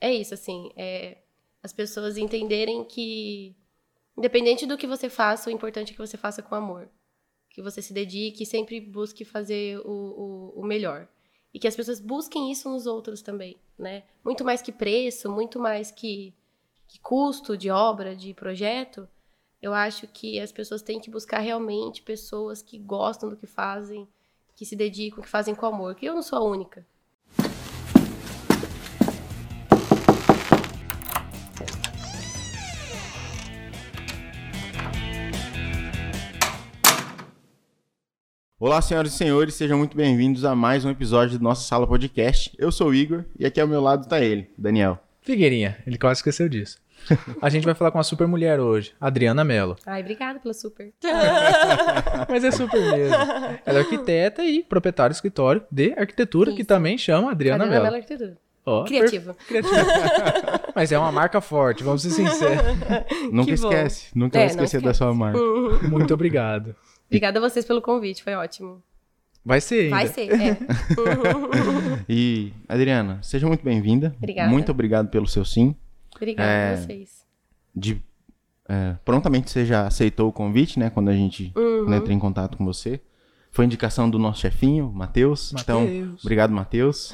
é isso, assim, é as pessoas entenderem que, independente do que você faça, o importante é que você faça com amor. Que você se dedique e sempre busque fazer o, o, o melhor. E que as pessoas busquem isso nos outros também, né? Muito mais que preço, muito mais que, que custo de obra, de projeto. Eu acho que as pessoas têm que buscar realmente pessoas que gostam do que fazem, que se dedicam, que fazem com amor. Que eu não sou a única. Olá, senhoras e senhores, sejam muito bem-vindos a mais um episódio do nosso Sala Podcast. Eu sou o Igor e aqui ao meu lado está ele, Daniel. Figueirinha, ele quase esqueceu disso. A gente vai falar com uma super mulher hoje, Adriana Mello. Ai, obrigada pela super. Mas é super mesmo. Ela é arquiteta e proprietária do escritório de arquitetura, que Isso. também chama Adriana, Adriana Mello. Mello Arquitetura. Ó, Criativa. per- Criativa. Mas é uma marca forte, vamos ser sinceros. Nunca Que bom. esquece, nunca É, vai esquecer da sua marca. Muito obrigado. Obrigada a vocês pelo convite, foi ótimo. Vai ser ainda. Vai ser, é. E, Adriana, seja muito bem-vinda. Obrigada. Muito obrigado pelo seu sim. Obrigada É. a vocês. De, é, prontamente você já aceitou o convite, né? Quando a gente Uhum. quando entrei em contato com você. Foi indicação do nosso chefinho, Matheus. Então, Matheus. obrigado, Matheus.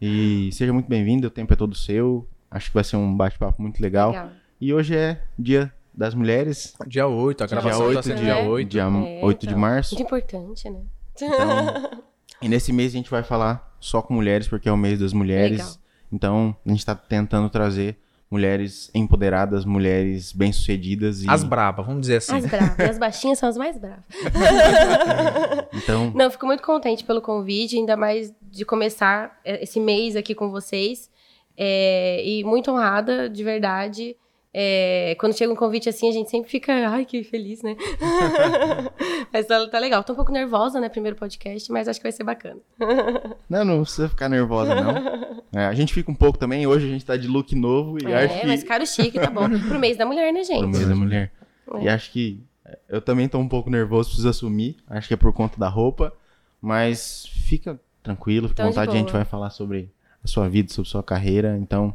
e seja muito bem-vindo, o tempo é todo seu. Acho que vai ser um bate-papo muito legal. Legal. E hoje é dia das mulheres. Dia 8, a Dia gravação 8 tá sendo de, dia né? 8. dia É, 8 de então. março. Muito importante, né? Então, e nesse mês a gente vai falar só com mulheres, porque é o mês das mulheres. Legal. Então, a gente tá tentando trazer mulheres empoderadas, mulheres bem-sucedidas. E, As brabas, vamos dizer assim. As bravas. E as baixinhas são as mais bravas. Então, Não, eu fico muito contente pelo convite, ainda mais de começar é, esse mês aqui com vocês. É, e muito honrada, de verdade. É, quando chega um convite assim, a gente sempre fica, ai, que feliz, né? mas tá, tá legal. Tô um pouco nervosa, né? Primeiro podcast, mas acho que vai ser bacana. não, não precisa ficar nervosa, não. É, a gente fica um pouco também. Hoje a gente tá de look novo e acho É, que. mas caro chique, tá bom. Pro mês da mulher, né, Pro gente? mês da mulher. É. E acho que é, eu também tô um pouco nervoso, preciso assumir. Acho que é por conta da roupa. Mas fica tranquilo, fica à Então, de vontade. A gente vai falar sobre a sua vida, sobre sua carreira. Então,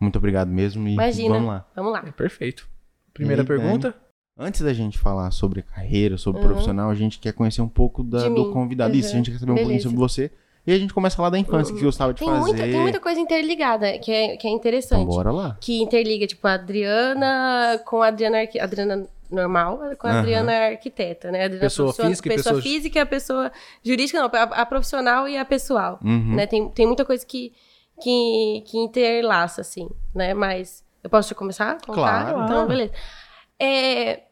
muito obrigado mesmo. E Imagina. vamos lá. Vamos lá. É perfeito. Primeira E pergunta. Antes da gente falar sobre carreira, sobre Uhum. profissional, a gente quer conhecer um pouco da- do convidado. Isso, a Uhum. gente quer saber um pouquinho sobre você. E a gente começa lá da infância, que você gostava de Tem fazer. muita, tem muita coisa interligada que é, que é interessante. Então bora lá. que interliga, tipo, a Adriana com a Adriana, arqui... Adriana normal com a. Adriana arquiteta, né? A Adriana Pessoa profissional- física e pessoa pessoa- física e a pessoa jurídica, não, a, a profissional e a pessoal, Uhum. né? Tem, tem muita coisa que, que, que interlaça, assim, né? Mas eu posso começar a contar? Claro. Então, beleza. É,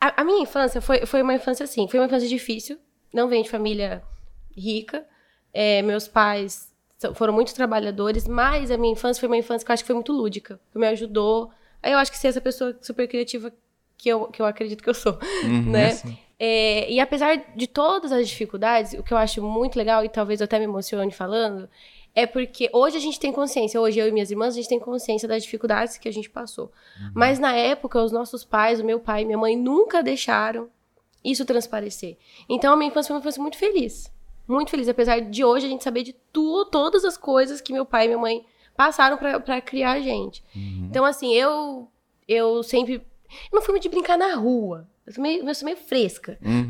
a, a minha infância foi, foi uma infância assim, foi uma infância difícil, não venho de família rica, é, meus pais foram muito trabalhadores, mas a minha infância foi uma infância que eu acho que foi muito lúdica, que me ajudou. Aí eu acho que ser essa pessoa super criativa que eu, que eu acredito que eu sou, Uhum. né? Assim. É, e apesar de todas as dificuldades, o que eu acho muito legal, e talvez eu até me emocione falando, é porque hoje a gente tem consciência, hoje eu e minhas irmãs, a gente tem consciência das dificuldades que a gente passou. Mas na época, os nossos pais, o meu pai e minha mãe, nunca deixaram isso transparecer. Então a minha infância foi uma infância muito feliz. Muito feliz, apesar de hoje a gente saber de todas as coisas que meu pai e minha mãe passaram pra criar a gente. Uhum. Então, assim, eu eu sempre. Eu não fui muito de brincar na rua. Eu sou meio, eu sou meio fresca. Uhum.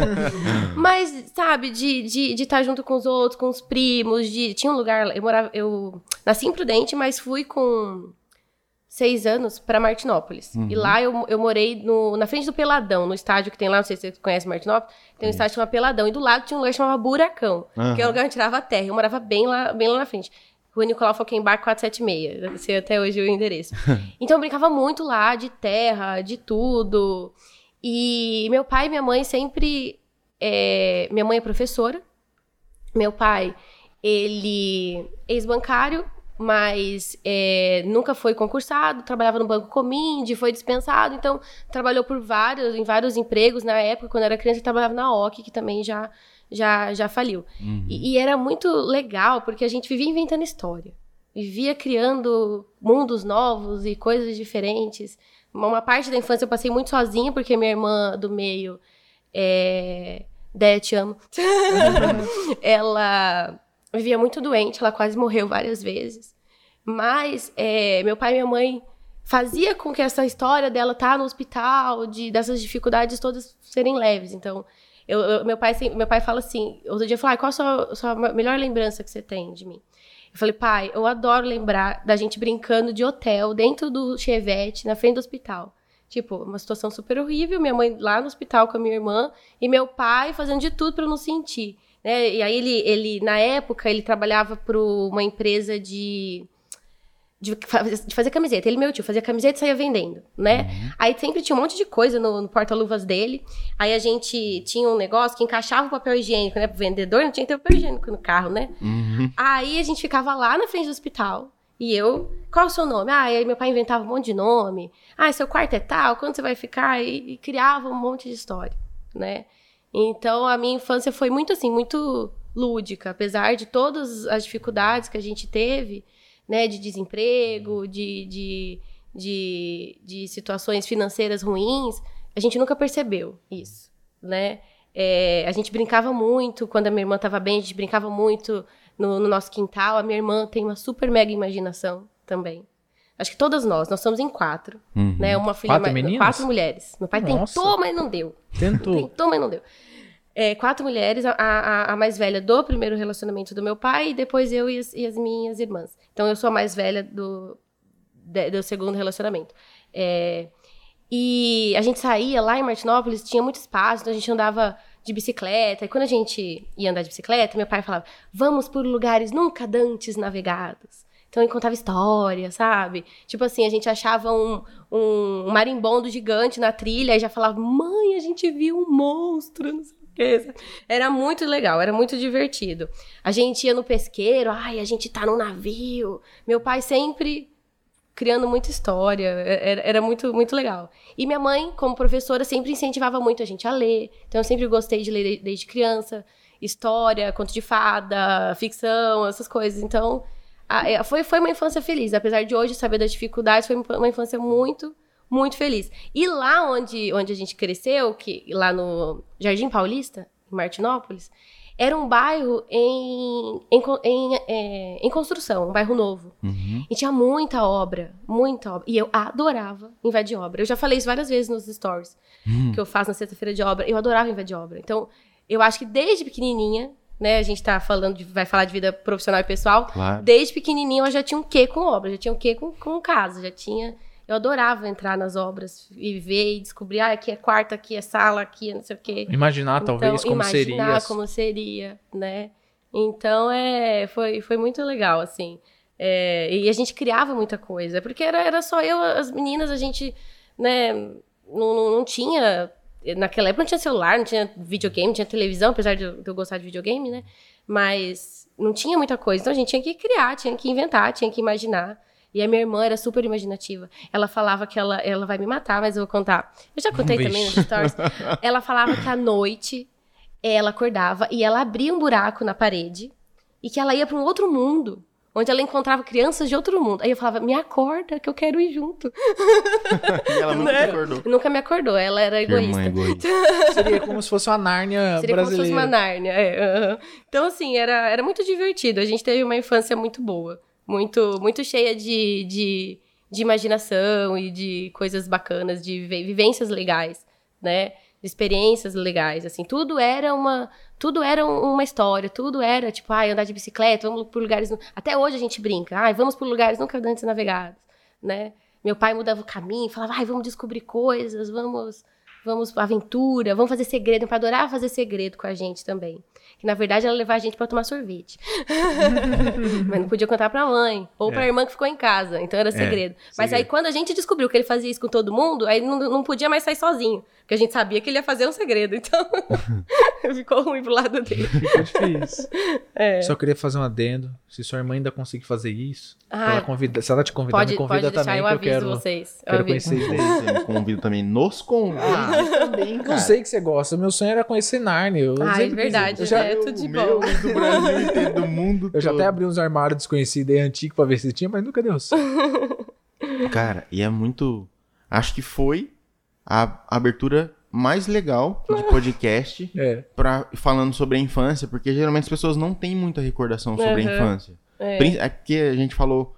Mas, sabe, de estar de, de estar junto com os outros, com os primos, de. Tinha um lugar. Eu morava. Eu nasci em Prudente, mas fui com seis anos pra Martinópolis. E lá eu, eu morei no, na frente do Peladão, no estádio que tem lá, não sei se você conhece Martinópolis, tem um estádio que chama Peladão. E do lado tinha um lugar que chamava Buracão, que é o lugar onde tirava a terra. Eu morava bem lá, bem lá na frente. Rua Nicolau Falkenbach 476. Eu sei até hoje o endereço. então eu brincava muito lá, de terra, de tudo. E meu pai e minha mãe sempre. é, minha mãe é professora. Meu pai, ele é ex-bancário, mas é, nunca foi concursado, trabalhava no Banco Cominde, foi dispensado, então trabalhou por vários, em vários empregos na época, quando era criança, ele trabalhava na OC, que também já, já, já faliu. Uhum. E, e era muito legal, porque a gente vivia inventando história. Vivia criando mundos novos e coisas diferentes. Uma, parte da infância eu passei muito sozinha, porque minha irmã do meio é. Déia, te amo. ela vivia muito doente, ela quase morreu várias vezes. Mas é, meu pai e minha mãe fazia com que essa história dela estar tá no hospital, de dessas dificuldades todas serem leves. Então, eu, eu, meu, pai, meu pai fala assim, outro dia eu falei, ah, qual a sua, sua melhor lembrança que você tem de mim? Eu falei, pai, eu adoro lembrar da gente brincando de hotel dentro do Chevette, na frente do hospital. Tipo, uma situação super horrível, minha mãe lá no hospital com a minha irmã e meu pai fazendo de tudo para não sentir. Né? E aí ele, ele, na época, ele trabalhava para uma empresa de de, de, fazer camiseta. Ele, meu tio, fazia camiseta e saía vendendo, né? Uhum. Aí sempre tinha um monte de coisa no, no porta-luvas dele. Aí a gente tinha um negócio que encaixava o papel higiênico, né? Pro vendedor, não tinha que ter papel higiênico no carro, né? Uhum. Aí a gente ficava lá na frente do hospital. E eu, qual é o seu nome? Ah, aí meu pai inventava um monte de nome. Ah, seu quarto é tal, quando você vai ficar? E, e criava um monte de história, né? Então a minha infância foi muito assim, muito lúdica. Apesar de todas as dificuldades que a gente teve né, de desemprego, de, de, de, de situações financeiras ruins, a gente nunca percebeu isso, né? É, a gente brincava muito, quando a minha irmã estava bem, a gente brincava muito no, no, nosso quintal. A minha irmã tem uma super mega imaginação também. Acho que todas nós, nós somos em quatro, uhum. né? Uma filha quatro, mais, quatro mulheres. Meu pai Nossa. tentou, mas não deu. Tentou. tentou, mas não deu é, quatro mulheres, a, a, a, mais velha do primeiro relacionamento do meu pai, e depois eu e as, e as minhas irmãs. Então eu sou a mais velha do, de, do segundo relacionamento. É, e a gente saía lá em Martinópolis, tinha muito espaço, então a gente andava de bicicleta. E quando a gente ia andar de bicicleta, meu pai falava: vamos por lugares nunca dantes navegados. Então ele contava história, sabe? Tipo assim, a gente achava um, um marimbondo gigante na trilha e já falava: mãe, a gente viu um monstro, não sei era muito legal, era muito divertido. A gente ia no pesqueiro, ai, a gente tá no navio. Meu pai sempre criando muita história, era, era, muito, muito legal. E minha mãe, como professora, sempre incentivava muito a gente a ler. Então eu sempre gostei de ler desde criança, história, conto de fada, ficção, essas coisas. Então, a, é, foi, foi uma infância feliz. Apesar de hoje saber das dificuldades, foi uma infância muito muito feliz. E lá onde, onde a gente cresceu, que lá no Jardim Paulista, em Martinópolis, era um bairro em, em, em, é, em construção, um bairro novo. Uhum. E tinha muita obra, muita obra. E eu adorava invadir obra. Eu já falei isso várias vezes nos stories uhum. que eu faço na sexta-feira de obra. Eu adorava invadir obra. Então, eu acho que desde pequenininha, né, a gente tá falando de, vai falar de vida profissional e pessoal. Claro. Desde pequenininha eu já tinha um quê com obra, já tinha um quê com, com casa, já tinha eu adorava entrar nas obras e ver e descobrir, ah, aqui é quarto, aqui é sala, aqui é não sei o quê. Imaginar, então, talvez, como imaginar seria. Imaginar como seria, né? Então, é, foi, foi muito legal, assim. É, e a gente criava muita coisa, porque era, era só eu, as meninas, a gente, né, não, não, não tinha... Naquela época não tinha celular, não tinha videogame, não tinha televisão, apesar de eu, de eu gostar de videogame, né? Mas não tinha muita coisa. Então a gente tinha que criar, tinha que inventar, tinha que imaginar. E a minha irmã era super imaginativa. Ela falava que ela, ela vai me matar, mas eu vou contar. Eu já contei também nos stories. ela falava que à noite ela acordava e ela abria um buraco na parede e que ela ia para um outro mundo. Onde ela encontrava crianças de outro mundo. Aí eu falava, me acorda, que eu quero ir junto. e ela nunca me acordou. Nunca me acordou, ela era egoísta. egoísta. Seria como se fosse uma Nárnia Seria brasileira. como se fosse uma Nárnia, é. Uhum. Então, assim, era, era muito divertido. A gente teve uma infância muito boa muito, muito cheia de, de, de imaginação e de coisas bacanas, de vivências legais, né? De experiências legais, assim, tudo era uma, tudo era uma história, tudo era tipo, ai, andar de bicicleta, vamos por lugares, até hoje a gente brinca, ai, vamos por lugares nunca antes navegados, né? Meu pai mudava o caminho, falava, ai, vamos descobrir coisas, vamos, vamos aventura, vamos fazer segredo, pai adorava fazer segredo com a gente também. Que na verdade ela levava a gente para tomar sorvete. Mas não podia contar pra mãe. Ou pra é. irmã que ficou em casa. Então era é, segredo. É, Mas segredo. aí quando a gente descobriu que ele fazia isso com todo mundo, aí não, não podia mais sair sozinho. Porque a gente sabia que ele ia fazer um segredo. Então ficou ruim pro lado dele. Ficou difícil. É. Só queria fazer um adendo. Se sua irmã ainda conseguir fazer isso, ah, ela convida, se ela te convidar, pode, me convida pode também. Eu que eu quero, vocês. Eu quero conhecer eles. Você convida também nos convida ah, também, cara. Não sei que você gosta. Meu sonho era conhecer Narnia. ah, é verdade. Eu já, é tudo de bom. do Brasil inteiro, do mundo Eu já até abri uns armários desconhecidos e antigos pra ver se tinha, mas nunca deu certo. Cara, e é muito... Acho que foi a abertura mais legal de podcast é. Pra, falando sobre a infância, porque geralmente as pessoas não têm muita recordação sobre uhum. a infância. É. é que a gente falou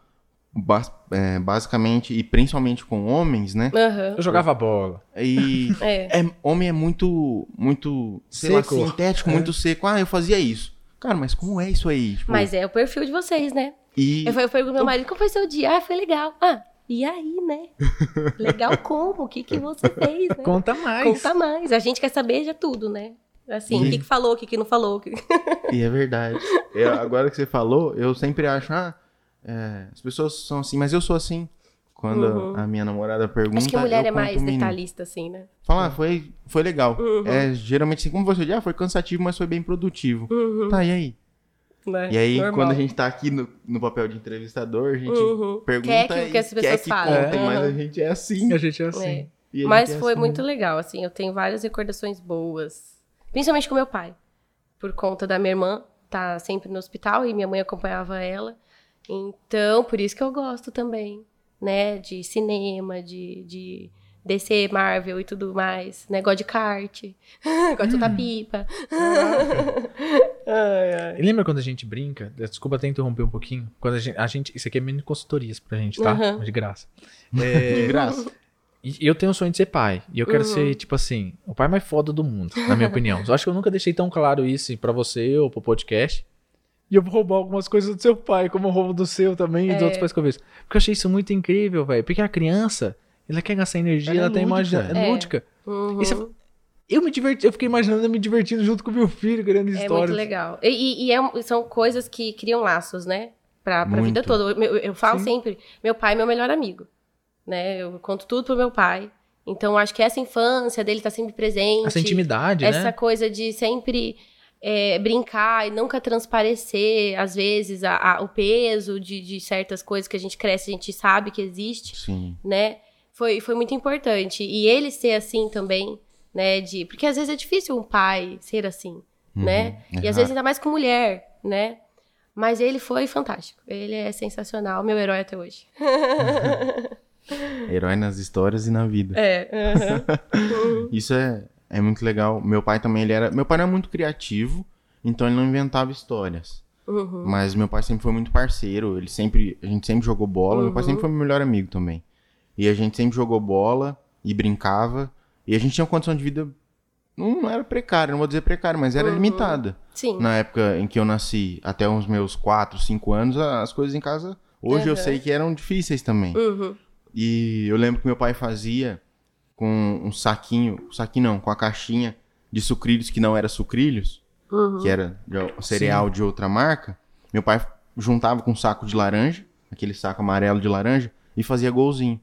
é, basicamente, e principalmente com homens, né? Uhum. Eu jogava bola. E é. É, homem é muito, muito, sei seco. lá, sintético, é. muito seco. Ah, eu fazia isso. Cara, mas como é isso aí? Tipo... Mas é o perfil de vocês, né? E... Eu, eu pergunto pro meu marido, como foi seu dia? Ah, foi legal. Ah, e aí, né? Legal como? O que, que você fez? Né? Conta mais. Conta mais. A gente quer saber já tudo, né? Assim, e... o que, que falou, o que, que não falou. e é verdade. Eu, agora que você falou, eu sempre acho, ah, é, as pessoas são assim, mas eu sou assim. Quando uhum. a minha namorada pergunta. Acho que a mulher é mais detalhista, assim, né? Fala, ah, foi, foi legal. Uhum. É, geralmente, assim, como você diz, ah, foi cansativo, mas foi bem produtivo. Uhum. Tá, e aí? Né? E aí, Normal. quando a gente tá aqui no, no papel de entrevistador, a gente uhum. pergunta quer que, que as pessoas quer que falem. Contem, mas a gente é assim. A gente é assim. É. Mas é foi assim. muito legal, assim. Eu tenho várias recordações boas. Principalmente com meu pai. Por conta da minha irmã tá sempre no hospital e minha mãe acompanhava ela. Então, por isso que eu gosto também, né? De cinema, de, de DC, Marvel e tudo mais. Negócio de kart. Gosto de soltar hum. pipa. ai, ai. E lembra quando a gente brinca? Desculpa até interromper um pouquinho. Quando a gente. A gente isso aqui é mini consultorias pra gente, tá? Uhum. De graça. É, de graça. E eu tenho o sonho de ser pai. E eu quero uhum. ser, tipo assim, o pai mais foda do mundo, na minha opinião. Eu acho que eu nunca deixei tão claro isso para você ou pro podcast. E eu vou roubar algumas coisas do seu pai, como eu roubo do seu também é. e dos outros pais que eu vejo. Porque eu achei isso muito incrível, velho. Porque a criança, ela quer gastar energia, ela, ela tá imaginando. É, é lúdica. Uhum. Isso, eu me diverti, eu fiquei imaginando eu me divertindo junto com meu filho, criando histórias. É muito legal. E, e é, são coisas que criam laços, né? Pra, pra vida toda. Eu, eu falo Sim. sempre, meu pai é meu melhor amigo. Né? Eu conto tudo pro meu pai. Então, acho que essa infância dele tá sempre presente. Essa intimidade, essa né? Essa coisa de sempre é, brincar e nunca transparecer, às vezes, a, a, o peso de, de, certas coisas que a gente cresce, a gente sabe que existe, Sim. né? Foi, foi muito importante. E ele ser assim também, né? De, porque às vezes é difícil um pai ser assim, uhum, né? E às vezes ainda mais com mulher, né? Mas ele foi fantástico. Ele é sensacional, meu herói até hoje. herói nas histórias e na vida. É. Uhum. Isso é, é muito legal. Meu pai também, ele era. Meu pai não é muito criativo, então ele não inventava histórias. Uhum. Mas meu pai sempre foi muito parceiro. Ele sempre. A gente sempre jogou bola. Uhum. Meu pai sempre uhum. foi meu melhor amigo também. E a gente sempre jogou bola e brincava. E a gente tinha uma condição de vida. Não, não era precária, não vou dizer precária, mas era uhum. limitada. Sim. Na época em que eu nasci, até uns meus 4, 5 anos, as coisas em casa. Hoje eu sei que eram difíceis também. Uhum. E eu lembro que meu pai fazia com um saquinho, saquinho não, com a caixinha de sucrilhos que não era sucrilhos, uhum. que era de, cereal Sim. de outra marca. Meu pai juntava com um saco de laranja, aquele saco amarelo de laranja, e fazia golzinho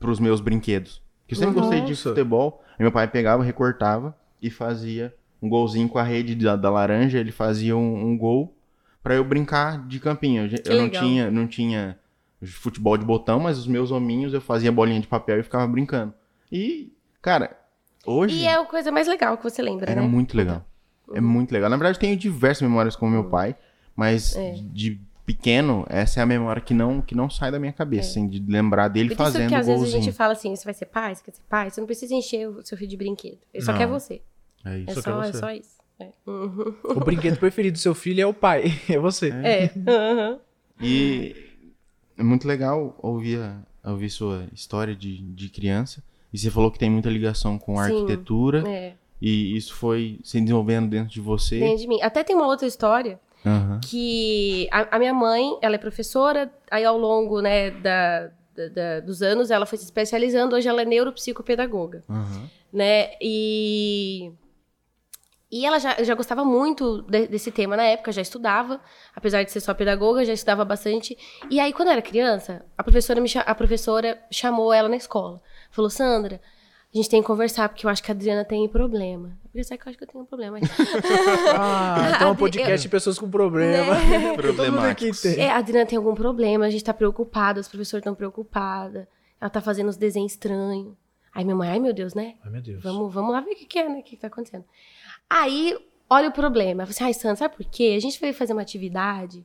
pros meus brinquedos. Que eu sempre Nossa. gostei de futebol. Aí meu pai pegava, recortava e fazia um golzinho com a rede da, da laranja. Ele fazia um, um gol para eu brincar de campinho. Eu, eu não tinha, não tinha futebol de botão, mas os meus hominhos eu fazia bolinha de papel e ficava brincando. E, cara, hoje. E é a coisa mais legal que você lembra, era né? muito legal. É uhum. muito legal. Na verdade, tenho diversas memórias com meu pai, mas é. de pequeno, essa é a memória que não, que não sai da minha cabeça, é. assim, de lembrar dele Por fazendo isso que às golzinho. vezes a gente fala assim, você vai ser pai, você quer ser pai, você não precisa encher o seu filho de brinquedo. Ele só não. quer você. É isso. É só, é só isso. É. Uhum. O brinquedo preferido do seu filho é o pai, é você. É. Uhum. E é muito legal ouvir, ouvir sua história de, de criança. E você falou que tem muita ligação com a Sim, arquitetura. É. E isso foi se desenvolvendo dentro de você. Dentro de mim. Até tem uma outra história uhum. que a, a, minha mãe, ela é professora, aí ao longo né, da, da, dos anos ela foi se especializando, hoje ela é neuropsicopedagoga. Uhum. Né? E e ela já, já gostava muito de, desse tema na época, já estudava, apesar de ser só pedagoga, já estudava bastante. E aí, quando eu era criança, a professora, me, a professora chamou ela na escola. Falou, Sandra, a gente tem que conversar, porque eu acho que a Adriana tem problema. Eu sei que eu acho que eu tenho um problema. ah, então é um podcast de pessoas com problema. Né? Problemáticos. É, a Adriana tem algum problema, a gente tá preocupada, os professores estão preocupados. Ela tá fazendo uns desenhos estranhos. Aí minha mãe, ai meu Deus, né? Ai meu Deus. Vamos, vamos lá ver o que, que é, né? O que, que tá acontecendo. Aí, olha o problema. Eu falei assim, ai, Sandra, sabe por quê? A gente veio fazer uma atividade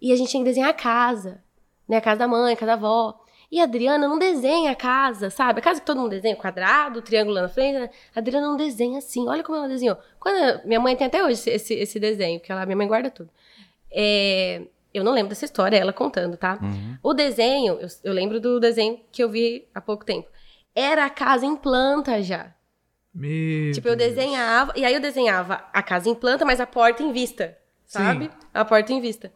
e a gente tinha que desenhar a casa, né? A casa da mãe, a casa da avó. E a Adriana não desenha a casa, sabe? A casa que todo mundo desenha, quadrado, triângulo na frente. Né? A Adriana não desenha assim. Olha como ela desenhou. Quando minha mãe tem até hoje esse, esse, esse desenho, porque ela, minha mãe guarda tudo. É, Eu não lembro dessa história, ela contando, tá? Uhum. O desenho, eu, eu, lembro do desenho que eu vi há pouco tempo. Era a casa em planta já. Meu tipo, eu desenhava, e aí eu desenhava a casa em planta, mas a porta em vista, sabe? Sim. A porta em vista.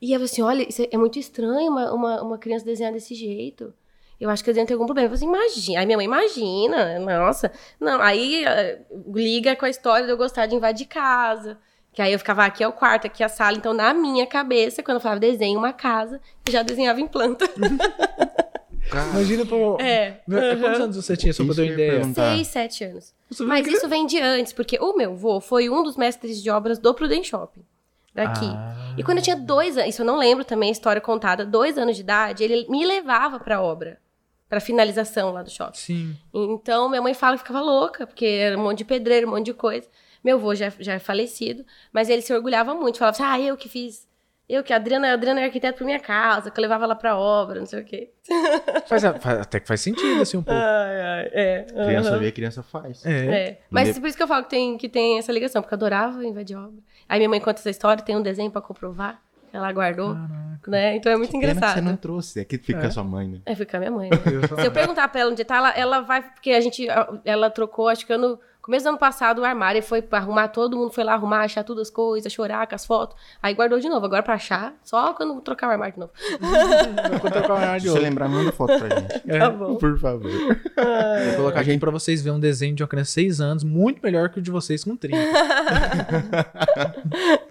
E eu falei assim: olha, isso é muito estranho uma, uma, uma criança desenhar desse jeito. Eu acho que eu desenho tem algum problema. Eu falei assim, imagina. Aí minha mãe, imagina, nossa. Não, aí uh, liga com a história de eu gostar de invadir casa. Que aí eu ficava aqui é o quarto, aqui é a sala. Então, na minha cabeça, quando eu falava desenho uma casa, eu já desenhava em planta. Imagina, pô. É. Uhum. Quantos anos você tinha, só pra ter uma ideia? Seis, sete anos. Mas isso vem de antes, porque o meu avô foi um dos mestres de obras do Prudent Shopping. Daqui. Ah. E quando eu tinha dois anos, isso eu não lembro também, a história contada, dois anos de idade, ele me levava pra obra para finalização lá do shopping. Sim. Então, minha mãe fala que ficava louca, porque era um monte de pedreiro, um monte de coisa. Meu avô já, já é falecido, mas ele se orgulhava muito, falava assim: ah, eu que fiz. Eu que a Adriana, a Adriana é arquiteta por minha casa, que eu levava ela pra obra, não sei o quê. Faz, faz, até que faz sentido, assim, um pouco. Ai, ai, é. Criança uhum. vê, criança faz. É. é. Mas por isso que eu falo que tem, que tem essa ligação, porque eu adorava invadir obra. Aí minha mãe conta essa história, tem um desenho pra comprovar ela guardou, Caraca. né? Então é muito que engraçado. você não trouxe, é que fica é. sua mãe, né? É, fica minha mãe. Né? Se eu perguntar pra ela onde tá, ela, ela vai, porque a gente, ela trocou, acho que ano, começo do ano passado, o armário, foi pra arrumar, todo mundo foi lá arrumar, achar todas as coisas, chorar com as fotos, aí guardou de novo, agora pra achar, só quando trocar o armário de novo. quando trocar o armário de novo. Se lembrar, manda foto pra gente. É, tá bom. Por favor. Vou colocar aqui pra vocês verem um desenho de uma criança de 6 anos, muito melhor que o de vocês com 30.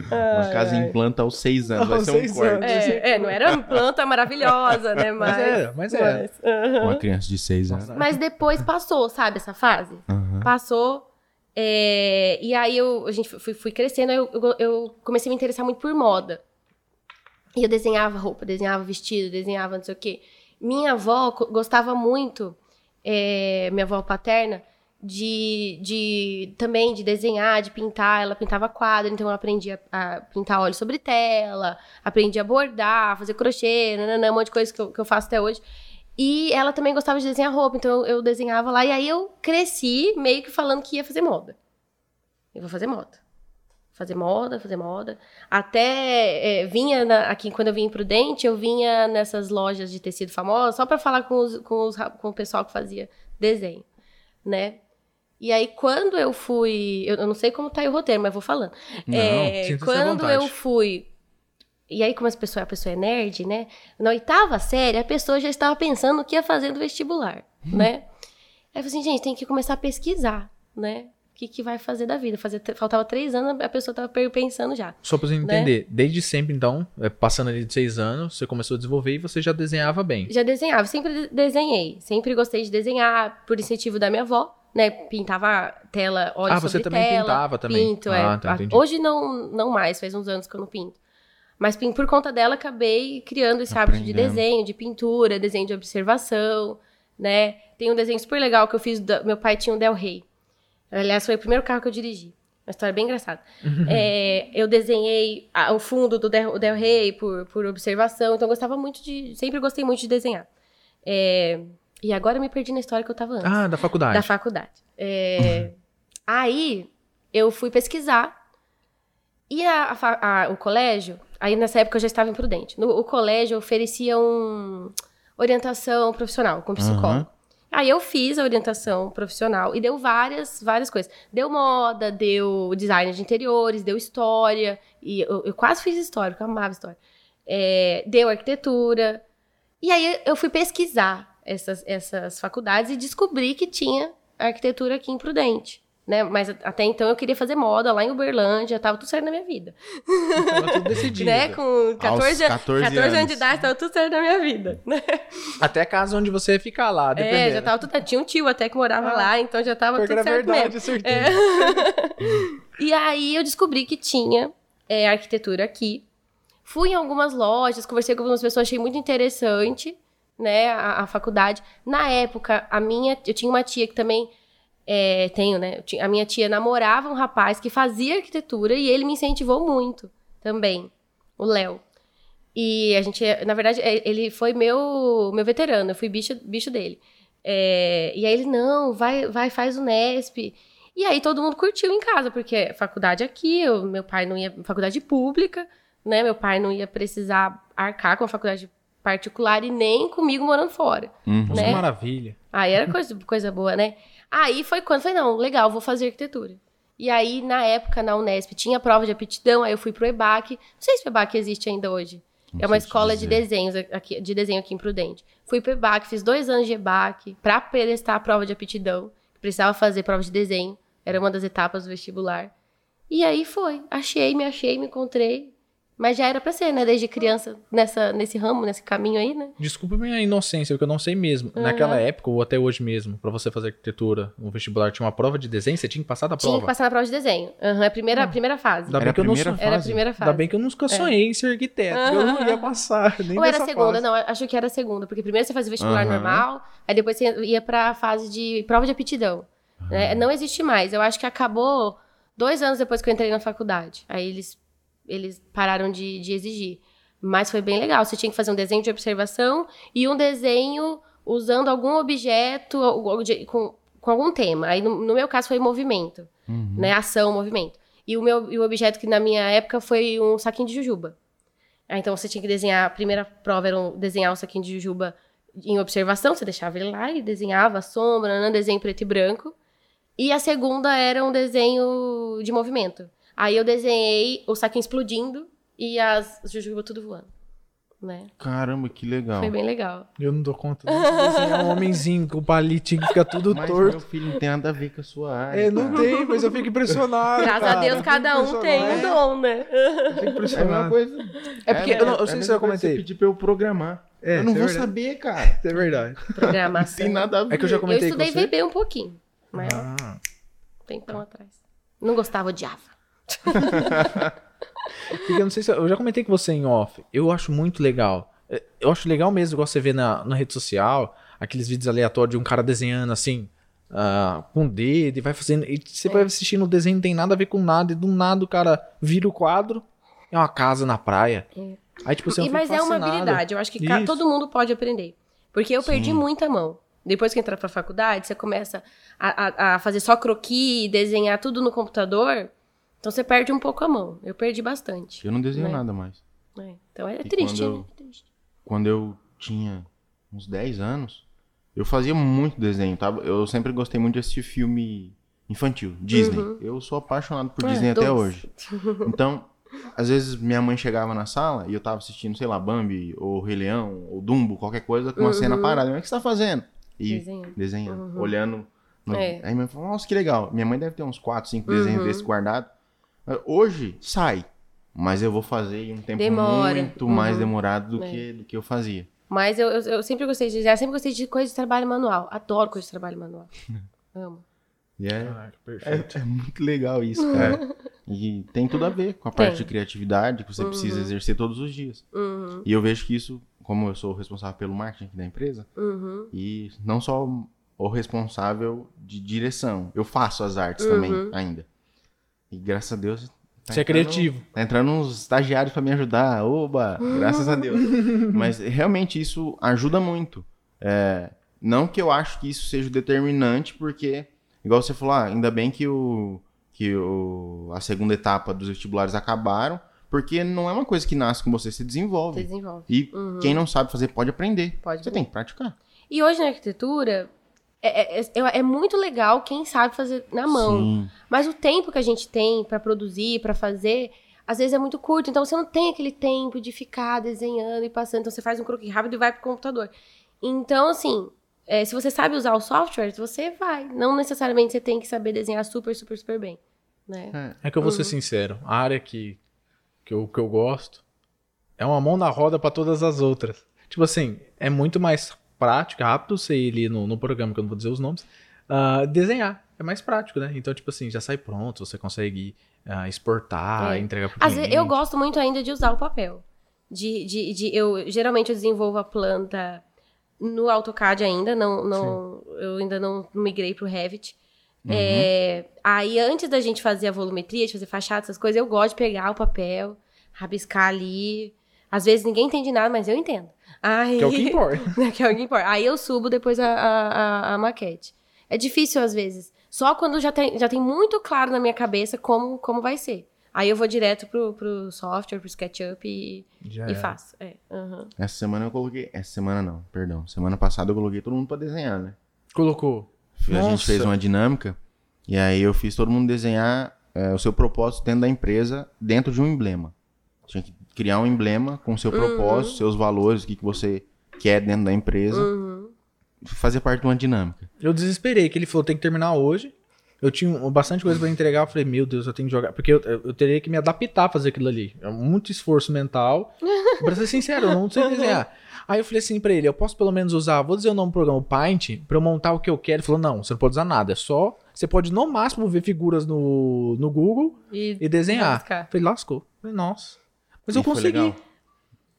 uma casa em planta aos 6 anos, vai ser um corte. É, é, não era planta maravilhosa, né? Mas, mas era, mas era. Mas, Uma criança de 6 anos. Mas depois passou, sabe, essa fase? Uhum. Passou. É, e aí eu, a gente fui, fui crescendo, eu, eu, comecei a me interessar muito por moda. E eu desenhava roupa, desenhava vestido, desenhava não sei o quê. Minha avó gostava muito, é, minha avó paterna, de, de também de desenhar, de pintar. Ela pintava quadro, então eu aprendi a, a pintar óleo sobre tela, aprendi a bordar, fazer crochê, nananã, um monte de coisa que eu, que eu faço até hoje. E ela também gostava de desenhar roupa, então eu, eu desenhava lá. E aí eu cresci meio que falando que ia fazer moda. Eu vou fazer moda. Fazer moda, fazer moda. Até é, vinha na, aqui, quando eu vim Prudente, eu vinha nessas lojas de tecido famosa só para falar com, os, com, os, com o pessoal que fazia desenho, né? E aí, quando eu fui. Eu, eu não sei como tá aí o roteiro, mas vou falando. Não, é, quando eu fui. E aí, como as pessoas, a pessoa é nerd, né? Na oitava série, a pessoa já estava pensando o que ia fazer no vestibular, hum. né? Aí eu falei assim, gente, tem que começar a pesquisar, né? o que, que vai fazer da vida. Fazer, faltava três anos, a pessoa estava pensando já. Só pra você né? entender, desde sempre, então, é, passando ali de seis anos, você começou a desenvolver e você já desenhava bem. Já desenhava, sempre desenhei. Sempre gostei de desenhar, por incentivo da minha avó, né? Pintava tela, óleo Ah, você também tela, pintava também. Pinto, é. ah, é. Tá, Hoje não, não mais, faz uns anos que eu não pinto. Mas por conta dela, acabei criando esse hábito de desenho, de pintura, desenho de observação, né? Tem um desenho super legal que eu fiz, do, meu pai tinha um Del Rey. Aliás, foi o primeiro carro que eu dirigi. Uma história bem engraçada. É, eu desenhei o fundo do Del, Del Rey por, por observação, então eu gostava muito de. Sempre gostei muito de desenhar. É, e agora eu me perdi na história que eu tava antes. Ah, da faculdade. Da faculdade. É, uhum. Aí eu fui pesquisar. E a, a, a, o colégio, aí nessa época eu já estava imprudente. No, o colégio oferecia um orientação profissional com psicólogo. Uhum. Aí eu fiz a orientação profissional e deu várias, várias coisas. Deu moda, deu design de interiores, deu história. E eu, eu quase fiz história, porque eu amava história. É, deu arquitetura. E aí eu fui pesquisar essas, essas faculdades e descobri que tinha arquitetura aqui em Prudente né? Mas até então eu queria fazer moda lá em Uberlândia, tava tudo certo na minha vida. Tava tudo decidido. né? Com 14, 14, 14 anos. anos de idade, tava tudo certo na minha vida, né? Até a casa onde você ia ficar lá, dependendo. É, já tava tudo... Tinha um tio até que morava ah, lá, então já tava tudo era certo verdade, mesmo. É. e aí eu descobri que tinha é, arquitetura aqui. Fui em algumas lojas, conversei com algumas pessoas, achei muito interessante, né, a, a faculdade. Na época, a minha... Eu tinha uma tia que também é, tenho, né? A minha tia namorava um rapaz que fazia arquitetura e ele me incentivou muito também, o Léo. E a gente, na verdade, é, ele foi meu meu veterano, eu fui bicho, bicho dele. É, e aí ele, não, vai, vai, faz o Nesp. E aí todo mundo curtiu em casa, porque faculdade aqui, eu, meu pai não ia faculdade pública, né? Meu pai não ia precisar arcar com a faculdade particular e nem comigo morando fora. Uhum. Né? Maravilha. Aí era coisa, coisa boa, né? Aí foi quando falei, não, legal, vou fazer arquitetura. E aí, na época, na Unesp, tinha prova de aptidão, aí eu fui pro EBAC. Não sei se o EBAC existe ainda hoje. Não é uma escola de desenhos aqui, de desenho aqui em Prudente. Fui pro EBAC, fiz dois anos de EBAC pra prestar a prova de aptidão. Precisava fazer prova de desenho. Era uma das etapas do vestibular. E aí foi. Achei, me achei, me encontrei. Mas já era pra ser, né? Desde criança, nessa, nesse ramo, nesse caminho aí, né? Desculpa minha inocência, porque eu não sei mesmo. Uhum. Naquela época, ou até hoje mesmo, para você fazer arquitetura, no vestibular, tinha uma prova de desenho? Você tinha que passar da prova? Tinha que passar na prova de desenho. Uhum, é a primeira, ah. primeira fase. Ainda bem que eu não sou... Era a primeira fase. Ainda bem que eu nunca sonhei é. em ser arquiteto, uhum. eu não ia passar, nem Ou era a segunda, fase. não, acho que era a segunda. Porque primeiro você fazia o vestibular normal, aí depois você ia pra fase de prova de aptidão. Né? Não existe mais. Eu acho que acabou dois anos depois que eu entrei na faculdade. Aí eles eles pararam de, de exigir. Mas foi bem legal. Você tinha que fazer um desenho de observação e um desenho usando algum objeto com, com algum tema. Aí, no, no meu caso, foi movimento. Uhum. Né? Ação, movimento. E o meu e o objeto que na minha época foi um saquinho de jujuba. Ah, então você tinha que desenhar. A primeira prova era um, desenhar o saquinho de jujuba em observação. Você deixava ele lá e desenhava a sombra, um desenho preto e branco. E a segunda era um desenho de movimento. Aí eu desenhei o saquinho explodindo e as jujuba tudo voando. Né? Caramba, que legal. Foi bem legal. Eu não dou conta de desenhar um homenzinho com o palitinho que fica tudo mas torto. meu filho não tem nada a ver com a sua área. É, não cara. tem, mas eu fico impressionado. Graças cara. a Deus, cada um tem um dom, né? Eu fico impressionado. É uma coisa. É porque, é, eu, não, eu sei se eu comentei. Você pedir pra eu programar. É, eu não vou verdade. saber, cara. Isso é verdade. Programação. Não tem nada a ver. É que eu já comentei Eu estudei. VB um pouquinho. Mas ah. tempão atrás. Não gostava, odiava. Porque eu não sei se. Eu já comentei com você em off. Eu acho muito legal. É, eu acho legal mesmo, igual você vê na, na rede social, aqueles vídeos aleatórios de um cara desenhando assim, uh, com o dedo, e vai fazendo. E você é. vai assistindo o desenho, não tem nada a ver com nada, e do nada o cara vira o quadro, é uma casa na praia. É. Aí, tipo, você e, Mas é uma habilidade, eu acho que todo mundo pode aprender. Porque eu Sim. perdi muita mão. Depois que entrar pra faculdade, você começa a, a, a fazer só croquis, desenhar tudo no computador. Então você perde um pouco a mão. Eu perdi bastante. Eu não desenho né? nada mais. É. Então é triste, quando eu, né? É triste. Quando eu tinha uns 10 anos, eu fazia muito desenho, tá? Eu sempre gostei muito de assistir filme infantil, Disney. Uhum. Eu sou apaixonado por é, Disney até hoje. Então, às vezes minha mãe chegava na sala e eu tava assistindo, sei lá, Bambi, ou Rei Leão, ou Dumbo, qualquer coisa, com uma uhum. cena parada. O que você tá fazendo? E desenhando, desenhando uhum. olhando. No... É. Aí minha mãe falou, nossa, que legal. Minha mãe deve ter uns 4, 5 desenhos uhum. desse guardado. Hoje sai, mas eu vou fazer em um tempo Demora. muito uhum. mais demorado do, é. que, do que eu fazia. Mas eu, eu, eu, sempre gostei de desenhar, sempre gostei de coisa de trabalho manual. Adoro coisa de trabalho manual. Amo. E é, é, é, muito legal isso, cara. e tem tudo a ver com a parte tem. de criatividade que você uhum. precisa exercer todos os dias. Uhum. E eu vejo que isso, como eu sou o responsável pelo marketing da empresa, uhum. e não só o responsável de direção, eu faço as artes também Uhum. ainda. E graças a Deus. Tá Você é criativo. Tá entrando uns estagiários pra me ajudar. Oba! Graças a Deus. Mas realmente isso ajuda muito. É, não que eu acho que isso seja o determinante, porque, igual você falou, ah, ainda bem que, o, que o, a segunda etapa dos vestibulares acabaram, porque não é uma coisa que nasce com você, se desenvolve. Você desenvolve. E quem não sabe fazer pode aprender. Pode Você aprender. tem que praticar. E hoje na arquitetura, é, é, é, é muito legal quem sabe fazer na mão. Sim. Mas o tempo que a gente tem pra produzir, pra fazer, às vezes é muito curto. Então você não tem aquele tempo de ficar desenhando e passando. Então você faz um croquis rápido e vai pro computador. Então, assim, é, se você sabe usar o software, você vai. Não necessariamente você tem que saber desenhar super, super, super bem. Né? É que eu vou ser sincero, a área que, que, eu, que eu gosto é uma mão na roda pra todas as outras. Tipo assim, é muito mais prático, rápido você ir ali no, no programa, que eu não vou dizer os nomes, ah, desenhar. É mais prático, né? Então, tipo assim, já sai pronto, você consegue ah, exportar, É. entregar pro Às cliente. eu gosto muito ainda de usar o papel. De, de, de, eu geralmente eu desenvolvo a planta no AutoCAD ainda, não, não, eu ainda não migrei pro Revit. É, aí, antes da gente fazer a volumetria, de fazer fachada, essas coisas, eu gosto de pegar o papel, rabiscar ali. Às vezes ninguém entende nada, mas eu entendo. Aí, Que é o que importa. que é o que importa. Aí eu subo depois a, a, a- a maquete. É difícil às vezes. Só quando já tem, já tem muito claro na minha cabeça como, como vai ser. Aí eu vou direto pro, pro software, pro SketchUp e, e faço. É, uhum. Essa semana eu coloquei. Essa semana não, perdão. Semana passada eu coloquei todo mundo pra desenhar, né? Colocou. A Nossa. gente fez uma dinâmica e aí eu fiz todo mundo desenhar é, o seu propósito dentro da empresa, dentro de um emblema. Tinha que criar um emblema com seu uhum. propósito, seus valores, o que, que você quer dentro da empresa. Uhum. Fazer parte de uma dinâmica. Eu desesperei, que ele falou tem que terminar hoje. Eu tinha bastante coisa para entregar, eu falei, meu Deus, eu tenho que jogar. Porque eu, eu teria que me adaptar a fazer aquilo ali. É muito esforço mental. pra ser sincero, eu não sei desenhar. Aí eu falei assim pra ele, eu posso pelo menos usar, vou dizer o nome do programa, o Paint, pra eu montar o que eu quero. Ele falou, não, você não pode usar nada, é só... Você pode, no máximo, ver figuras no, no Google e, e desenhar. Eu falei, lascou. Falei, nossa. Mas e eu consegui.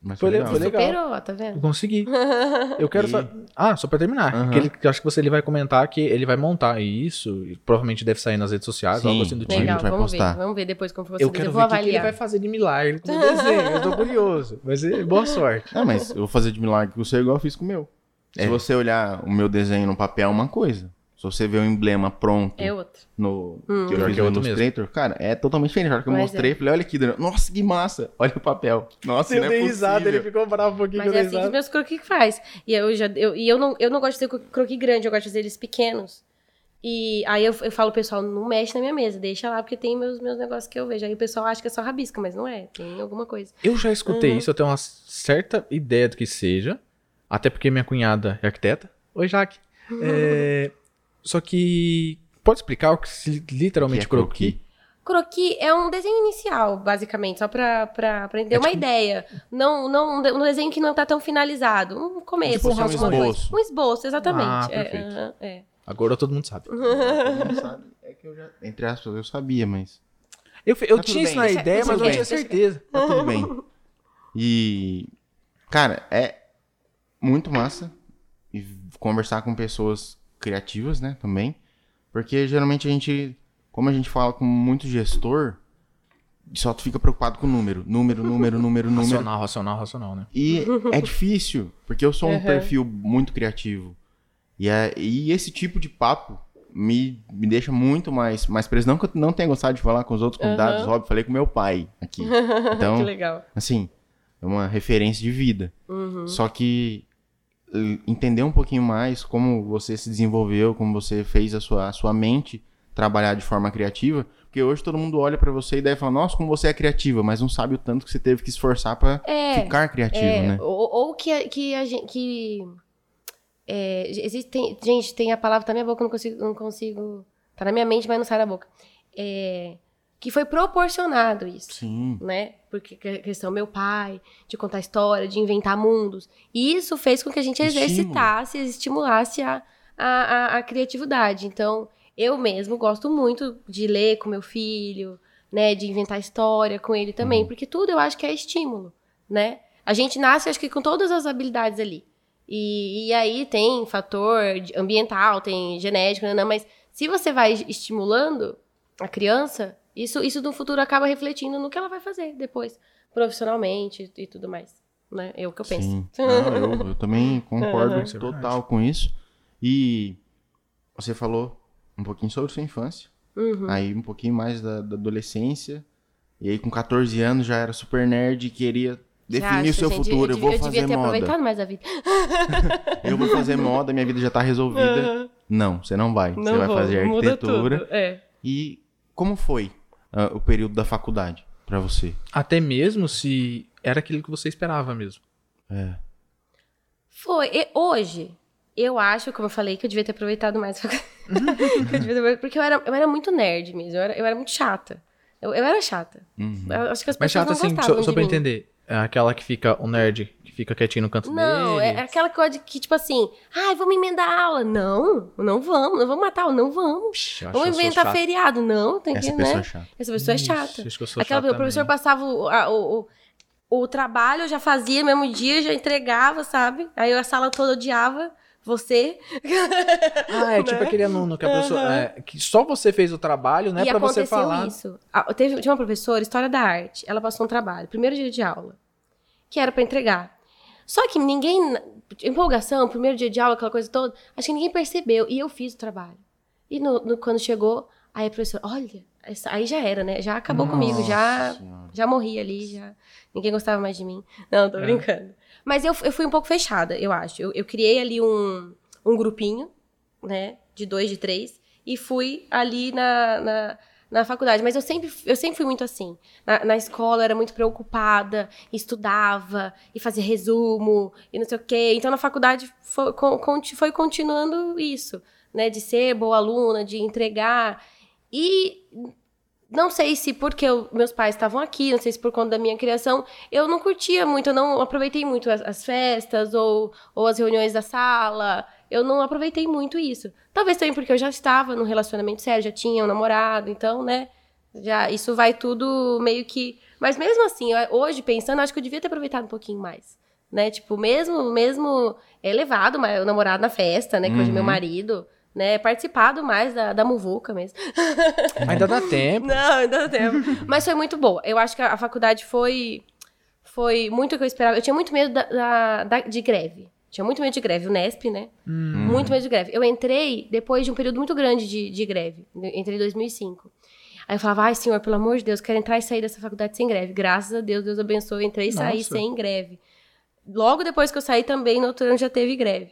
Mas foi, legal. Foi legal. Superou, tá vendo? Eu consegui. Eu quero. E... Fa... Ah, só pra terminar. Uhum. Que ele, que acho que você ele vai comentar que ele vai montar isso. E provavelmente deve sair nas redes sociais, Sim. algo assim do tipo. Legal, vai vamos postar. ver. Vamos ver depois como você Eu quero eu ver o que, que ele vai fazer de milagre com o desenho. eu tô curioso. Ser boa sorte. Não, mas eu vou fazer de milagre com você igual eu fiz com o meu. É. Se você olhar o meu desenho no papel, é uma coisa. Se você vê o emblema pronto é outro. no hum. que eu fiz no Illustrator, cara, é totalmente diferente. Na hora que eu Mas mostrei, é. falei, olha aqui, Nossa, que massa! Olha o papel. Nossa, eu não é dei risada, ele ficou bravo um pouquinho Mas é assim que meus croquis faz. E eu já eu, e eu não, eu não gosto de fazer croquis grande, eu gosto de fazer eles pequenos. E aí eu, eu falo, pessoal, não mexe na minha mesa, deixa lá, porque tem meus, meus negócios que eu vejo. Aí o pessoal acha que é só rabisca, mas não é, tem alguma coisa. Eu já escutei uhum. isso, eu tenho uma certa ideia do que seja, até porque minha cunhada é arquiteta. Oi, Jaque. É, só que. Pode explicar o que literalmente que é croquis? Croquis é um desenho inicial, basicamente, só pra, pra, pra ter é uma tipo... ideia. Não, não, um desenho que não tá tão finalizado. Um começo. Tipo, um esboço. Um esboço, exatamente. Ah, perfeito. É, é. Agora todo mundo sabe. todo mundo sabe. É que eu já, entre aspas, eu sabia, mas... Eu, eu tá tinha isso na ideia, mas não tinha certeza. Tá tudo bem. E, cara, é muito massa conversar com pessoas criativas, né, também. Porque geralmente a gente, como a gente fala com muito gestor, só tu fica preocupado com o número. Número, número, número, número. Racional, racional, racional, né? E é difícil, porque eu sou um uhum. perfil muito criativo. E, é, e esse tipo de papo me, me deixa muito mais, mais preso. Não que eu não tenha gostado de falar com os outros convidados, uhum. óbvio, falei com meu pai aqui. Então, que legal. assim, é uma referência de vida. Uhum. Só que entender um pouquinho mais como você se desenvolveu, como você fez a sua, a sua mente trabalhar de forma criativa, porque hoje todo mundo olha para você e deve falar, nossa, como você é criativa, mas não sabe o tanto que você teve que esforçar para é, ficar criativo, é, né? Ou, ou, que, que a gente, que é, existe, tem, gente, tem a palavra tá na minha boca, não consigo, não consigo, tá na minha mente, mas não sai da boca. É, que foi proporcionado isso. Sim. Né? Porque a questão meu pai, de contar história, de inventar mundos. E isso fez com que a gente exercitasse, estimulasse a, a, a, a criatividade. Então, eu mesmo gosto muito de ler com meu filho, né? De inventar história com ele também. Uhum. Porque tudo eu acho que é estímulo, né? A gente nasce, acho que com todas as habilidades ali. E, e aí tem fator ambiental, tem genético, né? mas se você vai estimulando a criança, isso, isso no futuro acaba refletindo no que ela vai fazer depois, profissionalmente e tudo mais. Né? É o que eu penso. Sim. Não, eu, eu, também concordo uhum. total com isso. E você falou um pouquinho sobre sua infância, uhum. aí um pouquinho mais da, da, adolescência, e aí com 14 anos já era super nerd e queria definir o seu futuro. Eu, eu, vou eu fazer moda. aproveitado mais a vida. eu vou fazer moda, minha vida já tá resolvida. Uhum. Não, você não vai. Não você vai fazer arquitetura. É. E como foi uh, o período da faculdade para você? Até mesmo se era aquilo que você esperava mesmo. É. Foi. E hoje, eu acho, como eu falei, que eu devia ter aproveitado mais. Porque eu era, eu era muito nerd mesmo. Eu era, eu era muito chata. Eu, eu era chata. Uhum. Eu acho que as pessoas Mas chata, não assim, só, só pra mim. entender. É aquela que fica, o nerd, fica quietinho no canto não, dele. Não, é aquela coisa que, tipo assim, ai, vamos emendar a aula. Não, não vamos, não vamos matar aula, não vamos. Vamos inventar feriado. Não, tem Essa que, pessoa né? É chata. Essa pessoa é chata. Acho que eu sou aquela, chata o professor também. passava o, a, o, o, o, trabalho, eu já fazia no mesmo dia, já entregava, sabe? Aí a sala toda odiava você. Ah, é tipo né? aquele aluno que a pessoa. Uhum. É, que só você fez o trabalho, né? E pra você falar. isso. Teve, tinha uma professora, História da Arte. Ela passou um trabalho, primeiro dia de aula que era para entregar. Só que ninguém, empolgação, primeiro dia de aula, aquela coisa toda, acho que ninguém percebeu. E eu fiz o trabalho. E no, no, quando chegou, aí a professora, olha, aí já era, né? Já acabou Nossa comigo, já, já morri ali, já ninguém gostava mais de mim. Não, tô é. brincando. Mas eu, eu fui um pouco fechada, eu acho. Eu, eu criei ali um, um grupinho, né? De dois, de três, e fui ali na, na na faculdade, mas eu sempre, eu sempre fui muito assim. Na, na escola era muito preocupada, estudava e fazia resumo e não sei o quê. Então na faculdade foi, foi continuando isso, né? De ser boa aluna, de entregar. E não sei se porque eu, meus pais estavam aqui, não sei se por conta da minha criação, eu não curtia muito, eu não aproveitei muito as, as festas ou, ou as reuniões da sala eu não aproveitei muito isso. Talvez também porque eu já estava num relacionamento sério, já tinha um namorado, então, né? Já, isso vai tudo meio que. Mas mesmo assim, hoje pensando, acho que eu devia ter aproveitado um pouquinho mais. Né? Tipo, mesmo, mesmo elevado, mas o namorado na festa, né? Que uhum. hoje é meu uhum. marido né, participado mais da, da muvuca mesmo. Ainda dá tempo. Não, ainda dá tempo. Mas foi muito boa. Eu acho que a, a faculdade foi foi muito o que eu esperava. Eu tinha muito medo da, da, da, de greve. Tinha muito medo de greve, o Nesp, né? Hum. Muito medo de greve. Eu entrei depois de um período muito grande de, de greve. Entrei em 2005. Aí eu falava, ai, senhor, pelo amor de Deus, quero entrar e sair dessa faculdade sem greve. Graças a Deus, Deus abençoe, eu entrei e saí Nossa. sem greve. Logo depois que eu saí também, no outro ano já teve greve.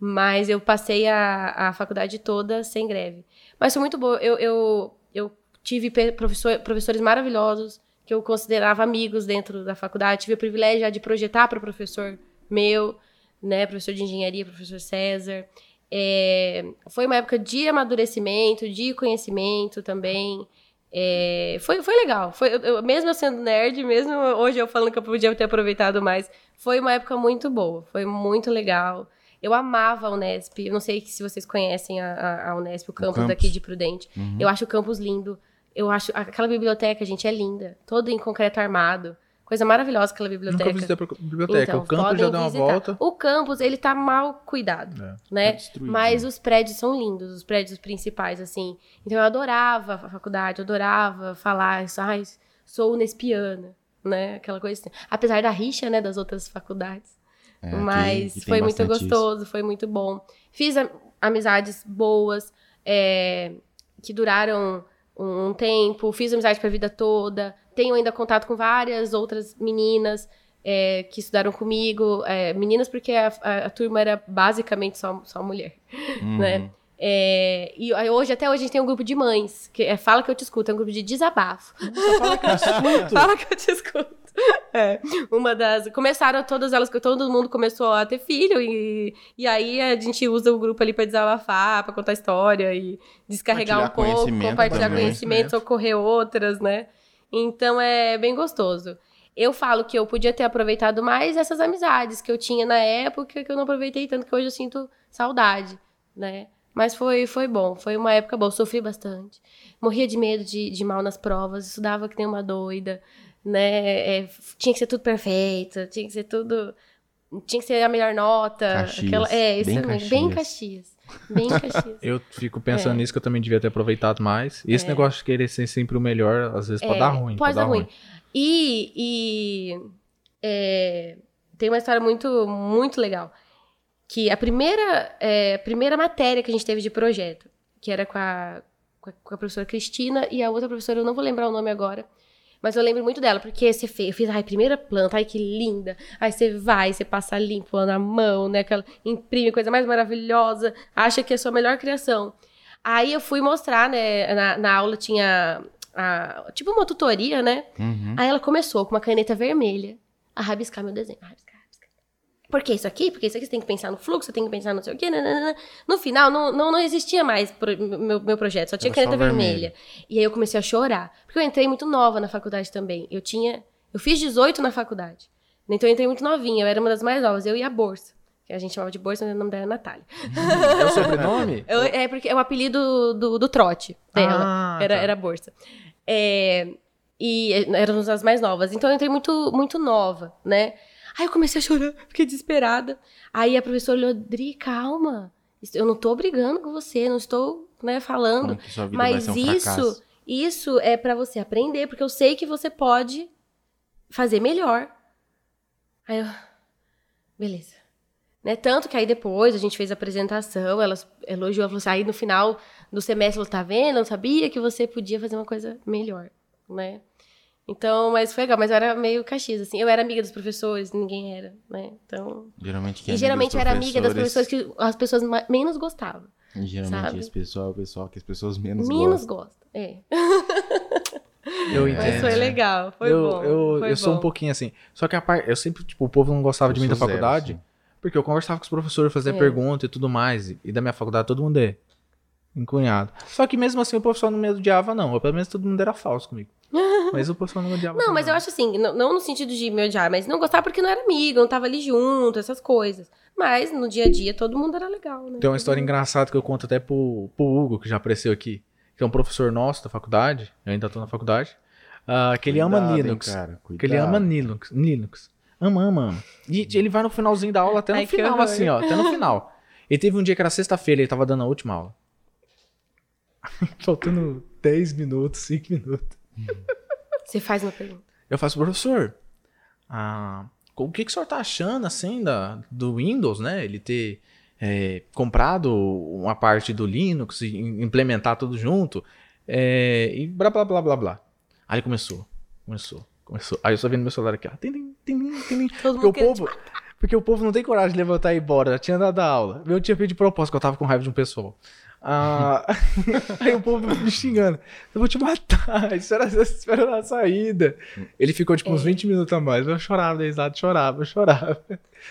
Mas eu passei a, a faculdade toda sem greve. Mas foi muito bom. Eu, eu, eu tive professor, professores maravilhosos, que eu considerava amigos dentro da faculdade. Tive o privilégio de projetar para o professor meu né? Professor de engenharia, professor César. É, foi uma época de amadurecimento, de conhecimento também. É, foi, foi legal. Foi, eu, mesmo eu sendo nerd, mesmo hoje eu falando que eu podia ter aproveitado mais, foi uma época muito boa. Foi muito legal. Eu amava a Unesp. Eu não sei se vocês conhecem a, a Unesp, o campus, o campus. daqui de Prudente. Uhum. Eu acho o campus lindo. Eu acho aquela biblioteca, gente, é linda. Todo em concreto armado. Coisa maravilhosa aquela biblioteca. Nunca visitei a biblioteca. Então, o campus já deu uma volta. O campus, ele tá mal cuidado, é, né? Tá Mas né? os prédios são lindos, os prédios principais, assim. Então eu adorava a faculdade, eu adorava falar isso, ai, sou nespiana, né? Aquela coisa assim. Apesar da rixa, né, das outras faculdades. É, Mas aqui, aqui foi muito gostoso, isso. foi muito bom. Fiz amizades boas, é, que duraram um, um tempo, fiz amizade pra vida toda tenho ainda contato com várias outras meninas é, que estudaram comigo. É, meninas porque a, a, a, turma era basicamente só, só mulher, uhum. né? É, e hoje, até hoje, a gente tem um grupo de mães, que é Fala que eu te escuto, é um grupo de desabafo. fala que eu te escuto. fala que eu te escuto. É, uma das. Começaram todas elas, todo mundo começou a ter filho, e, e aí a gente usa o grupo ali pra desabafar, pra contar história e descarregar um pouco, compartilhar conhecimento, socorrer outras, né? Então é bem gostoso. Eu falo que eu podia ter aproveitado mais essas amizades que eu tinha na época, que eu não aproveitei tanto, que hoje eu sinto saudade, né? Mas foi, foi bom, foi uma época boa. sofri bastante. Morria de medo de, de mal nas provas, estudava que nem uma doida, né? É, tinha que ser tudo perfeito, tinha que ser tudo. Tinha que ser a melhor nota. Caxias, aquela, é, isso bem, Caxias. bem Caxias. Bem Caxias. eu fico pensando é. nisso que eu também devia ter aproveitado mais. E esse é. negócio de querer ser sempre o melhor, às vezes pode é, dar ruim. Pode, dar ruim. ruim. E, e é, tem uma história muito, muito legal. Que a primeira, é, primeira matéria que a gente teve de projeto, que era com a, com a professora Cristina e a outra professora, eu não vou lembrar o nome agora, mas eu lembro muito dela, porque você fez, eu fiz, ai, primeira planta, ai, que linda. Aí você vai, você passa limpo na mão, né? Aquela, imprime, coisa mais maravilhosa, acha que é a sua melhor criação. Aí eu fui mostrar, né? Na, na aula tinha a, tipo uma tutoria, né? Uhum. Aí ela começou com uma caneta vermelha a rabiscar meu desenho. A rabiscar. Por que isso aqui? Porque isso aqui você tem que pensar no fluxo, você tem que pensar no sei o quê. Nananana. No final, não, não, não existia mais pro, meu, meu projeto, só tinha Era caneta só vermelha. E aí eu comecei a chorar. Porque eu entrei muito nova na faculdade também. Eu tinha. Eu fiz 18 na faculdade. Então eu entrei muito novinha, eu era uma das mais novas, eu e a Bolsa. Que a gente chamava de Bolsa, mas o nome dela é Natália. É o sobrenome? Eu, é porque é o apelido do, do trote dela. Ah, era, tá. era Bolsa. É, e éramos as mais novas. Então eu entrei muito, muito nova, né? Aí eu comecei a chorar, fiquei desesperada. Aí a professora olhou, Dri, calma. Eu não tô brigando com você, não estou, né, falando. Mas um isso, fracasso. isso é para você aprender, porque eu sei que você pode fazer melhor. Aí eu, beleza. Né? Tanto que aí depois a gente fez a apresentação, ela elogiou, ela falou assim, aí no final do semestre ela tá vendo, eu não sabia que você podia fazer uma coisa melhor, né? Então, mas foi legal, mas eu era meio caxias, assim. Eu era amiga dos professores, ninguém era, né? Então. Geralmente quem é E geralmente eu era amiga das pessoas que as pessoas menos gostavam. E geralmente sabe? esse pessoal é o pessoal que as pessoas menos, Menos gostam. gostam, é. Eu Mas entendo. foi legal, foi eu, bom. Eu, foi eu sou um bom. pouquinho assim. Só que a parte. Eu sempre, tipo, o povo não gostava de Eu mim da sou zero, faculdade. assim. Porque eu conversava com os professores, fazia É. pergunta e tudo mais. E, e da minha faculdade todo mundo é encunhado. Só que mesmo assim o professor não me odiava, não. Ou pelo menos todo mundo era falso comigo. Mas o professor não me odiava. Não, mas eu acho assim, não, não no sentido de me odiar, mas não gostar porque não era amigo, não tava ali junto, essas coisas. Mas no dia a dia todo mundo era legal, né? Tem uma história engraçada que eu conto até pro, pro Hugo, que já apareceu aqui. Que é um professor nosso da faculdade. Eu ainda tô na faculdade. ah, que ele ama Cuidado, hein, Linux. cara, Que ele ama cuidado. Linux. Linux. Ama, ama, ama. E ele vai no finalzinho da aula, até no Ai, final, assim, ó. Até no final. Ele teve um dia que era sexta-feira, ele tava dando a última aula. Faltando 10 minutos, 5 minutos. Você faz uma pergunta. Eu faço, professor, ah, o que, que o senhor tá achando, assim, da, do Windows, né? Ele ter é, comprado uma parte do Linux e implementar tudo junto. é, e blá, blá, blá, blá, blá. Aí ele começou, começou, começou. Aí eu só vendo meu celular aqui, ó. Tim, tim, tim, tim. Todo Porque o povo... Porque o povo não tem coragem de levantar e ir embora, já tinha dado a aula. Eu tinha feito de propósito, que eu tava com raiva de um pessoal. Ah, aí o povo me xingando. Eu vou te matar, espera, espera na saída. Ele ficou tipo uns É. 20 minutos a mais. Eu chorava, daí lado, chorava, eu chorava.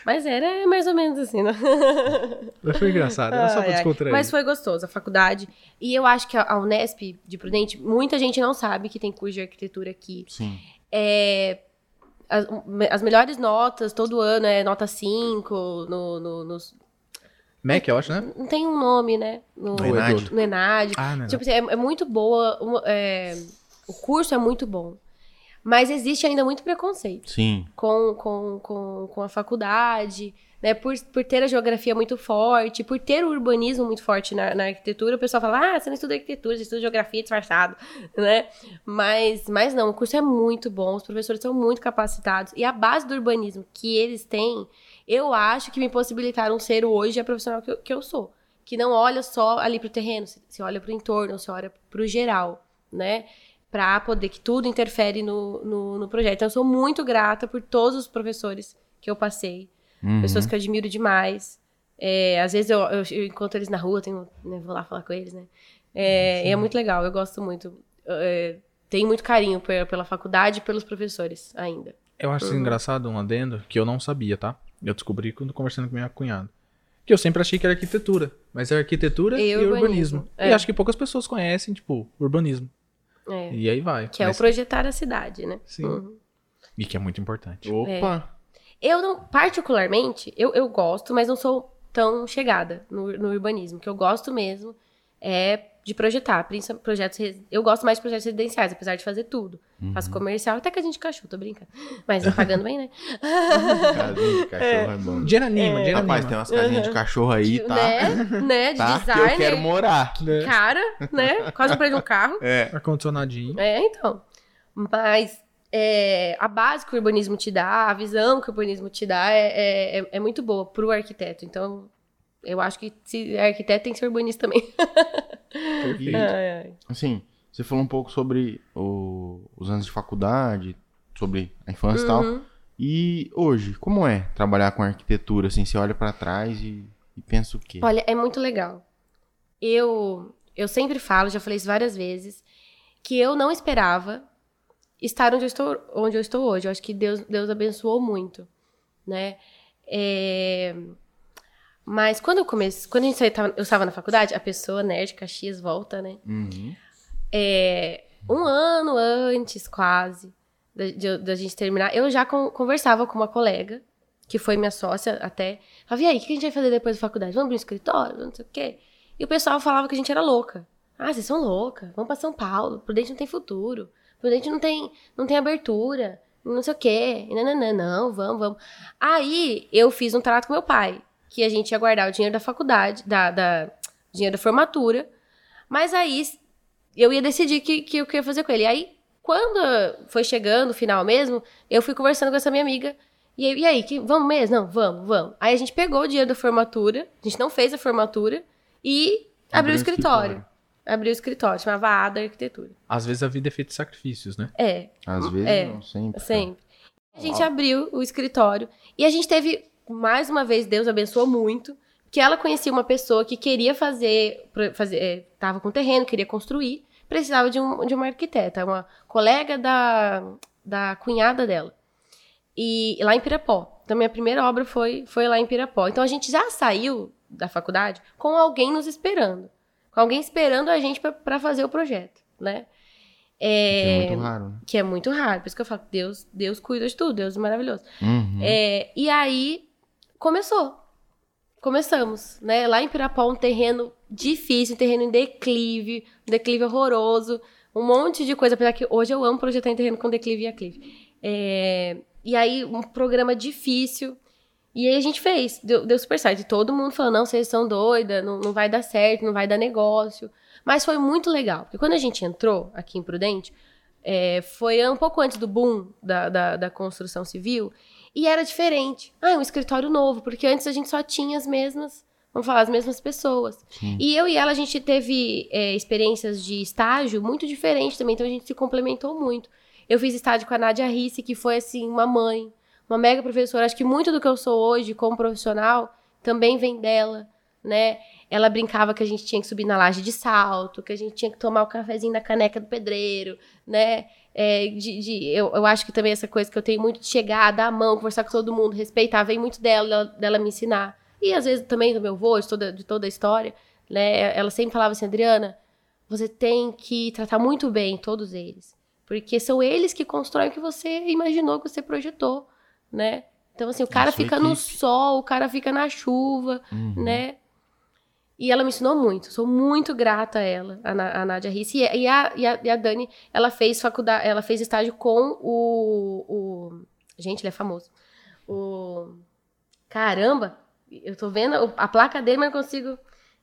Mas era mais ou menos assim, né? Mas foi engraçado, era só pra Ai, ai. descontrair. Mas foi gostoso, a faculdade. E eu acho que a a Unesp de Prudente, muita gente não sabe que tem curso de arquitetura aqui. Sim. É, as, as melhores notas todo ano é nota 5, no, no, nos- Mac, eu acho, né? não tem um nome, né? No, No Enad. no Enad. Ah, não. Tipo assim, é, é muito boa, é, o curso é muito bom. Mas existe ainda muito preconceito Sim. com, com, com, com a faculdade, né? Por, por ter a geografia muito forte, por ter o urbanismo muito forte na, na arquitetura, o pessoal fala, ah, você não estuda arquitetura, você estuda geografia disfarçado, né? Mas, mas não, o curso é muito bom, os professores são muito capacitados, e a base do urbanismo que eles têm, eu acho que me possibilitaram ser hoje a profissional que eu, que eu sou. Que não olha só ali pro terreno, se, olha pro entorno, se olha pro geral, né? Pra poder que tudo interfere no, no, no projeto. Então, eu sou muito grata por todos os professores que eu passei. Uhum. Pessoas que eu admiro demais. É, às vezes eu, eu- eu encontro eles na rua, tenho, né, vou lá falar com eles, né? É, e é muito legal, eu gosto muito. É, tenho muito carinho pe- pela faculdade e pelos professores ainda. Eu acho Uhum. engraçado, um adendo, que eu não sabia, tá? Eu descobri quando conversando com minha cunhada. Que eu sempre achei que era arquitetura. Mas é arquitetura E e, urbanismo. urbanismo. É. E acho que poucas pessoas conhecem, tipo, urbanismo. É, E aí vai. que é o Mas- projetar a cidade, né? Sim. Uhum. E que é muito importante. Opa! Eu não, particularmente, eu, eu gosto, mas não sou tão chegada no, no urbanismo. O que eu gosto mesmo é de projetar, principalmente projetos. Eu gosto mais de projetos residenciais, apesar de fazer tudo. Faço comercial, até casinha de cachorro, tô brincando. Mas não pagando bem, né? Casinha de cachorro é, bom. Dinheiro anima, dinheiro Rapaz, anima. tem umas casinhas de cachorro aí, tá? Né? né? De Tá? Que design. eu quero morar. Né? Cara, né? Quase comprei um carro. É. Ar-condicionadinho. É, então. Mas é, a base que o urbanismo te dá, a visão que o urbanismo te dá é, é, é muito boa pro arquiteto. Então, eu acho que se é arquiteto tem que ser urbanista também. E, Ai, ai. assim, você falou um pouco sobre o- os anos de faculdade, sobre a infância e tal. Uhum. E hoje, como é trabalhar com arquitetura? Assim, você olha pra trás e, e pensa o quê? Olha, é muito legal. Eu, eu sempre falo, já falei isso várias vezes, que eu não esperava estar onde eu estou, onde eu estou hoje. Eu acho que Deus, Deus abençoou muito, né? É, Mas quando eu comecei, quando a gente tava, eu estava na faculdade, a pessoa nerd Caxias volta, né? Uhum. É, um ano antes, quase, da, gente terminar, eu já con- conversava com uma colega, que foi minha sócia até. Falava, e aí, o que a gente vai fazer depois da faculdade? Vamos pro escritório? Não sei o quê. E o pessoal falava que a gente era louca. Ah, vocês são louca. Vamos pra São Paulo. Prudente não tem futuro. Prudente não tem, não tem abertura. Não sei o quê. Não, não, não, não, vamos, vamos. Aí, eu fiz um trato com meu pai. Que a gente ia guardar o dinheiro da faculdade, da, da dinheiro da formatura. Mas aí, eu ia decidir que, que eu queria fazer com ele. Aí, quando foi chegando o final mesmo, eu fui conversando com essa minha amiga E, e aí, que, vamos mesmo? Não, vamos, vamos. Aí a gente pegou o dinheiro da formatura, a gente não fez a formatura e abriu, o escritório. escritório. Abriu o escritório, chamava ADA Arquitetura. Às vezes a vida é feita de sacrifícios, né? É. Às vezes é, não, sempre. Sempre. A gente abriu o escritório e a gente teve, mais uma vez, Deus abençoou muito, que ela conhecia uma pessoa que queria fazer, fazer é, tava com terreno, queria construir, precisava de, um, de uma arquiteta, uma colega da, da cunhada dela. E lá em Pirapó. Então, minha primeira obra foi, foi lá em Pirapó. Então, a gente já saiu da faculdade com alguém nos esperando. Com alguém esperando a gente para fazer o projeto, né? É, que é muito raro. Né? Que é muito raro. Por isso que eu falo, Deus, Deus cuida de tudo, Deus é maravilhoso. Uhum. É, e aí, começou. Começamos, né? Lá em Pirapó, um terreno difícil, um terreno em declive, um declive horroroso, um monte de coisa. Apesar que hoje eu amo projetar em terreno com declive e aclive. É, e aí, um programa difícil. E aí a gente fez, deu, deu super certo. E todo mundo falou: não, vocês são doida, não, não vai dar certo, não vai dar negócio. Mas foi muito legal, porque quando a gente entrou aqui em Prudente, é, foi um pouco antes do boom da, da, da, construção civil, e era diferente. Ah, é um escritório novo, porque antes a gente só tinha as mesmas, vamos falar, as mesmas pessoas. Sim. E eu e ela, a gente teve é, experiências de estágio muito diferentes também, então a gente se complementou muito. Eu fiz estágio com a Nadia Risse, que foi, assim, uma mãe, uma mega professora. Acho que muito do que eu sou hoje como profissional também vem dela, né? Ela brincava que a gente tinha que subir na laje de salto, que a gente tinha que tomar o cafezinho da caneca do pedreiro, né? É, de, de, eu, eu acho que também essa coisa que eu tenho muito de chegar, dar a mão, conversar com todo mundo, respeitar, vem muito dela, dela me ensinar. E às vezes também do meu avô, de toda, de toda a história, né? Ela sempre falava assim, Adriana, você tem que tratar muito bem todos eles. Porque são eles que constroem o que você imaginou, que você projetou, né? Então, assim, o cara fica equipe. no sol, o cara fica na chuva, uhum. né? E ela me ensinou muito. Sou muito grata a ela, a, a Nádia Risse. E, e, a, e, a, e a Dani, ela fez faculdade, ela fez estágio com o, o. Gente, ele é famoso. O. Caramba! Eu tô vendo a placa dele, mas não consigo.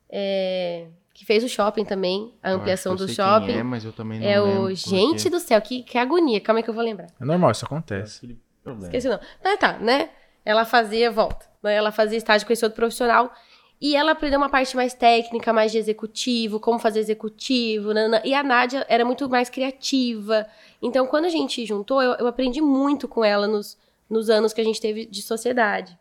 É, que fez o shopping também, a ampliação do shopping. é, mas eu também não É o. Gente do céu, que, que agonia. Calma aí que eu vou lembrar. É normal, isso acontece. Esqueci não. Mas tá, né? Ela fazia, volta. Né? Ela fazia estágio com esse outro profissional. E ela aprendeu uma parte mais técnica, mais de executivo, como fazer executivo. Nana. E a Nádia era muito mais criativa. Então, quando a gente juntou, eu, eu aprendi muito com ela nos, nos anos que a gente teve de sociedade.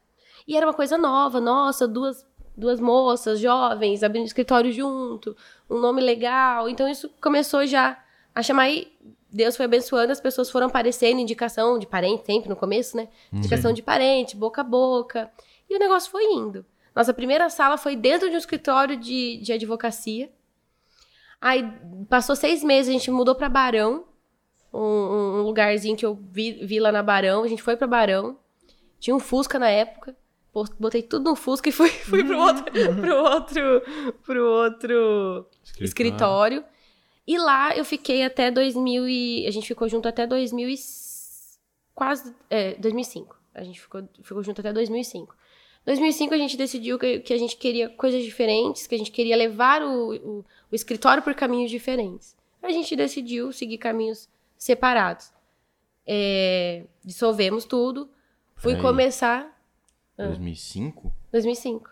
E era uma coisa nova, nossa, duas, duas moças jovens abrindo escritório junto, um nome legal. Então, isso começou já a chamar. E Deus foi abençoando, as pessoas foram aparecendo, indicação de parente, sempre no começo, né? Indicação Sim. de parente, boca a boca. E o negócio foi indo. Nossa primeira sala foi dentro de um escritório de, de advocacia. Aí passou seis meses, a gente mudou para Barão, um, um, lugarzinho que eu vi, vi, lá na Barão. A gente foi para Barão. Tinha um Fusca na época. Botei tudo no Fusca e fui, fui pro outro, pro outro, pro outro escritório. escritório. E lá eu fiquei até 2000 e... A gente ficou junto até 2000 e... Quase... É, 2005. A gente ficou, ficou junto até 2005. 2005 a gente decidiu que, que a gente queria coisas diferentes, que a gente queria levar o, o, o escritório por caminhos diferentes. A gente decidiu seguir caminhos separados. É, dissolvemos tudo. Fui começar. 2005? 2005.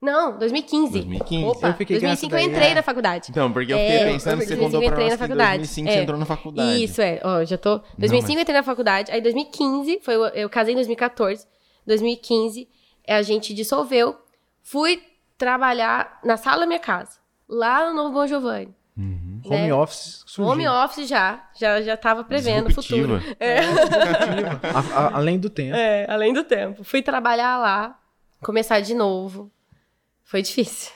Não, 2015. 2015. Opa, eu fiquei 2005 eu entrei é. na faculdade. Então, porque eu fiquei é, pensando que você contou pra nós na faculdade. 2005 é. você entrou na faculdade. Isso, é. Ó, já tô... 2005 Não, mas... eu entrei na faculdade, aí 2015, foi, eu casei em 2014, 2015 a gente dissolveu. Fui trabalhar na sala da minha casa, lá no Novo Bom Giovanni. Uhum. Né? Home office surgiu. Home office já, já já estava prevendo o futuro. É. a, a, além do tempo. É, além do tempo. Fui trabalhar lá, começar de novo. Foi difícil.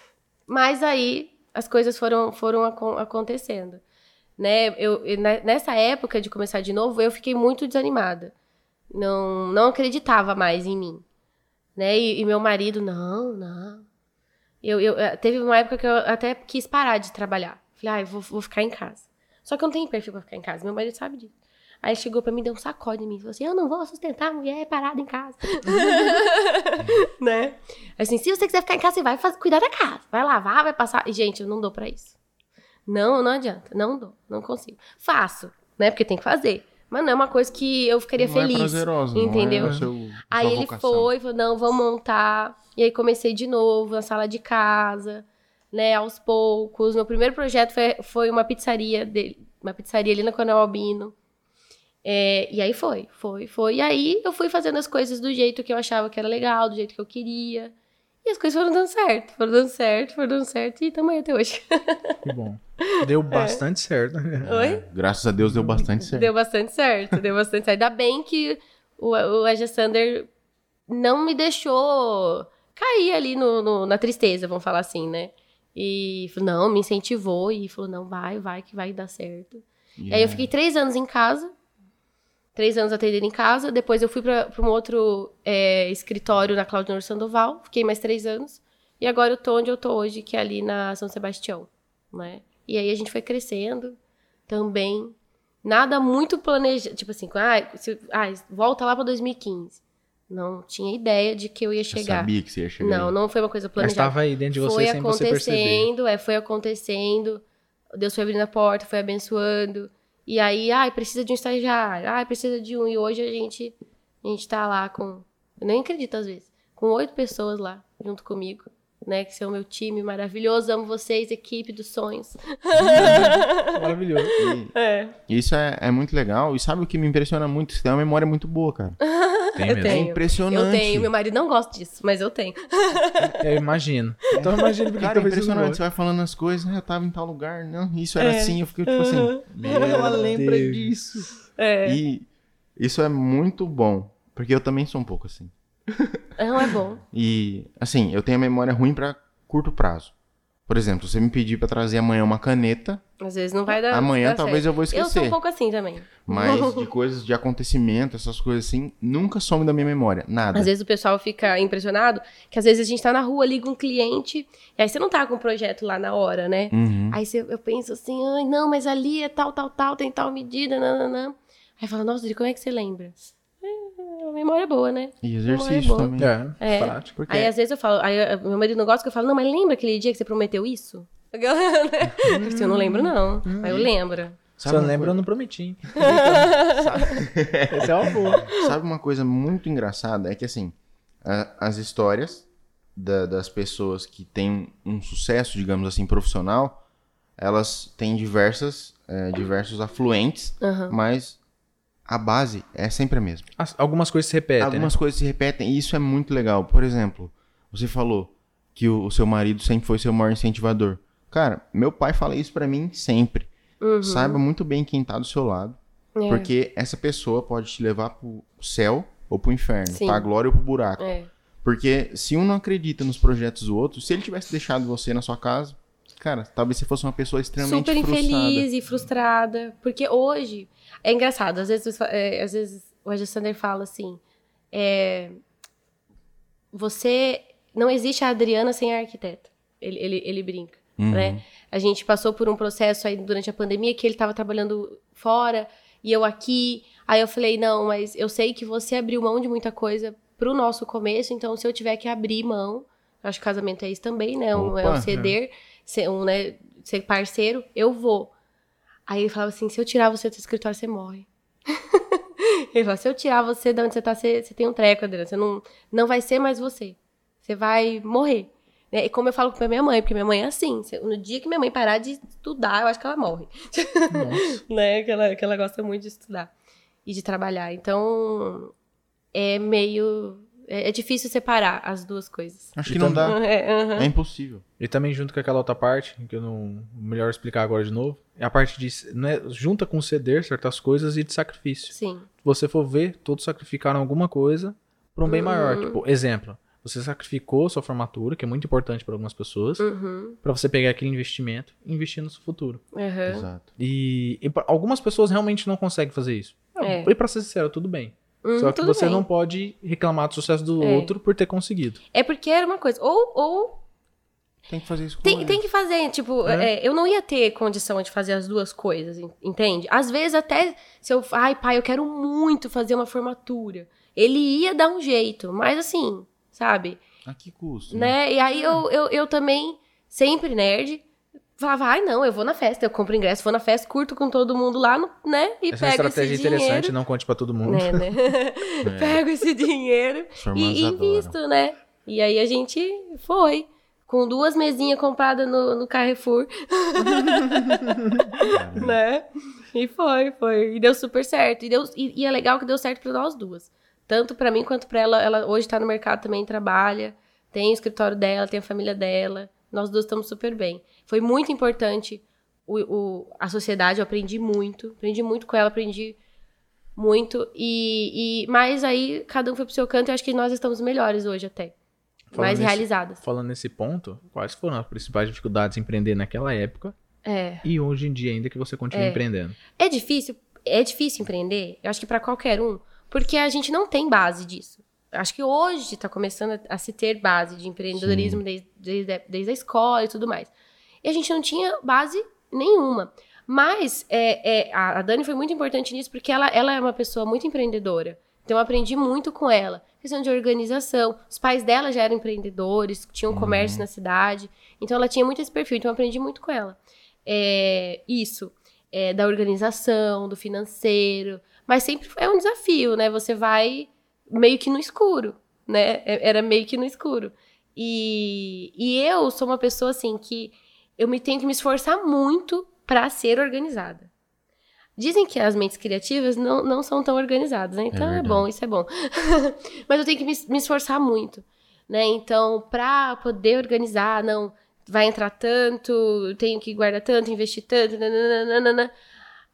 Mas aí as coisas foram, foram acontecendo. Né? Eu, nessa época de começar de novo, eu fiquei muito desanimada. Não, não acreditava mais em mim né? E, e, meu marido, não, não. Eu, eu, eh, teve uma época que eu até quis parar de trabalhar. Falei, ah, eu vou, vou ficar em casa. Só que eu não tenho perfil pra ficar em casa. Meu marido sabe disso. Aí chegou pra mim, deu um sacode em mim. Falou assim, eu não vou sustentar a mulher parada em casa. né? Assim, se você quiser ficar em casa, você vai fazer, cuidar da casa. Vai lavar, vai passar. E, gente, eu não dou pra isso. Não, não adianta. Não dou. Não consigo. Faço, né? Porque tem que fazer. Mas não é uma coisa que eu ficaria não feliz. É prazerosa, entendeu? É seu, aí ele vocação. foi, falou, não, vamos montar. E aí comecei de novo na sala de casa, né, aos poucos. Meu primeiro projeto foi, foi uma pizzaria dele, uma pizzaria ali na Coronel Albino. É, e aí foi, foi, foi. E aí eu fui fazendo as coisas do jeito que eu achava que era legal, do jeito que eu queria. E as coisas foram dando certo, foram dando certo, foram dando certo e estamos aí até hoje. Que bom. Deu bastante certo. Oi? Graças a Deus deu bastante certo. Deu bastante certo, deu bastante certo. Ainda bem que o, o Sander não me deixou cair ali no, no, na tristeza, vamos falar assim, né? E falou, não, me incentivou e falou, não, vai, vai, que vai dar certo. E aí eu fiquei três anos em casa, três anos atendendo em casa, depois eu fui para um outro é, escritório na Claudio Sandoval, fiquei mais três anos, e agora eu tô onde eu tô hoje, que é ali na São Sebastião, né? E aí a gente foi crescendo também, nada muito planejado, tipo assim, ah, se, ah volta lá para 2015. Não tinha ideia de que eu ia chegar. Eu sabia que você ia chegar. Não, aí. não foi uma coisa planejada. Mas estava aí dentro de você foi sem você perceber. acontecendo, é, foi acontecendo. Deus foi abrindo a porta, foi abençoando. E aí, ai, precisa de um estagiário, ai, precisa de um. E hoje a gente, a gente tá lá com. Eu nem acredito às vezes. Com oito pessoas lá, junto comigo. Né, que são meu time maravilhoso, amo vocês, equipe dos sonhos. Maravilhoso. E, É. Isso é, é muito legal. E sabe o que me impressiona muito? Você tem uma memória muito boa, cara. Tem Eu mesmo. É tenho. impressionante. Eu tenho, meu marido não gosta disso, mas eu tenho. Eu imagino. Então imagina porque Cara, é impressionante. Você vai falando as coisas, ah, eu tava em tal lugar, não, isso era É. assim. Eu fiquei tipo assim, Meu ela lembra Deus. disso. É. E isso é muito bom, porque eu também sou um pouco assim. Não é bom. E, assim, eu tenho a memória ruim pra curto prazo. Por exemplo, se você me pedir pra trazer amanhã uma caneta, Às vezes não vai dar. amanhã dar talvez certo. eu vou Eu sou esquecer. um pouco assim também. Mas de coisas de acontecimento, essas coisas assim, nunca some da minha memória. Nada. Às vezes o pessoal fica impressionado que às vezes a gente tá na rua, liga um cliente, e aí você não tá com o projeto lá na hora, né? Uhum. Aí você, eu penso assim, ai, não, mas ali é tal, tal, tal, tem tal medida, nananã. Aí fala, nossa, de como é que você lembra? É, a memória é boa, né? E Memória exercício boa. também. É, É. prático. Porque Aí às vezes eu falo, aí eh, meu marido não gosta que eu falo, não, mas lembra aquele dia que você prometeu isso? Assim, eu não lembro, não. Mas eu lembro. Se sabe eu uma lembro, eu não prometi. hein? Essa é uma boa. Sabe uma coisa muito engraçada? É que assim, a- as histórias da- das pessoas que têm um sucesso, digamos assim, profissional, elas têm diversas, é, diversos afluentes, Aham. mas a base é sempre a mesma. As- Algumas coisas se repetem, Algumas né? coisas se repetem e isso é muito legal. Por exemplo, você falou que o, o seu marido sempre foi seu maior incentivador. Cara, meu pai fala isso pra mim sempre. Saiba muito bem quem tá do seu lado, É. porque essa pessoa pode te levar pro céu ou pro inferno, Sim. pra glória ou pro buraco. É. Porque se um não acredita nos projetos do outro, se ele tivesse deixado você na sua casa, cara, talvez você fosse uma pessoa extremamente super frustrada. infeliz e frustrada. Porque hoje. É engraçado, às vezes, é, às vezes o Alexander fala assim: é, você. Não existe a Adriana sem a arquiteta. Ele, ele, ele brinca, Uhum. né? A gente passou por um processo aí durante a pandemia que ele estava trabalhando fora e eu aqui. Aí eu falei: não, mas eu sei que você abriu mão de muita coisa pro nosso começo, então se eu tiver que abrir mão, acho que casamento é isso também, né? Um, é Opa, um ceder, ser, um, né, ser parceiro, eu vou. Aí ele falava assim: se eu tirar você do seu escritório, você morre. ele falava: se eu tirar você de onde você tá, você, você tem um treco, Adriana. Você não, não vai ser mais você. Você vai morrer. Né? E como eu falo pra minha mãe, porque minha mãe é assim: no dia que minha mãe parar de estudar, eu acho que ela morre. né? Que ela, que ela gosta muito de estudar e de trabalhar. Então, é meio. É, é difícil separar as duas coisas. Acho que não dá. É. É impossível. E também junto com aquela outra parte, que eu não. Melhor explicar agora de novo. É a parte de. Não é, junta com ceder certas coisas e de sacrifício. Sim. Se você for ver, todos sacrificaram alguma coisa para um bem maior. Tipo, exemplo. Você sacrificou sua formatura, que é muito importante para algumas pessoas, Uhum. para você pegar aquele investimento e investir no seu futuro. Aham. Exato. E, e pra- algumas pessoas realmente não conseguem fazer isso. É. E pra ser sincero, tudo bem. Hum, Só que você bem. não pode reclamar do sucesso do É. outro por ter conseguido. É porque era uma coisa. Ou, ou Tem que fazer isso com tem, tem que fazer, tipo, É. é, eu não ia ter condição de fazer as duas coisas, en- entende? Às vezes até se eu, ai pai, eu quero muito fazer uma formatura. Ele ia dar um jeito, mas assim, sabe? A que custo? Né? E aí eu, eu, eu também, sempre nerd, falava, ai não, eu vou na festa, eu compro ingresso, vou na festa, curto com todo mundo lá, né? E Essa é pego estratégia esse interessante, dinheiro, não conte pra todo mundo. né, né? É. Pego esse dinheiro e invisto, né? E aí a gente foi. Com duas mesinhas compradas no, no Carrefour, né? E foi, foi. E deu super certo. E, deu, e, e é legal que deu certo pra nós duas. Tanto pra mim quanto pra ela. Ela hoje tá no mercado também, trabalha. Tem o escritório dela, tem a família dela. Nós duas estamos super bem. Foi muito importante o, o- a sociedade, eu aprendi muito. Aprendi muito com ela, aprendi muito. E, e Mas aí, cada um foi pro seu canto e eu acho que nós estamos melhores hoje até. Falando mais nesse- realizadas. Falando nesse ponto, quais foram as principais dificuldades em empreender naquela época É. e hoje em dia ainda que você continua É. empreendendo? É difícil, é difícil empreender, eu acho que pra qualquer um, porque a gente não tem base disso. Acho que hoje tá começando a, a se ter base de empreendedorismo desde, desde, a- desde a escola e tudo mais. E a gente não tinha base nenhuma. Mas é, é, a, Dani foi muito importante nisso, porque ela, ela é uma pessoa muito empreendedora. Então eu aprendi muito com ela. Questão de organização. Os pais dela já eram empreendedores, tinham comércio na cidade. Então ela tinha muito esse perfil, então eu aprendi muito com ela. É, isso. é, da organização, do financeiro. Mas sempre é um desafio, né? Você vai meio que no escuro, né? É- Era meio que no escuro. E, e eu sou uma pessoa assim que eu me tenho que me esforçar muito pra ser organizada. Dizem que as mentes criativas não, não são tão organizadas, né? Então é, verdade. bom, isso é bom. Mas eu tenho que me, me esforçar muito, né? Então, pra poder organizar, não, vai entrar tanto, tenho que guardar tanto, investir tanto, nananana.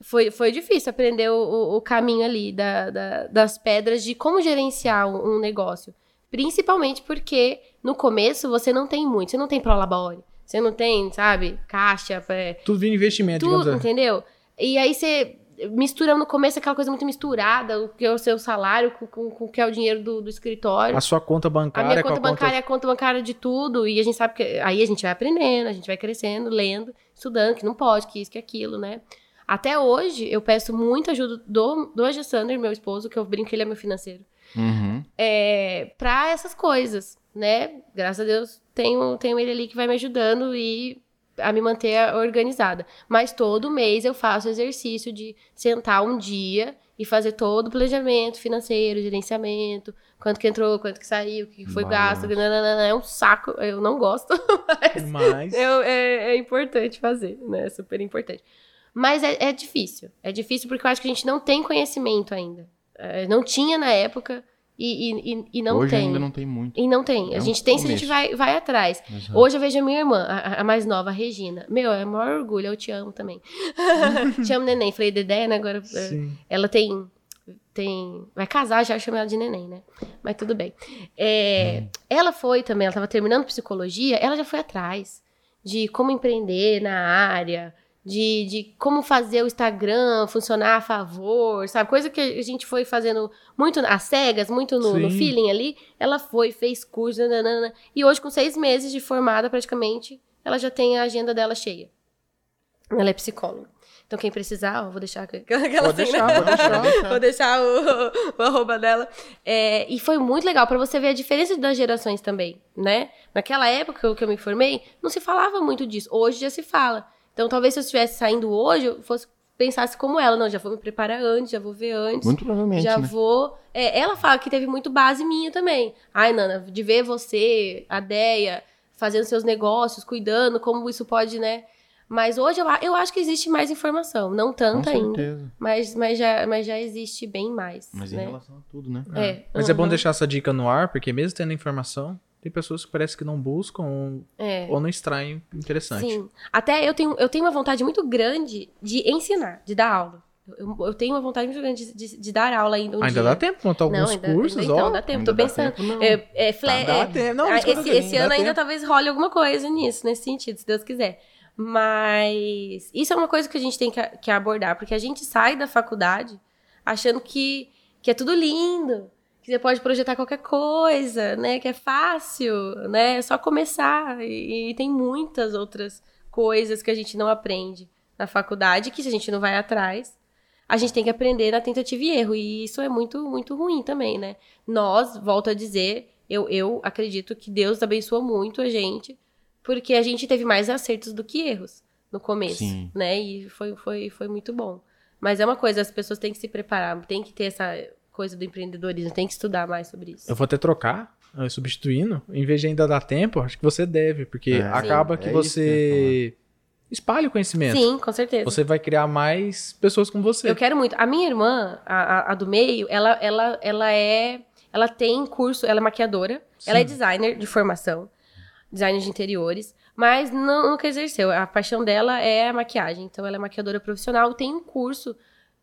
Foi, foi difícil aprender o, o- caminho ali da, da- das pedras de como gerenciar um, negócio. Principalmente porque no começo você não tem muito, você não tem prolabore, você não tem, sabe, caixa, é, Tudo vira investimento, tudo, assim. entendeu? E aí você mistura no começo aquela coisa muito misturada, o que é o seu salário com, com, com o que é o dinheiro do, do escritório. A sua conta A bancária minha com conta a conta... bancária é a conta bancária de tudo, e a gente sabe que aí a gente vai aprendendo, a gente vai crescendo, lendo, estudando, que não pode, que isso, que aquilo, né? Até hoje, eu peço muita ajuda do, do Alexander, meu esposo, que eu brinco que ele é meu financeiro, Uhum. é, pra essas coisas, né? Graças a Deus, tenho, tenho ele ali que vai me ajudando e a me manter organizada. Mas todo mês eu faço exercício de sentar um dia e fazer todo o planejamento financeiro, gerenciamento, quanto que entrou, quanto que saiu, o que foi Balanço. gasto, nananana, é um saco, eu não gosto, mas Mas... eu- é, é importante fazer, né? É super importante. Mas é, é difícil. É difícil porque eu acho que a gente não tem conhecimento ainda. É, não tinha na época e, e, e- e não Hoje tem. ainda não tem muito. E não tem. É a um gente tem se a gente começo. vai, vai atrás. Exato. Hoje eu vejo a minha irmã, a, a mais nova, a Regina. Meu, é o maior orgulho, eu te amo também. te amo, neném. Falei Dedé, né? Agora. é, Sim. Ela tem. tem vai casar, já chama ela de neném, né? Mas tudo bem. É, Ela foi também, ela tava terminando psicologia, ela já foi atrás de como empreender na área, de, de como fazer o Instagram funcionar a favor, sabe? Coisa que a gente foi fazendo muito às cegas, muito no, no feeling ali. Ela foi, fez curso, nananana, e hoje, com seis meses de formada praticamente, ela já tem a agenda dela cheia. Ela é psicóloga. Então, quem precisar, ó, vou deixar aquela Pode assim, deixar, né? pode deixar. Vou deixar o, o arroba dela. É, e foi muito legal pra você ver a diferença das gerações também, né? Naquela época que eu- que eu me formei, não se falava muito disso. Hoje já se fala. Então, talvez se eu estivesse saindo hoje, eu fosse pensasse como ela. Não, já vou me preparar antes, já vou ver antes. Muito provavelmente, Já né? vou. É, ela fala que teve muito base minha também. Ai, Nana, de ver você, a Deia, fazendo seus negócios, cuidando, como isso pode, né? Mas hoje eu, eu acho que existe mais informação. Não Com tanta ainda. certeza. Mas, mas, já, mas já existe bem mais. Mas em né? relação a tudo, né? É, Mas é bom uhum, deixar essa dica no ar, porque mesmo tendo informação, tem pessoas que parece que não buscam ou, é. ou não extraem interessante. Sim. Até eu tenho, eu tenho uma vontade muito grande de ensinar, de dar aula. Eu, eu tenho uma vontade muito grande de, de- de dar aula ainda um Ainda dia. dá tempo, montar alguns Não, ainda, cursos, então, ó. dá tempo, Ainda tô dá pensando. tempo. É, é, fle- Dá tempo. Não, esse, esse dá ano ainda tempo. talvez role alguma coisa nisso, nesse sentido, se Deus quiser. Mas isso é uma coisa que a gente tem que, que abordar, porque a gente sai da faculdade achando que, que é tudo lindo, que você pode projetar qualquer coisa, né? Que é fácil, né? É só começar. E, e tem muitas outras coisas que a gente não aprende na faculdade, que se a gente não vai atrás, a gente tem que aprender na tentativa e erro. E isso é muito, muito ruim também, né? Nós, volto a dizer, eu, eu acredito que Deus abençoa muito a gente, porque a gente teve mais acertos do que erros. no começo, Sim. né? E foi, foi, foi muito bom. Mas é uma coisa, as pessoas têm que se preparar, tem que ter essa coisa do empreendedorismo, tem que estudar mais sobre isso. Eu vou até trocar, eh, substituindo, em vez de ainda dar tempo, acho que você deve, porque é, acaba que é você espalha o conhecimento. Sim, com certeza. Você vai criar mais pessoas com você. Eu quero muito. A minha irmã, a, a do meio, ela, ela, ela é. Ela tem curso, ela é maquiadora, Sim. ela é designer de formação, designer de interiores, mas não, nunca exerceu. A paixão dela é a maquiagem. Então, ela é maquiadora profissional, tem um curso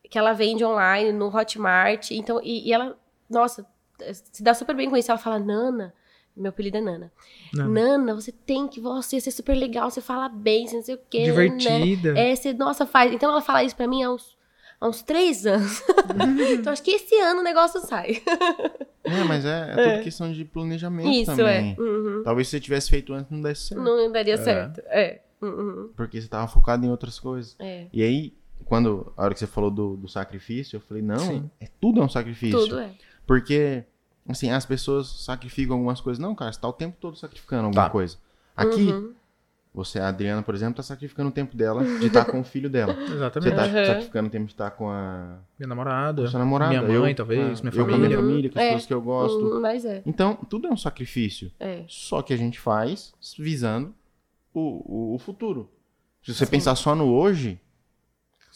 que ela vende online no Hotmart. Então, e, e ela, nossa, se dá super bem com isso. Ela fala, Nana, meu apelido é Nana. Nana, Nana você tem que, você ia ser super legal, você fala bem, você não sei o quê. Divertida. Né? É, você, nossa, faz. Então ela fala isso pra mim há uns, há uns três anos. então acho que esse ano o negócio sai. é, mas é, é tudo é. questão de planejamento isso, também. É. Uhum. Talvez se você tivesse feito antes não desse certo. Não daria é. certo, é. Uhum. Porque você tava focado em outras coisas. É. E aí, quando, a hora que você falou do, do sacrifício, eu falei, não, é, tudo é um sacrifício. Tudo é. Porque Assim, as pessoas sacrificam algumas coisas. Não, cara, você tá o tempo todo sacrificando alguma tá. coisa. Aqui, uhum. você, a Adriana, por exemplo, tá sacrificando o tempo dela de estar tá com o filho dela. Exatamente. Você tá uhum. sacrificando o tempo de estar tá com a... Minha namorada. Com sua namorada. Minha mãe, eu, talvez, minha eu família. com a minha família, com as é. coisas que eu gosto. Uhum, mas é. Então, tudo é um sacrifício. É. Só que a gente faz visando o, o, o futuro. Se você Sim. pensar só no hoje,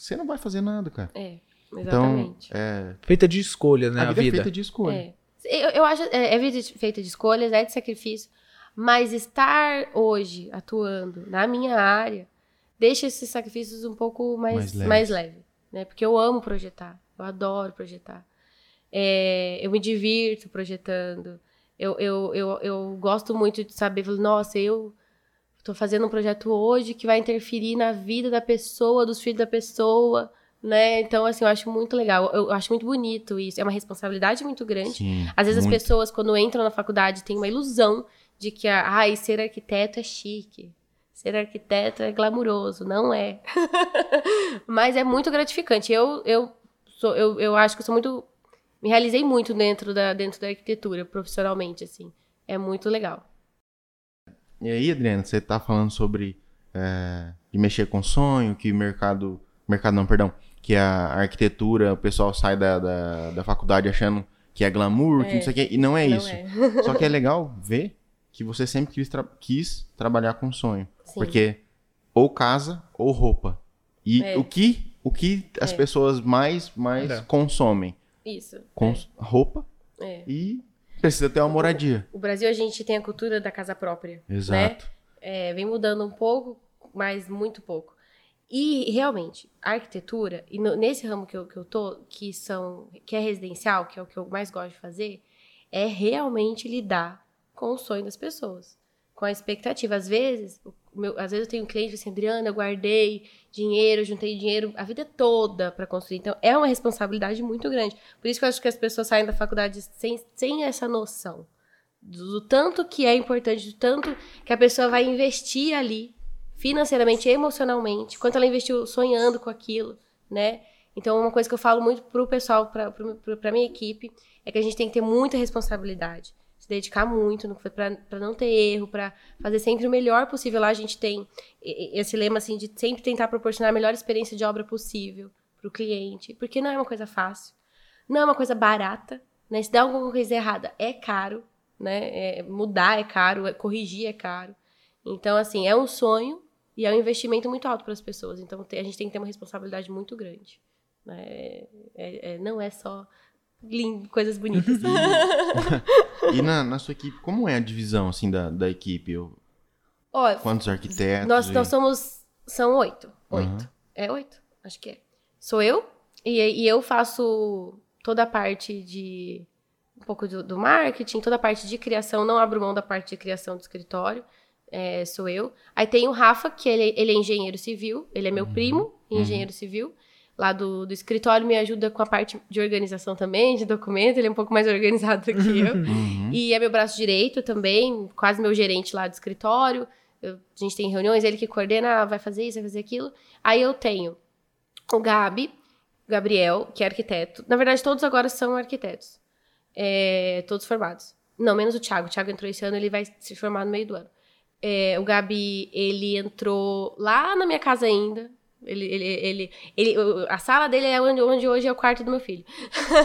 você não vai fazer nada, cara. É, exatamente. Então, é... Feita de escolha, né? A, a vida, vida é feita de escolha. É. Eu, eu acho é, é vida feita de escolhas, é de sacrifício, mas estar hoje atuando na minha área deixa esses sacrifícios um pouco mais, mais, leve. mais leve, né? Porque eu amo projetar, eu adoro projetar. É, eu me divirto projetando. Eu, eu, eu, eu gosto muito de saber, nossa, eu estou fazendo um projeto hoje que vai interferir na vida da pessoa, dos filhos da pessoa né? Então, assim, eu acho muito legal. Eu acho muito bonito isso. É uma responsabilidade muito grande. Sim, Às vezes muito. as pessoas, quando entram na faculdade, têm uma ilusão de que, ai, ser arquiteto é chique. Ser arquiteto é glamuroso. Não é. Mas é muito gratificante. Eu, eu, sou, eu, eu acho que eu sou muito... Me realizei muito dentro da, dentro da arquitetura, profissionalmente, assim. É muito legal. E aí, Adriana, você tá falando sobre é, de mexer com sonho, que o mercado... Mercado não, perdão que a arquitetura, o pessoal sai da, da, da faculdade achando que é glamour, é. que não sei o quê, e não é não isso. É. Só que é legal ver que você sempre quis, tra quis trabalhar com sonho. Sim. Porque ou casa ou roupa. E é. o que o que as é. pessoas mais mais é. consomem? Isso. Cons roupa e precisa ter uma moradia. O Brasil a gente tem a cultura da casa própria. Né? Exato. Né? vem mudando um pouco, mas muito pouco. E realmente, a arquitetura, e no, nesse ramo que eu, que eu tô, que são que é residencial, que é o que eu mais gosto de fazer, é realmente lidar com o sonho das pessoas, com a expectativa. Às vezes, meu, às vezes eu tenho um cliente assim, Adriana, eu guardei dinheiro, juntei dinheiro a vida toda para construir. Então, é uma responsabilidade muito grande. Por isso que eu acho que as pessoas saem da faculdade sem, sem essa noção do, do tanto que é importante, do tanto que a pessoa vai investir ali financeiramente, emocionalmente, quanto ela investiu sonhando com aquilo, né? Então, uma coisa que eu falo muito pro pessoal, pra, pra, pra minha equipe, é que a gente tem que ter muita responsabilidade. Se dedicar muito para não ter erro, para fazer sempre o melhor possível. Lá a gente tem esse lema assim de sempre tentar proporcionar a melhor experiência de obra possível para o cliente, porque não é uma coisa fácil, não é uma coisa barata, né? Se der alguma coisa errada, é caro, né? É, mudar é caro, é, corrigir é caro. Então, assim, é um sonho, e é um investimento muito alto para as pessoas. Então a gente tem que ter uma responsabilidade muito grande. Né? É, é, não é só lindo, coisas bonitas. e na, na, sua equipe, como é a divisão assim da, da equipe? Eu... Quantos arquitetos? Nós, e... nós somos. São oito. Oito. Uhum. É oito? Acho que é. Sou eu, e, e eu faço toda a parte de. Um pouco do, do marketing, toda a parte de criação. Não abro mão da parte de criação do escritório é, sou eu. Aí tem o Rafa, que ele, ele é engenheiro civil, ele é meu uhum. primo, uhum. engenheiro uhum. civil, lá do, do escritório, me ajuda com a parte de organização também, de documento, ele é um pouco mais organizado do que eu. Uhum. E é meu braço direito também, quase meu gerente lá do escritório. Eu, a gente tem reuniões, ele que coordena, ah, vai fazer isso, vai fazer aquilo. Aí eu tenho o Gabi, Gabriel, que é arquiteto. Na verdade, todos agora são arquitetos. É, todos formados. Não, menos o Thiago. O Thiago entrou esse ano, ele vai se formar no meio do ano É, o Gabi, ele entrou lá na minha casa ainda. Ele, ele, ele, ele, a sala dele é onde, onde hoje é o quarto do meu filho.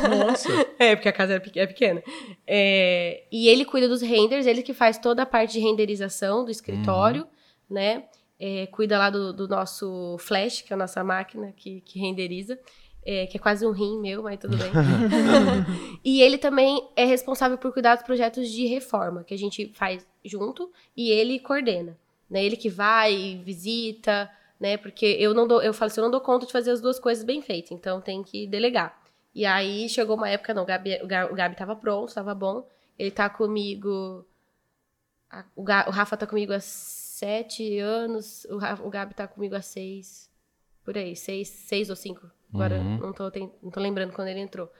Nossa! é, porque a casa é pequena. É, e ele cuida dos renders, ele que faz toda a parte de renderização do escritório, uhum. né? É, cuida lá do, do, nosso Flash, que é a nossa máquina que, que renderiza. É, que é quase um rim meu, mas tudo bem. e ele também é responsável por cuidar dos projetos de reforma, que a gente faz junto, e ele coordena. Né? Ele que vai, visita, né? Porque eu não dou, eu falo assim, eu não dou conta de fazer as duas coisas bem feitas, então tem que delegar. E aí chegou uma época, não, o Gabi, o Gabi tava pronto, tava bom. Ele tá comigo. o, Rafa tá comigo há sete anos, o, Rafa, o Gabi tá comigo há seis. Por aí, seis, seis ou cinco. Agora uhum. não, tô, tem, não tô lembrando quando ele entrou.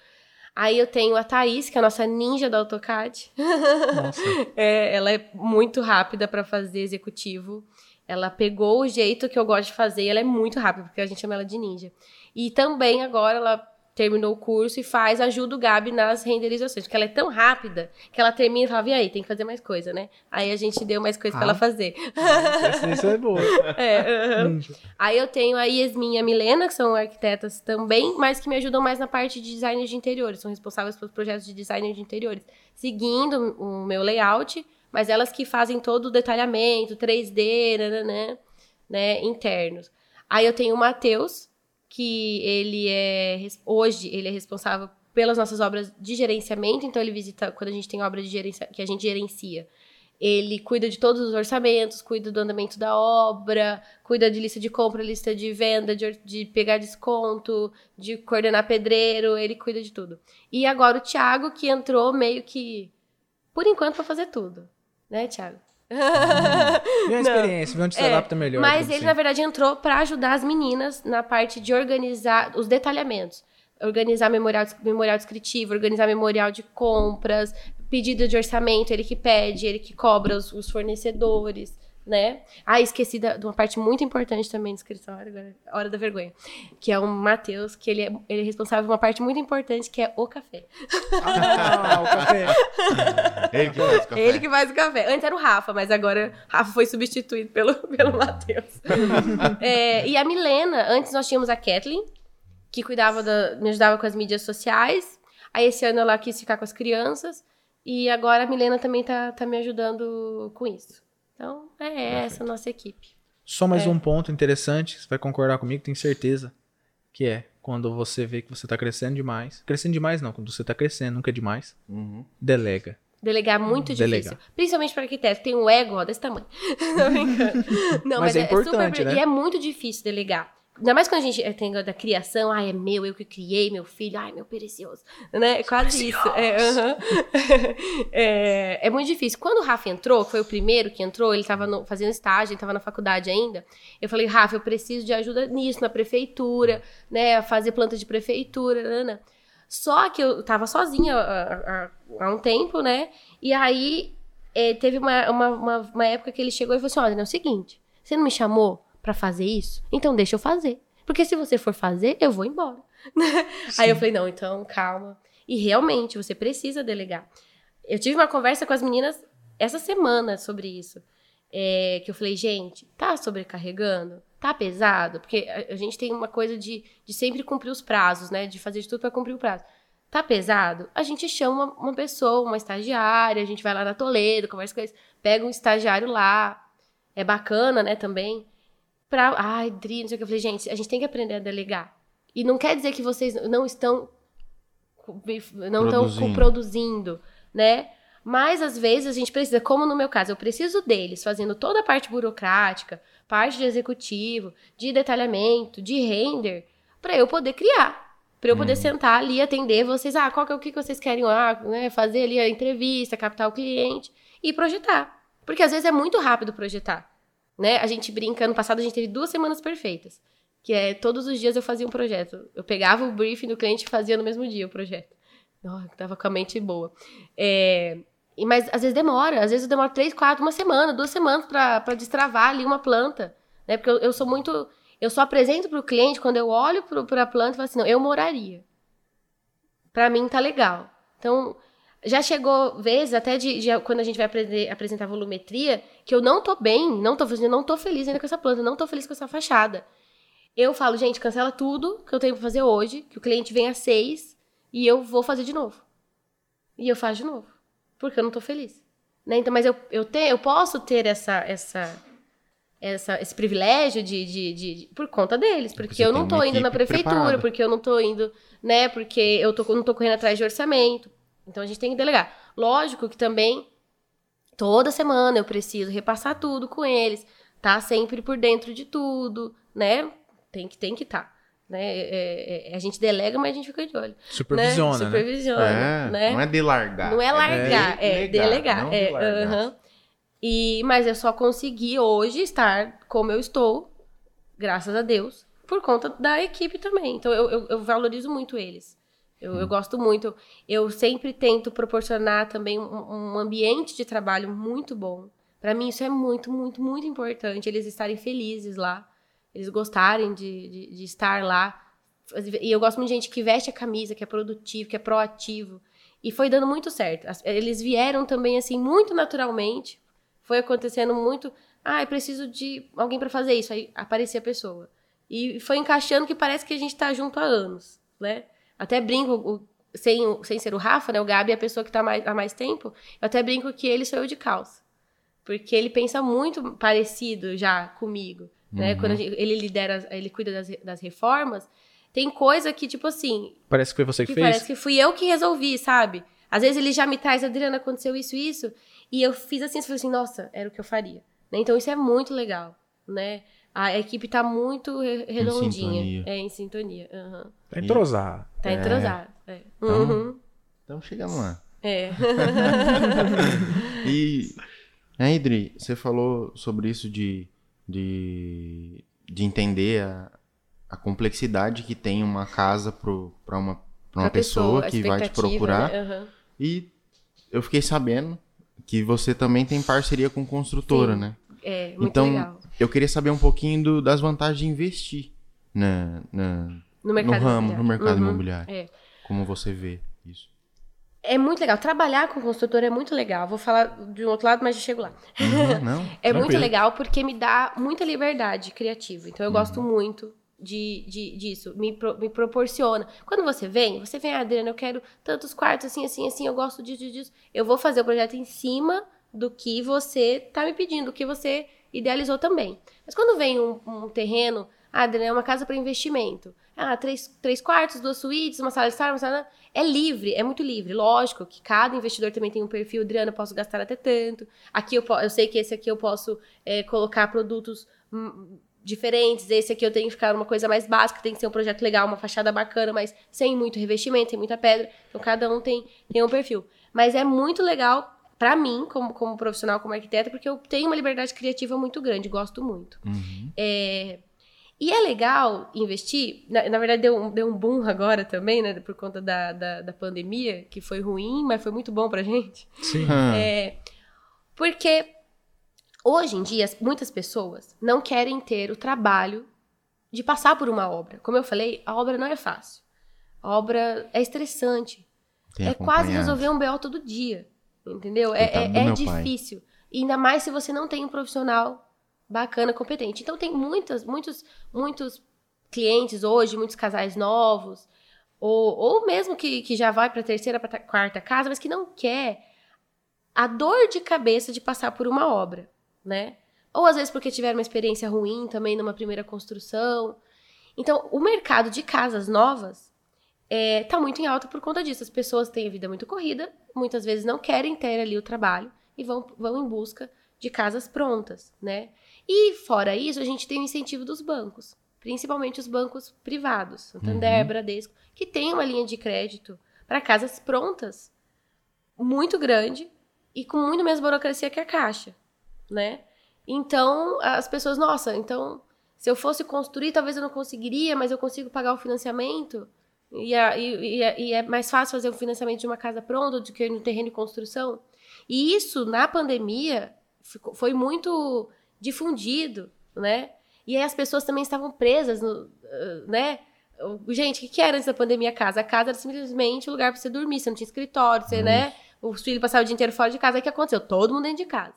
Aí eu tenho a Thaís, que é a nossa ninja do AutoCAD. é, ela é muito rápida para fazer executivo. Ela pegou o jeito que eu gosto de fazer e ela é muito rápida, porque a gente chama ela de ninja. E também agora ela terminou o curso e faz, ajuda o Gabi nas renderizações, porque ela é tão rápida que ela termina e fala, e aí, tem que fazer mais coisa, né? Aí a gente deu mais coisa ah. pra ela fazer. Isso é boa. É, uhum. Aí eu tenho a Yasmin e a Milena, que são arquitetas também, mas que me ajudam mais na parte de design de interiores, são responsáveis pelos projetos de design de interiores, seguindo o meu layout, mas elas que fazem todo o detalhamento, 3D, né, né, internos. Aí eu tenho o Matheus, que ele é hoje ele é responsável pelas nossas obras de gerenciamento, então ele visita quando a gente tem obra de gerência que a gente gerencia. Ele cuida de todos os orçamentos, cuida do andamento da obra, cuida de lista de compra, lista de venda, de, de pegar desconto, de coordenar pedreiro, ele cuida de tudo. E agora o Thiago, que entrou meio que, por enquanto, para fazer tudo né, Thiago? Hum. a experiência, vê onde se é, adapta melhor. Mas ele, assim. na verdade, entrou para ajudar as meninas na parte de organizar os detalhamentos. Organizar memorial, memorial descritivo, organizar memorial de compras, pedido de orçamento, ele que pede, ele que cobra os, os fornecedores né? Ah, esqueci da, de uma parte muito importante também do escritório, agora, hora da vergonha. Que é o Matheus, que ele é, ele é responsável por uma parte muito importante, que é o café. Ah, o café. ele que faz o café. Ele que faz o café. Antes era o Rafa, mas agora Rafa foi substituído pelo, pelo Matheus. é, e a Milena, antes nós tínhamos a Kathleen, que cuidava da, me ajudava com as mídias sociais. Aí esse ano ela quis ficar com as crianças. E agora a Milena também tá, tá me ajudando com isso. Então, é Perfeito. essa a nossa equipe. Só mais é. um ponto interessante, você vai concordar comigo, tenho certeza, que é quando você vê que você está crescendo demais. Crescendo demais não, quando você está crescendo, nunca é demais. Uhum. Delega. Delegar é muito difícil. Principalmente para arquiteto. Tem um ego ó, desse tamanho. não, mas, mas, é, é importante, super... né? E é muito difícil delegar. Ainda mais quando a gente tem da criação, ai, é meu, eu que criei, meu filho, ai, meu precioso. Né? Quase precioso. isso. É, uh -huh. é, é, muito difícil. Quando o Rafa entrou, foi o primeiro que entrou, ele estava fazendo estágio, ele estava na faculdade ainda. Eu falei, Rafa, eu preciso de ajuda nisso, na prefeitura, né? Fazer planta de prefeitura, né, né? Só que eu tava sozinha há, há, há um tempo, né? E aí é, teve uma, uma, uma, uma época que ele chegou e falou assim: olha, é o seguinte, você não me chamou? Para fazer isso? Então deixa eu fazer. Porque se você for fazer, eu vou embora. Aí eu falei, não, então calma. E realmente, você precisa delegar. Eu tive uma conversa com as meninas essa semana sobre isso. É, que eu falei, gente, tá sobrecarregando? Tá pesado? Porque a, a gente tem uma coisa de, de sempre cumprir os prazos, né? De fazer de tudo para cumprir o prazo. Tá pesado? A gente chama uma, uma pessoa, uma estagiária, a gente vai lá na Toledo, conversa com eles, pega um estagiário lá. É bacana, né, também pra. Ai, Dri, não sei o que. Eu falei, gente, a gente tem que aprender a delegar. E não quer dizer que vocês não estão. Não produzindo. estão produzindo, né? Mas às vezes a gente precisa, como no meu caso, eu preciso deles fazendo toda a parte burocrática, parte de executivo, de detalhamento, de render, para eu poder criar. Para eu poder hum. sentar ali, atender vocês, ah, qual que é o que vocês querem ah, né, fazer ali a entrevista, captar o cliente e projetar. Porque às vezes é muito rápido projetar né? A gente brinca, ano passado a gente teve duas semanas perfeitas. Que é, todos os dias eu fazia um projeto. Eu pegava o briefing do cliente e fazia no mesmo dia o projeto. Oh, tava com a mente boa. É, mas às vezes demora. Às vezes eu demoro três, quatro, uma semana, duas semanas para destravar ali uma planta. Né? Porque eu, eu sou muito... Eu só apresento para o cliente quando eu olho para a planta e falo assim, não, eu moraria. Para mim tá legal. Então, Já chegou vezes, até de, de quando a gente vai aprender, apresentar volumetria, que eu não tô bem, não tô, não tô feliz ainda com essa planta, não tô feliz com essa fachada. Eu falo, gente, cancela tudo que eu tenho pra fazer hoje, que o cliente vem às seis e eu vou fazer de novo. E eu faço de novo. Porque eu não tô feliz. Né? Então, mas eu, eu, te, eu posso ter essa, essa, essa, esse privilégio de, de, de, de por conta deles. Porque, porque eu não tô indo na prefeitura, preparada. porque eu não tô indo, né? Porque eu tô, não tô correndo atrás de orçamento. Então a gente tem que delegar. Lógico que também toda semana eu preciso repassar tudo com eles, tá sempre por dentro de tudo, né? Tem que tem que estar. Tá. Né? É, é, é, a gente delega, mas a gente fica de olho. Supervisiona. Né? Supervisiona. É, né? Não é de largar. Não é largar, é, delegar. É, delegar. É, uh -huh. e, mas eu só consegui hoje estar como eu estou, graças a Deus, por conta da equipe também. Então eu, eu, eu valorizo muito eles. Eu, hum. eu, gosto muito. Eu sempre tento proporcionar também um, um ambiente de trabalho muito bom. Para mim, isso é muito, muito, muito importante. Eles estarem felizes lá eles gostarem de, de, de, estar lá. E eu gosto muito de gente que veste a camisa, que é produtivo, que é proativo. E foi dando muito certo. Eles vieram também, assim, muito naturalmente. Foi acontecendo muito. Ah, eu preciso de alguém para fazer isso. Aí aparecia a pessoa. E foi encaixando que parece que a gente tá junto há anos, né? Até brinco, o, sem, sem ser o Rafa, né? O Gabi é a pessoa que tá mais, há mais tempo. Eu até brinco que ele sou eu de calça. Porque ele pensa muito parecido já comigo. Né? Uhum. Quando gente, ele lidera, ele cuida das, das reformas, tem coisa que, tipo assim. Parece que foi você que, que fez? Parece que fui eu que resolvi, sabe? Às vezes ele já me traz, Adriana, aconteceu isso isso. E eu fiz assim, você falou assim, nossa, era o que eu faria. Né? Então isso é muito legal, né? A equipe tá muito redondinha. Em é, em sintonia. Uhum. Tá entrosado. Tá entrosado. É. É. Então, uhum. então chegamos lá. É. e, né, Idri, você falou sobre isso de de, de entender a, a complexidade que tem uma casa para uma, pra uma pessoa, pessoa que vai te procurar. Né? Uhum. E eu fiquei sabendo que você também tem parceria com construtora, Sim. né? É, muito então, legal. Eu queria saber um pouquinho do, das vantagens de investir na, na no, no ramo, no mercado uhum. imobiliário. É. Como você vê isso? É muito legal. Trabalhar com construtor é muito legal. Vou falar de um outro lado, mas já chego lá. Uhum, não, é muito legal porque me dá muita liberdade criativa. Então eu uhum. gosto muito de, de, disso. Me, pro, me proporciona. Quando você vem, você vem, ah, Adriana, eu quero tantos quartos assim, assim, assim, eu gosto disso, disso. Eu vou fazer o projeto em cima do que você tá me pedindo, do que você idealizou também. Mas quando vem um, um terreno, ah, é uma casa para investimento. Ah, três, três quartos, duas suítes, uma sala de estar, uma sala é livre, é muito livre. Lógico que cada investidor também tem um perfil, Adriana, eu posso gastar até tanto. Aqui eu, eu sei que esse aqui eu posso é, colocar produtos hum, diferentes, esse aqui eu tenho que ficar uma coisa mais básica, tem que ser um projeto legal, uma fachada bacana, mas sem muito revestimento, sem muita pedra. Então cada um tem, tem um perfil. Mas é muito legal para mim, como, como profissional, como arquiteta, porque eu tenho uma liberdade criativa muito grande, gosto muito. Uhum. É, e é legal investir, na, na verdade deu, deu um boom agora também, né, por conta da, da, da, pandemia, que foi ruim, mas foi muito bom pra gente. Sim. É, porque hoje em dia, muitas pessoas não querem ter o trabalho de passar por uma obra. Como eu falei, a obra não é fácil. A obra é estressante. é quase resolver um BO todo dia. Entendeu? É, é, é difícil. E ainda mais se você não tem um profissional bacana, competente. Então tem muitas, muitos, muitos clientes hoje, muitos casais novos, ou, ou mesmo que, que já vai para a terceira, para quarta casa, mas que não quer a dor de cabeça de passar por uma obra, né? Ou às vezes porque tiveram uma experiência ruim também numa primeira construção. Então, o mercado de casas novas é, tá muito em alta por conta disso. As pessoas têm a vida muito corrida, muitas vezes não querem ter ali o trabalho e vão, vão em busca de casas prontas, né? E fora isso, a gente tem o incentivo dos bancos, principalmente os bancos privados, Santander, uhum. Bradesco, que tem uma linha de crédito para casas prontas, muito grande e com muito menos burocracia que a Caixa, né? Então, as pessoas, nossa, então, se eu fosse construir, talvez eu não conseguiria, mas eu consigo pagar o financiamento. E, a, e, e, e é mais fácil fazer o financiamento de uma casa pronta do que no terreno de construção. E isso, na pandemia, ficou, foi muito difundido, né? E aí as pessoas também estavam presas, no, né? Gente, o que, era antes da pandemia a casa? A casa era simplesmente um lugar para você dormir, você não tinha escritório, você, né? Os filhos passavam o dia inteiro fora de casa. Aí o que aconteceu? Todo mundo dentro de casa.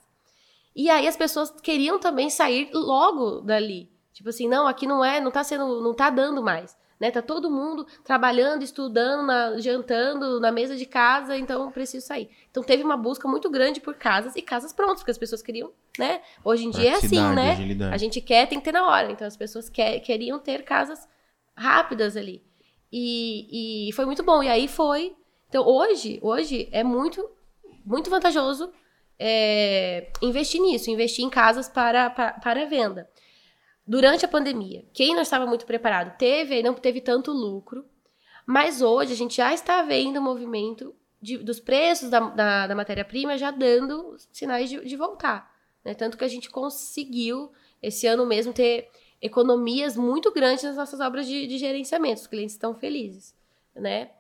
E aí as pessoas queriam também sair logo dali. Tipo assim, não, aqui não é, não tá sendo, não tá dando mais. Né? Tá todo mundo trabalhando, estudando, na, jantando na mesa de casa, então preciso sair. Então teve uma busca muito grande por casas e casas prontas, porque as pessoas queriam, né? Hoje em dia é assim, né? Agilidade. A gente quer, tem que ter na hora. Então as pessoas quer, queriam ter casas rápidas ali. E, e foi muito bom. E aí foi. Então hoje, hoje é muito, muito vantajoso é, investir nisso, investir em casas para, para, para venda. Durante a pandemia, quem não estava muito preparado teve, não teve tanto lucro, mas hoje a gente já está vendo o movimento de, dos preços da, da, da matéria-prima já dando sinais de, de voltar. Né? Tanto que a gente conseguiu, esse ano mesmo, ter economias muito grandes nas nossas obras de, de gerenciamento. Os clientes estão felizes, né?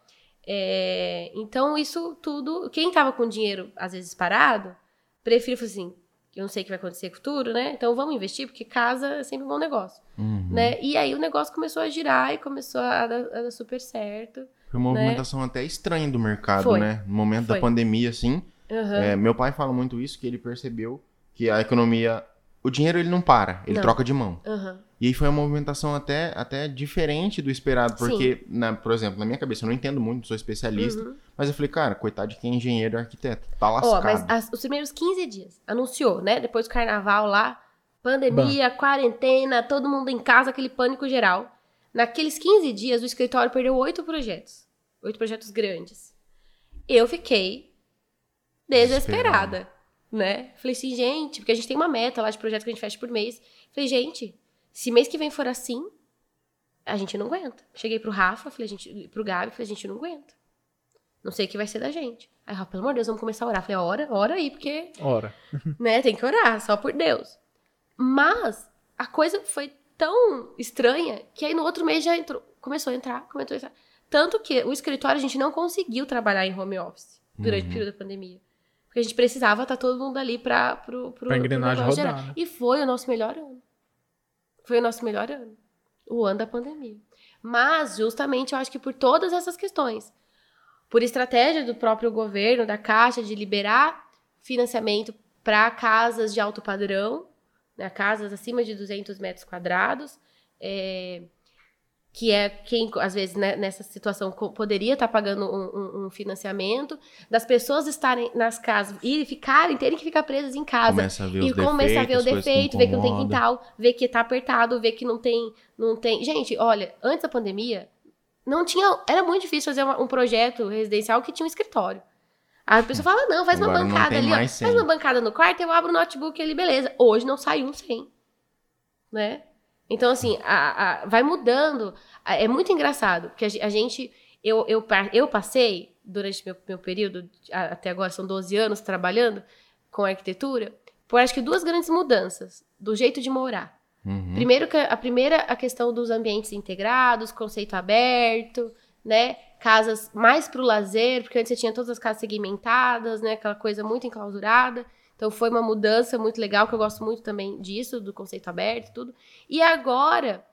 É, então, isso tudo... Quem estava com dinheiro, às vezes, parado, prefiro, assim, eu não sei o que vai acontecer no futuro, né? Então vamos investir, porque casa é sempre um bom negócio. Uhum. Né? E aí o negócio começou a girar e começou a dar, a dar super certo. Foi uma né? movimentação até estranha do mercado, Foi. né? No momento Foi. da pandemia, assim. Uhum. É, meu pai fala muito isso, que ele percebeu que a economia o dinheiro ele não para, ele não. troca de mão. Uhum. E aí foi uma movimentação até, até diferente do esperado, porque, na, por exemplo, na minha cabeça, eu não entendo muito, sou especialista, uhum. mas eu falei, cara, coitado de quem é engenheiro e arquiteto, tá lascado. Ó, mas as, os primeiros 15 dias, anunciou, né, depois do carnaval lá, pandemia, quarentena, todo mundo em casa, aquele pânico geral. Naqueles 15 dias, o escritório perdeu oito projetos, oito projetos grandes. Eu fiquei desesperada né? Falei assim, gente, porque a gente tem uma meta lá de projeto que a gente fecha por mês. Falei, gente, se mês que vem for assim, a gente não aguenta. Cheguei pro Rafa, falei, gente, pro Gabi, falei, a gente não aguenta. Não sei o que vai ser da gente. Aí, Rafa, pelo amor de Deus, vamos começar a orar. Falei, ora, ora aí, porque. Ora. né, tem que orar, só por Deus. Mas a coisa foi tão estranha que aí no outro mês já entrou. Começou a entrar, começou a entrar. Tanto que o escritório a gente não conseguiu trabalhar em home office durante uhum. o período da pandemia. Porque a gente precisava estar tá todo mundo ali para pro, pro, pra engrenagem pro rodar, né? E foi o nosso melhor ano. Foi o nosso melhor ano. O ano da pandemia. Mas, justamente, eu acho que por todas essas questões, por estratégia do próprio governo, da Caixa, de liberar financiamento para casas de alto padrão, né, casas acima de 200 metros quadrados, é, que é quem, às vezes, né, nessa situação poderia estar tá pagando um, um, um, financiamento, das pessoas estarem nas casas e ficarem, terem que ficar presas em casa. Começa a ver e começa a ver o defeito, ver que não tem quintal, ver que tá apertado, ver que não tem, não tem. Gente, olha, antes da pandemia, não tinha. Era muito difícil fazer uma, um projeto residencial que tinha um escritório. a pessoa fala, não, faz Agora uma bancada ali, ó, faz uma bancada no quarto, eu abro o notebook ali, beleza. Hoje não sai um sem. Né? Então, assim, a, a, vai mudando. É muito engraçado, porque a, gente. Eu, eu, eu passei, durante meu, meu período, até agora são 12 anos trabalhando com arquitetura, por acho que duas grandes mudanças do jeito de morar. Uhum. Primeiro, a primeira, a questão dos ambientes integrados, conceito aberto, né? Casas mais para o lazer, porque antes você tinha todas as casas segmentadas, né? Aquela coisa muito enclausurada. Então foi uma mudança muito legal, que eu gosto muito também disso, do conceito aberto e tudo. E agora,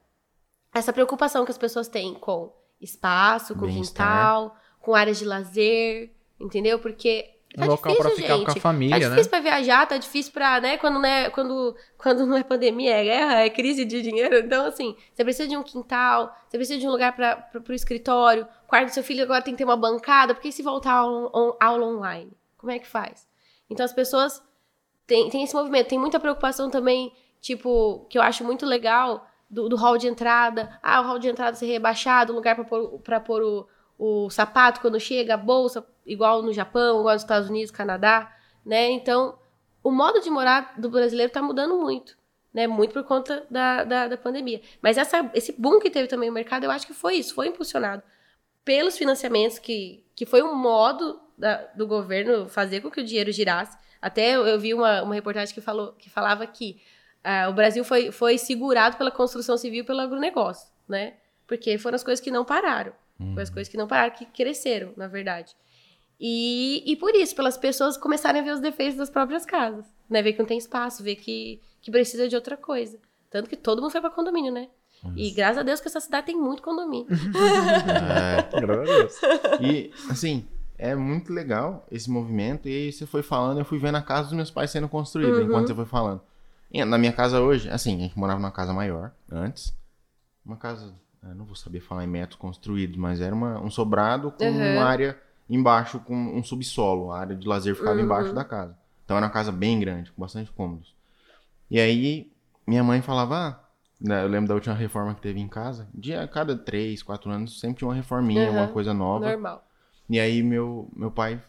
essa preocupação que as pessoas têm com espaço, com quintal, com áreas de lazer, entendeu? Porque Tá um local para ficar gente. com a família, tá né? Tá difícil para viajar, tá difícil para, né, quando, né, quando, quando não é pandemia, é guerra, é crise de dinheiro. Então, assim, você precisa de um quintal, você precisa de um lugar para o escritório, o quarto do seu filho agora tem que ter uma bancada, porque se voltar a aula, aula online, como é que faz? Então, as pessoas tem, tem esse movimento. Tem muita preocupação também, tipo, que eu acho muito legal, do, do hall de entrada. Ah, o hall de entrada ser rebaixado, lugar para pôr, pra pôr o, o sapato quando chega, a bolsa, igual no Japão, igual nos Estados Unidos, Canadá, né? Então, o modo de morar do brasileiro está mudando muito, né? Muito por conta da, da, da, pandemia. Mas essa, esse boom que teve também no mercado, eu acho que foi isso, foi impulsionado pelos financiamentos, que, que foi um modo da, do governo fazer com que o dinheiro girasse. Até eu vi uma, uma reportagem que, falou, que falava que uh, o Brasil foi, foi segurado pela construção civil e pelo agronegócio, né? Porque foram as coisas que não pararam. Hum. Foram as coisas que não pararam, que cresceram, na verdade. E, e por isso, pelas pessoas começarem a ver os defeitos das próprias casas, né? Ver que não tem espaço, ver que, que precisa de outra coisa. Tanto que todo mundo foi para condomínio, né? E graças a Deus que essa cidade tem muito condomínio. é, graças a Deus. E, assim, é muito legal esse movimento. E aí você foi falando, eu fui vendo a casa dos meus pais sendo construída Uhum. enquanto você foi falando. E na minha casa hoje, assim, a gente morava numa casa maior antes. Uma casa, não vou saber falar em metros construídos, mas era uma, um sobrado com Uhum. uma área embaixo, com um subsolo. A área de lazer ficava Uhum. embaixo da casa. Então era uma casa bem grande, com bastante cômodos. E aí, minha mãe falava, ah, né, eu lembro da última reforma que teve em casa. De a cada três, quatro anos, sempre tinha uma reforminha, Uhum. uma coisa nova. Normal. E aí meu, meu pai,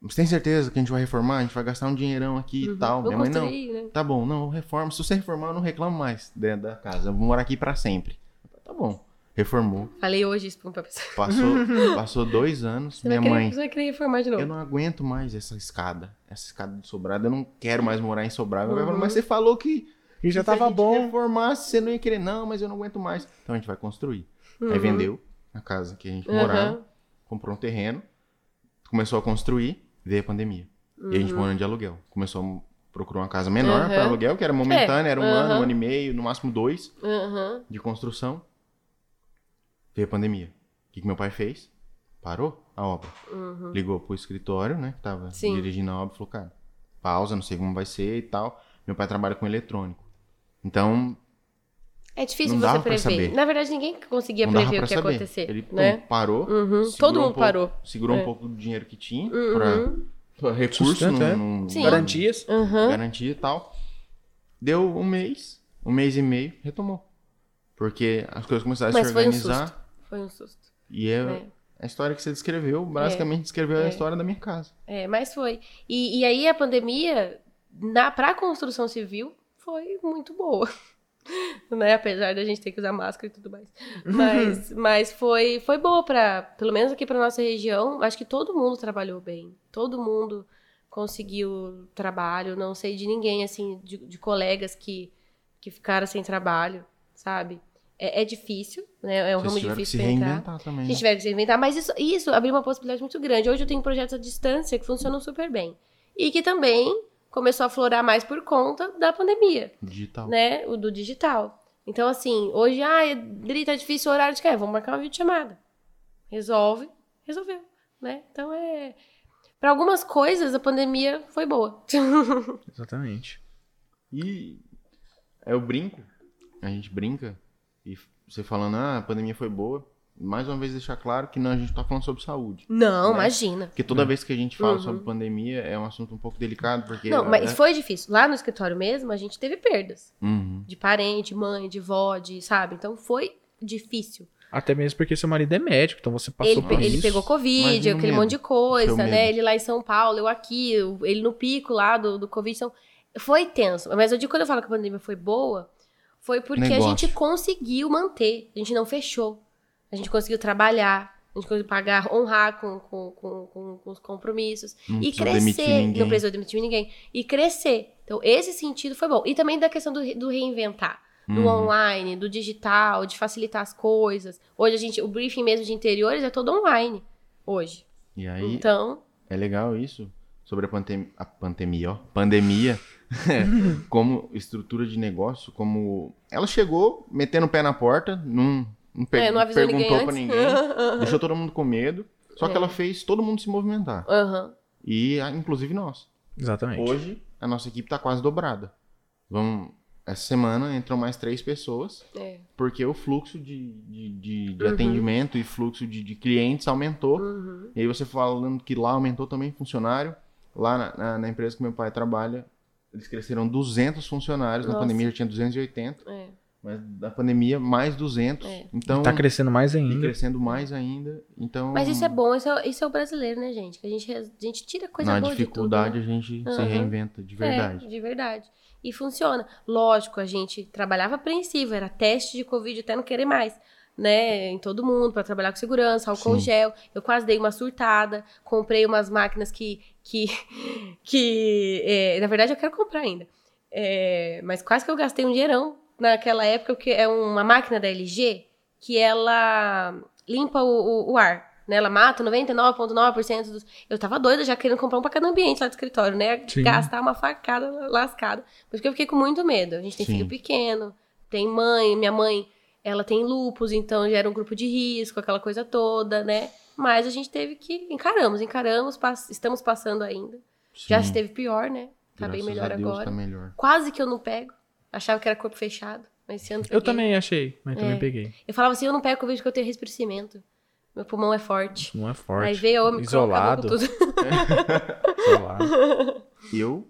você tem certeza que a gente vai reformar? A gente vai gastar um dinheirão aqui e tal. Vou Minha mãe, não. né? Tá bom, não, reforma. Se você reformar, eu não reclamo mais dentro da casa. Eu vou morar aqui pra sempre. Eu Tá bom. Reformou. Falei hoje isso pra uma pessoa. Passou, passou dois anos. Você minha vai, querer, mãe, você vai querer reformar de novo. eu não aguento mais essa escada. Essa escada de sobrado. Eu não quero mais morar em sobrado. Meu pai falou, Uhum. mas você falou que E já se a tava gente bom. reformasse, você não ia querer. Não, mas eu não aguento mais. Então a gente vai construir. Aí Uhum. vendeu a casa que a gente Uhum. morava, comprou um terreno, começou a construir, veio a pandemia. E a gente morando de aluguel. Começou a procurar uma casa menor Uhum. para aluguel, que era momentânea, era um uhum. ano, um ano e meio, no máximo dois Aham. de construção. Veio a pandemia. O que, que meu pai fez? Parou a obra. Ligou pro escritório, né? Que tava Uhum. Sim. dirigindo a obra, falou, cara, pausa, não sei como vai ser e tal. Meu pai trabalha com eletrônico. Então, É difícil Não você prever. Na verdade, ninguém conseguia não prever o que ia acontecer. Ele pum, né? parou. Uhum. Todo um mundo pouco- parou. Segurou É. um pouco do dinheiro que tinha Uhum. pra, pra recurso, não, é. Sim. Garantias. Uhum. garantia e tal. Deu um mês, um mês e meio, retomou. Porque as coisas começaram a Mas se foi um organizar. susto. Foi um susto. e é, É. a história que você descreveu, basicamente descreveu É. a história da minha casa. É, mas foi. E, e aí a pandemia, na, pra construção civil, foi muito boa. né? Apesar da gente ter que usar máscara e tudo mais. Mas, mas foi, foi boa pra, pelo menos aqui pra nossa região, acho que todo mundo trabalhou bem. Todo mundo conseguiu trabalho. Não sei de ninguém, assim, de, de colegas que, que ficaram sem trabalho, sabe? É, é difícil, né? É um Vocês ramo tiveram que difícil se entrar. reinventar também. A né? gente tiver que se inventar, mas isso, isso abriu uma possibilidade muito grande. Hoje eu tenho projetos à distância que funcionam super bem. E que também começou a florar mais por conta da pandemia, Digital. né? O do digital. Então, assim, hoje, ah, Dri, tá difícil o horário de quê? Vamos marcar uma videochamada. Resolve, resolveu, né? Então é. Para algumas coisas, a pandemia foi boa. Exatamente. E eu brinco, a gente brinca, e você falando, ah, a pandemia foi boa. Mais uma vez deixar claro que não, a gente tá falando sobre saúde. Não, Né? imagina. Porque toda vez que a gente fala Uhum. sobre pandemia é um assunto um pouco delicado, porque. Não, mas é- foi difícil. Lá no escritório mesmo, a gente teve perdas. Uhum. De parente, mãe, de vó, de, sabe? Então foi difícil. Até mesmo porque seu marido é médico, então você passou Ele, por ele isso. pegou Covid, Imagina aquele medo, monte de coisa, seu medo. né? Ele lá em São Paulo, eu aqui, eu- ele no pico lá do, do Covid. Então, foi tenso. Mas eu digo, quando eu falo que a pandemia foi boa, foi porque Negócio. a gente conseguiu manter. A gente não fechou. A gente conseguiu trabalhar. A gente conseguiu pagar, honrar com, com, com, com- com os compromissos. Não e crescer. Não precisou demitir ninguém. E crescer. Então, esse sentido foi bom. E também da questão do, do reinventar. Do Uhum. online, do digital, de facilitar as coisas. Hoje a gente, o briefing mesmo de interiores é todo online. Hoje. E aí, Então, é legal isso sobre a, pandem a pandemia, ó. Pandemia, como estrutura de negócio, como. Ela chegou metendo o pé na porta, não, não, pe- é, não avisou perguntou ninguém pra antes. ninguém, deixou todo mundo com medo. Só que É. ela fez todo mundo se movimentar. Aham. E a- inclusive nós. Exatamente. Hoje, a nossa equipe tá quase dobrada. Vamos. Essa semana entrou mais três pessoas, É. porque o fluxo de, de, de, de Uhum. atendimento e fluxo de, de clientes aumentou. Uhum. E aí você falando que lá aumentou também funcionário. Lá na, na- na empresa que meu pai trabalha, eles cresceram 200 funcionários. Na Nossa. pandemia já tinha 280, É. mas da pandemia mais 200. É. Então, Tá crescendo mais e ainda. crescendo mais ainda. Então, Mas isso é bom, isso é, isso é o brasileiro, né, gente? Que a gente, a gente tira coisa na boa dificuldade de tudo, né? a gente se Aham. reinventa, de verdade. É, de verdade. E funciona. Lógico, a gente trabalhava apreensivo, era teste de Covid até não querer mais. Né, em todo mundo, para trabalhar com segurança, álcool Sim. gel. Eu quase dei uma surtada, comprei umas máquinas que. que, que é, na verdade, eu quero comprar ainda. É, mas quase que eu gastei um dinheirão naquela época, porque é uma máquina da LG que ela limpa o, o- o ar. Né? Ela mata 99,9% dos. Eu tava doida já querendo comprar um pra cada ambiente lá do escritório, né? Sim. Gastar uma facada lascada. Porque eu fiquei com muito medo. A gente tem Sim. filho pequeno, tem mãe, minha mãe, ela tem lupus, então já era um grupo de risco, aquela coisa toda, né? Mas a gente teve que. Encaramos, encaramos, pass estamos passando ainda. Sim. Já esteve pior, né? Tá Graças bem melhor Deus, agora. Tá melhor. Quase que eu não pego. Achava que era corpo fechado. Mas esse ano peguei. Eu também achei, mas é. também peguei. Eu falava assim, eu não pego Covid porque eu tenho respirocimento. Meu pulmão é forte. Não é forte. Aí veio a Omicron, Isolado. tudo. Isolado. Eu,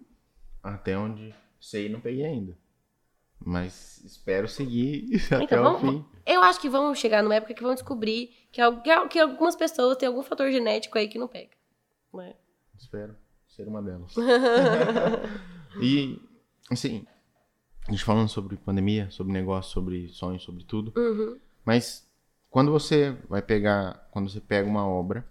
até onde sei, não peguei ainda. Mas espero seguir então, até vamos, o fim. Eu acho que vamos chegar numa época que vão descobrir que, que algumas pessoas têm algum fator genético aí que não pega. Não é? Espero ser uma delas. e, assim, a gente falando sobre pandemia, sobre negócio, sobre sonhos, sobre tudo. Uhum. Mas quando você vai pegar, quando você pega uma obra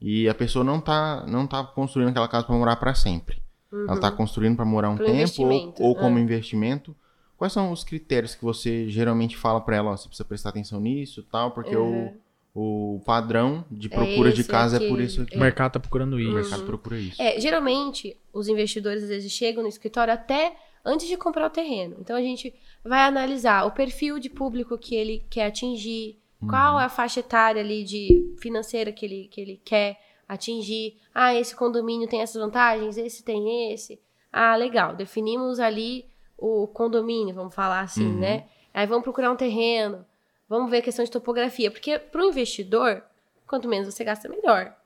e a pessoa não tá, não tá construindo aquela casa para morar para sempre. Uhum. Ela tá construindo para morar um Pro tempo ou, ou, como é. investimento. Quais são os critérios que você geralmente fala para ela, ó, você precisa prestar atenção nisso, tal, porque uhum. o, o padrão de é procura é de casa aqui, é por isso aqui. O mercado tá procurando isso. O mercado procura isso. É, geralmente os investidores às vezes chegam no escritório até antes de comprar o terreno. Então a gente vai analisar o perfil de público que ele quer atingir, uhum. qual é a faixa etária ali de financeira que ele, que ele quer atingir. Ah, esse condomínio tem essas vantagens, esse tem esse. Ah, legal. Definimos ali o condomínio, vamos falar assim, uhum. né? Aí vamos procurar um terreno, vamos ver a questão de topografia, porque para o investidor, quanto menos você gasta, melhor,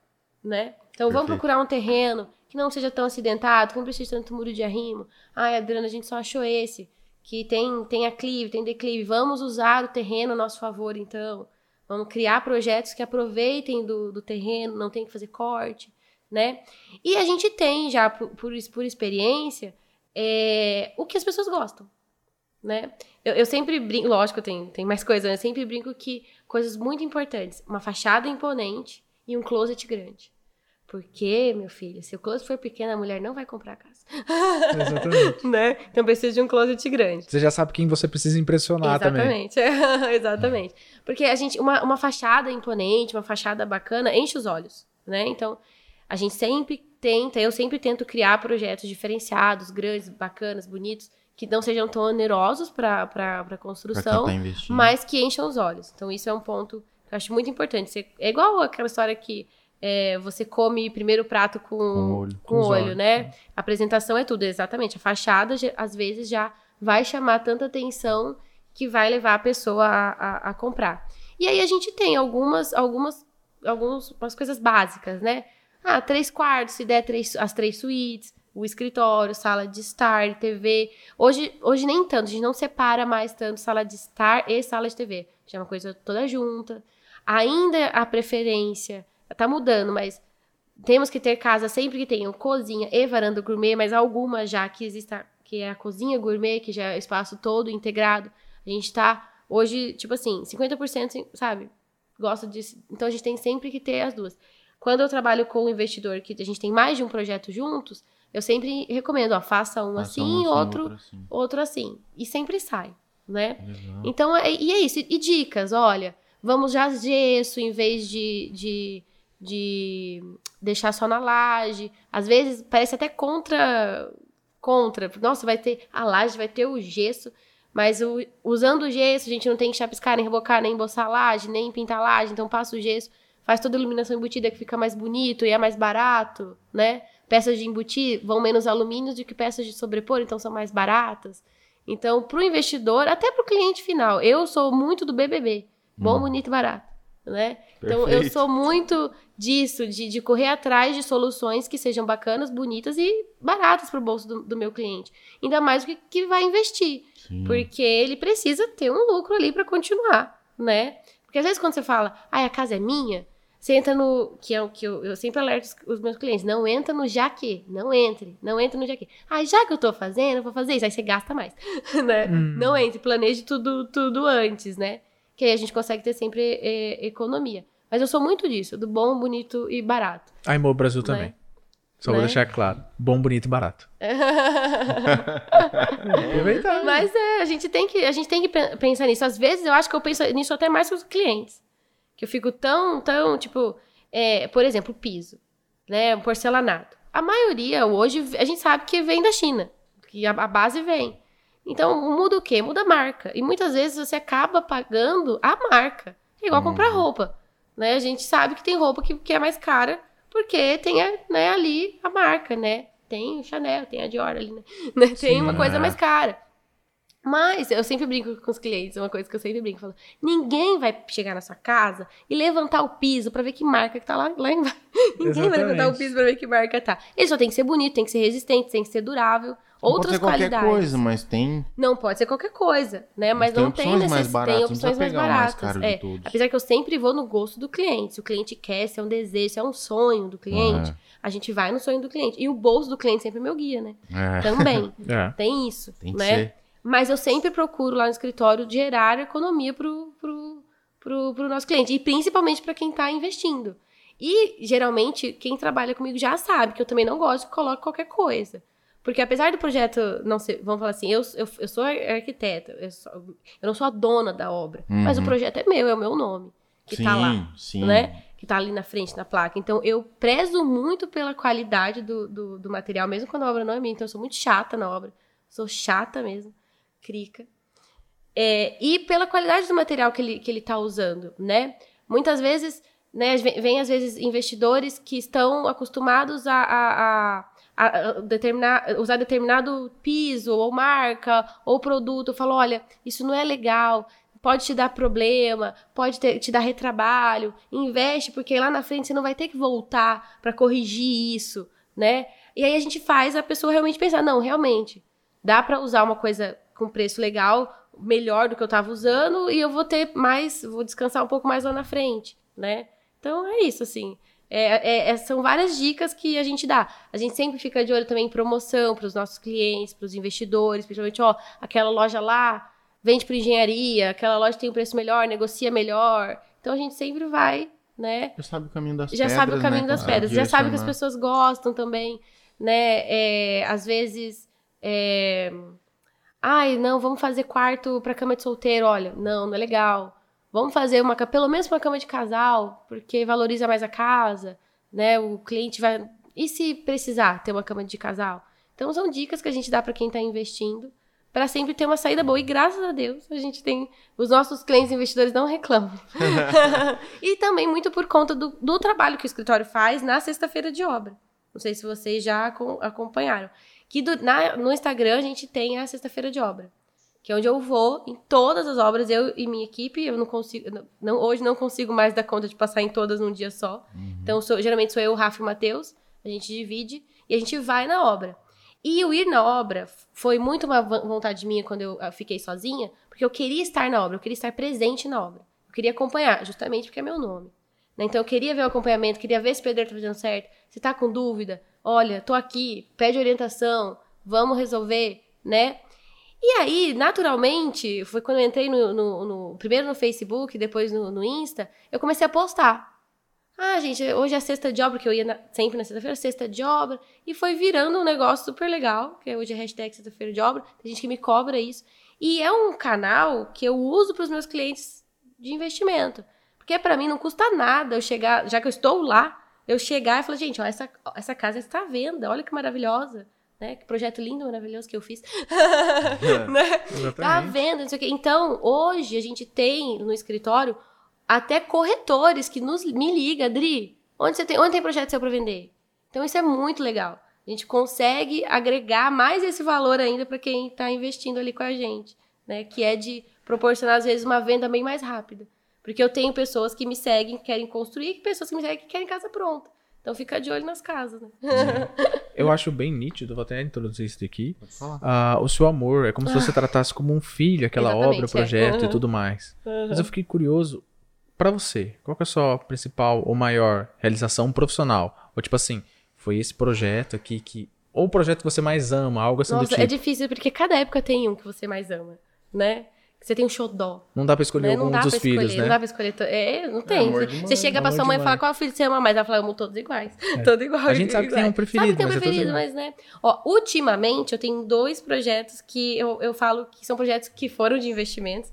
né? Então Perfeito. vamos procurar um terreno que não seja tão acidentado, que não precise tanto muro de arrimo. Ai, Adriana, a gente só achou esse, que tem, tem aclive, tem declive. Vamos usar o terreno a nosso favor, então. Vamos criar projetos que aproveitem do, do terreno, não tem que fazer corte, né? E a gente tem já, por, por, por experiência, é, o que as pessoas gostam, né? Eu, eu sempre brinco, lógico, tem, tem mais coisas, eu sempre brinco que coisas muito importantes, uma fachada imponente e um closet grande. Porque, meu filho, se o closet for pequeno, a mulher não vai comprar a casa. Exatamente. né? Então precisa de um closet grande. Você já sabe quem você precisa impressionar Exatamente. também. Exatamente. Porque a gente, uma, uma fachada imponente, uma fachada bacana, enche os olhos, né? Então, a gente sempre tenta, eu sempre tento criar projetos diferenciados, grandes, bacanas, bonitos, que não sejam tão onerosos para a construção, tá mas que encham os olhos. Então, isso é um ponto que eu acho muito importante. É igual aquela história que é, você come primeiro o prato com, com o olho, com com olho né? A apresentação é tudo, exatamente. A fachada, às vezes, já vai chamar tanta atenção que vai levar a pessoa a, a, a comprar. E aí a gente tem algumas, algumas, algumas coisas básicas, né? Ah, três quartos, se der três, as três suítes, o escritório, sala de estar, TV. Hoje, hoje nem tanto, a gente não separa mais tanto sala de estar e sala de TV. Já é uma coisa toda junta. Ainda a preferência Tá mudando, mas temos que ter casa sempre que tenham cozinha e varanda gourmet, mas alguma já que exista, que é a cozinha gourmet, que já é o espaço todo integrado. A gente tá hoje, tipo assim, 50%, sabe? Gosta disso. Então a gente tem sempre que ter as duas. Quando eu trabalho com o investidor, que a gente tem mais de um projeto juntos, eu sempre recomendo, ó, faça um faça assim, um assim outro, outro assim. outro assim. E sempre sai, né? Exato. Então, é, e é isso. E dicas, olha, vamos já gesso em vez de, de de deixar só na laje. Às vezes parece até contra contra. Nossa, vai ter a laje, vai ter o gesso, mas o, usando o gesso, a gente não tem que chapiscar, nem rebocar, nem emboçar a laje, nem pintar a laje, então passa o gesso, faz toda a iluminação embutida que fica mais bonito e é mais barato, né? Peças de embutir vão menos alumínio do que peças de sobrepor, então são mais baratas. Então, para o investidor, até para o cliente final, eu sou muito do BBB. Bom, hum. bonito e barato né? Então eu sou muito disso, de, de correr atrás de soluções que sejam bacanas, bonitas e baratas para o bolso do, do, meu cliente. Ainda mais o que, que vai investir. Sim. Porque ele precisa ter um lucro ali para continuar, né? Porque às vezes quando você fala, ah, a casa é minha, você entra no. Que é o que eu, eu sempre alerto os, os meus clientes: não entra no já que. Não entre. Não entre no já que. Ah, já que eu tô fazendo, vou fazer isso. Aí você gasta mais. né? Hum. Não entre. Planeje tudo, tudo antes, né? Que aí a gente consegue ter sempre é, economia. Mas eu sou muito disso, do bom, bonito e barato. A Imo Brasil né? também. Só né? vou deixar claro. Bom, bonito e barato. é. Mas é, a gente tem que, a gente tem que pensar nisso. Às vezes eu acho que eu penso nisso até mais com os clientes. Que eu fico tão, tão, tipo, é, por exemplo, piso, né? Porcelanato. A maioria hoje a gente sabe que vem da China, que a, a base vem. Então, muda o quê? Muda a marca. E muitas vezes você acaba pagando a marca. É igual uhum. comprar roupa. né? A gente sabe que tem roupa que, que é mais cara, porque tem né, ali a marca, né? Tem o Chanel, tem a Dior ali, né? Tem Sim, uma coisa é. mais cara. Mas eu sempre brinco com os clientes, uma coisa que eu sempre brinco, falo, ninguém vai chegar na sua casa e levantar o piso para ver que marca que tá lá, lá embaixo. ninguém Exatamente. vai levantar o piso para ver que marca tá. Ele só tem que ser bonito, tem que ser resistente, tem que ser durável. Outras pode ser qualidades. qualquer coisa, mas tem. Não pode ser qualquer coisa, né? Mas, mas não tem necessidade. Tem opções mais baratas. Mais é. Apesar que eu sempre vou no gosto do cliente. Se o cliente quer, se é um desejo, se é um sonho do cliente, é. a gente vai no sonho do cliente. E o bolso do cliente sempre é meu guia, né? É. Também. é. Tem isso. Tem né? ser. Mas eu sempre procuro lá no escritório gerar economia pro, pro, pro, pro nosso cliente. E principalmente para quem está investindo. E, geralmente, quem trabalha comigo já sabe que eu também não gosto que coloque qualquer coisa. Porque apesar do projeto não ser, vamos falar assim, eu, eu, eu sou arquiteta, eu, sou, eu, não sou a dona da obra, uhum. mas o projeto é meu, é o meu nome que sim, tá lá, sim. né? Que tá ali na frente, na placa. Então, eu prezo muito pela qualidade do, do, do material, mesmo quando a obra não é minha. Então, eu sou muito chata na obra. Sou chata mesmo crica. É, e pela qualidade do material que ele, que ele tá usando, né? Muitas vezes, né, vem, vem às vezes investidores que estão acostumados a, a, a, a, determinar, usar determinado piso, ou marca, ou produto. Falou, olha, isso não é legal, pode te dar problema, pode ter, te dar retrabalho. Investe, porque lá na frente você não vai ter que voltar para corrigir isso, né? E aí a gente faz a pessoa realmente pensar, não, realmente, dá para usar uma coisa com preço legal, melhor do que eu estava usando, e eu vou ter mais, vou descansar um pouco mais lá na frente, né? Então é isso, assim. É, é, é são várias dicas que a gente dá. A gente sempre fica de olho também em promoção para os nossos clientes, para os investidores, principalmente, ó, aquela loja lá vende para engenharia, aquela loja tem um preço melhor, negocia melhor. Então a gente sempre vai, né? Já sabe o caminho das já pedras. Já sabe o caminho né? das pedras. Já sabe que as pessoas gostam também, né? É, às vezes. É, Ai, não, vamos fazer quarto para cama de solteiro. Olha, não, não é legal. Vamos fazer uma, pelo menos uma cama de casal, porque valoriza mais a casa, né? O cliente vai. E se precisar ter uma cama de casal? Então são dicas que a gente dá para quem está investindo para sempre ter uma saída boa. E graças a Deus a gente tem. Os nossos clientes investidores não reclamam. e também muito por conta do, do trabalho que o escritório faz na sexta-feira de obra. Não sei se vocês já acompanharam que do, na, no Instagram a gente tem a sexta-feira de obra. Que é onde eu vou em todas as obras, eu e minha equipe. Eu não consigo. Não, hoje não consigo mais dar conta de passar em todas num dia só. Uhum. Então, sou, geralmente sou eu, o Rafa e o Matheus. A gente divide e a gente vai na obra. E o ir na obra foi muito uma vontade minha quando eu fiquei sozinha, porque eu queria estar na obra, eu queria estar presente na obra. Eu queria acompanhar, justamente porque é meu nome. Né? Então eu queria ver o acompanhamento, queria ver se o pedreiro tá fazendo certo. Se tá com dúvida, olha, tô aqui, pede orientação, vamos resolver, né? E aí, naturalmente, foi quando eu entrei no, no, no primeiro no Facebook, depois no, no, Insta, eu comecei a postar. Ah, gente, hoje é sexta de obra, que eu ia na, sempre na sexta-feira, sexta de obra, e foi virando um negócio super legal, que é hoje é hashtag sexta-feira de obra, tem gente que me cobra isso. E é um canal que eu uso para os meus clientes de investimento. Porque para mim não custa nada eu chegar, já que eu estou lá, eu chegar e falar, gente, ó, essa, essa casa está à venda, olha que maravilhosa. Né? Que projeto lindo, maravilhoso que eu fiz. É, né? Tá vendo, não sei o quê. Então, hoje a gente tem no escritório até corretores que nos, me ligam, Adri, onde você tem, onde tem projeto seu para vender? Então, isso é muito legal. A gente consegue agregar mais esse valor ainda para quem está investindo ali com a gente, né? Que é de proporcionar, às vezes, uma venda bem mais rápida. Porque eu tenho pessoas que me seguem, que querem construir, e pessoas que me seguem que querem casa pronta. Então fica de olho nas casas, né? Eu acho bem nítido, vou até introduzir isso aqui. Uh, o seu amor é como se você tratasse como um filho aquela Exatamente, obra, o projeto é. uhum. e tudo mais. Uhum. Mas eu fiquei curioso, para você, qual é a sua principal ou maior realização profissional? Ou tipo assim, foi esse projeto aqui que. Ou o projeto que você mais ama, algo assim Nossa, do tipo. É difícil porque cada época tem um que você mais ama, né? Você tem um xodó. Não dá pra escolher né? algum dos filhos, escolher, né? Não dá pra escolher. É, não tem. É, você, você chega pra sua mãe e fala qual filho você ama mais. Ela fala, amo todos iguais. É. Todos iguais. A gente sabe que tem um preferido. Sabe que tem um é preferido, mas, né? Ó, ultimamente, eu tenho dois projetos que eu, eu falo que são projetos que foram de investimentos.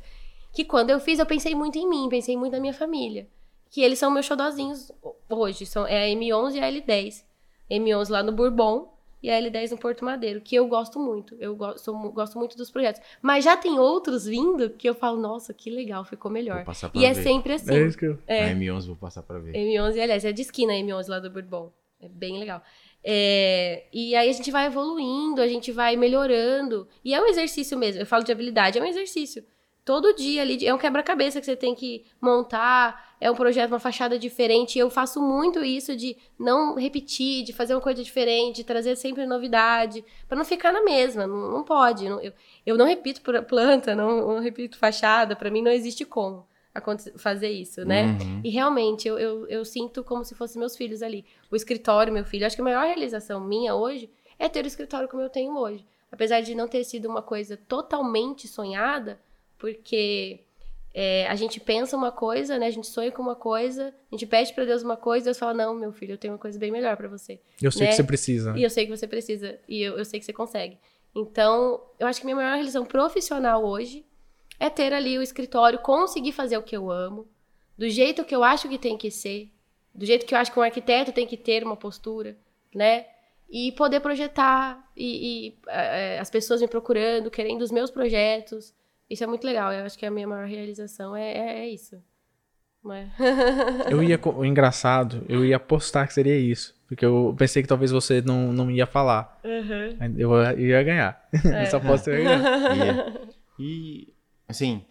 Que quando eu fiz, eu pensei muito em mim, pensei muito na minha família. Que eles são meus xodózinhos hoje. São, é a M11 e a L10. M11 lá no Bourbon e a L10 no Porto Madeiro, que eu gosto muito. Eu gosto, sou, gosto muito dos projetos. Mas já tem outros vindo que eu falo, nossa, que legal, ficou melhor. e é ver. é sempre assim. É isso que eu... é. A M11 vou passar pra ver. M11, aliás, é de esquina a M11 lá do Bourbon. É bem legal. É, e aí a gente vai evoluindo, a gente vai melhorando. E é um exercício mesmo. Eu falo de habilidade, é um exercício. Todo dia ali, é um quebra-cabeça que você tem que montar, é um projeto, uma fachada diferente. Eu faço muito isso de não repetir, de fazer uma coisa diferente, de trazer sempre novidade, para não ficar na mesma. Não, não pode. Não, eu, eu não repito planta, não, não repito fachada, para mim não existe como fazer isso, né? Uhum. E realmente, eu, eu, eu, sinto como se fossem meus filhos ali. O escritório, meu filho. Acho que a maior realização minha hoje é ter o escritório como eu tenho hoje. Apesar de não ter sido uma coisa totalmente sonhada, porque é, a gente pensa uma coisa, né? A gente sonha com uma coisa, a gente pede para Deus uma coisa, Deus fala: Não, meu filho, eu tenho uma coisa bem melhor para você. Eu sei né? que você precisa. E eu sei que você precisa, e eu, eu sei que você consegue. Então, eu acho que minha maior realização profissional hoje é ter ali o escritório, conseguir fazer o que eu amo, do jeito que eu acho que tem que ser, do jeito que eu acho que um arquiteto tem que ter uma postura, né? E poder projetar e, e é, as pessoas me procurando, querendo os meus projetos. Isso é muito legal. Eu acho que a minha maior realização é, é, é isso. É? eu ia, o engraçado, eu ia apostar que seria isso. Porque eu pensei que talvez você não, não ia falar. Uhum. Eu, eu ia ganhar. É. Essa aposta eu ia ganhar. E Assim,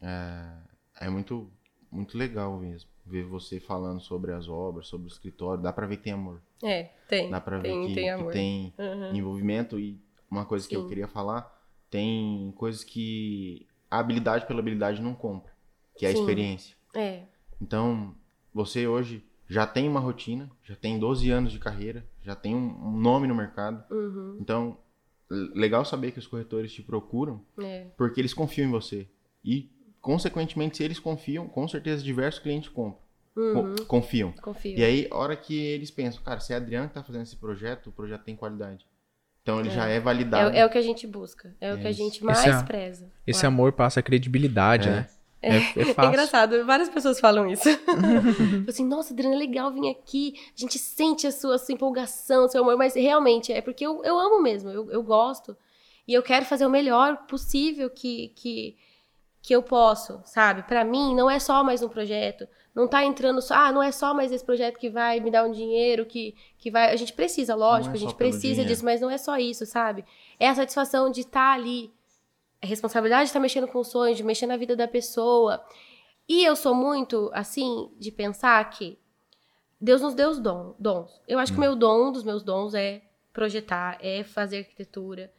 é, é muito, muito legal mesmo ver você falando sobre as obras, sobre o escritório. Dá pra ver que tem amor. É, tem. Dá pra ver tem, que, tem, que tem uhum. envolvimento. E uma coisa Sim. que eu queria falar, tem coisas que a habilidade pela habilidade não compra, que é a Sim. experiência. É. Então, você hoje já tem uma rotina, já tem 12 anos de carreira, já tem um, nome no mercado. Uhum. Então, legal saber que os corretores te procuram é. porque eles confiam em você. E, consequentemente, se eles confiam, com certeza diversos clientes compram. Uhum. Confiam. Confio. E aí, a hora que eles pensam, cara, se é a Adriana que tá fazendo esse projeto, o projeto tem qualidade. Então ele é. já é validado. É, é, o que a gente busca. É, é o que a gente mais esse, preza. Esse amor passa credibilidade, é. né? É, é, é, é, engraçado, várias pessoas falam isso. assim, nossa, Adriana, é legal vir aqui, a gente sente a sua, a sua empolgação, o seu amor, mas realmente é porque eu, eu amo mesmo, eu, eu gosto. E eu quero fazer o melhor possível que, que, que eu posso, sabe? Para mim, não é só mais um projeto, não tá entrando só, ah, não é só mais esse projeto que vai me dar um dinheiro, que, que vai. A gente precisa, lógico, é a gente precisa disso, mas não é só isso, sabe? É a satisfação de estar tá ali a responsabilidade de estar mexendo com sonhos, de mexer na vida da pessoa. E eu sou muito, assim, de pensar que Deus nos deu os dons. dons. Eu acho hum. que o meu dom, um dos meus dons é projetar, é fazer arquitetura.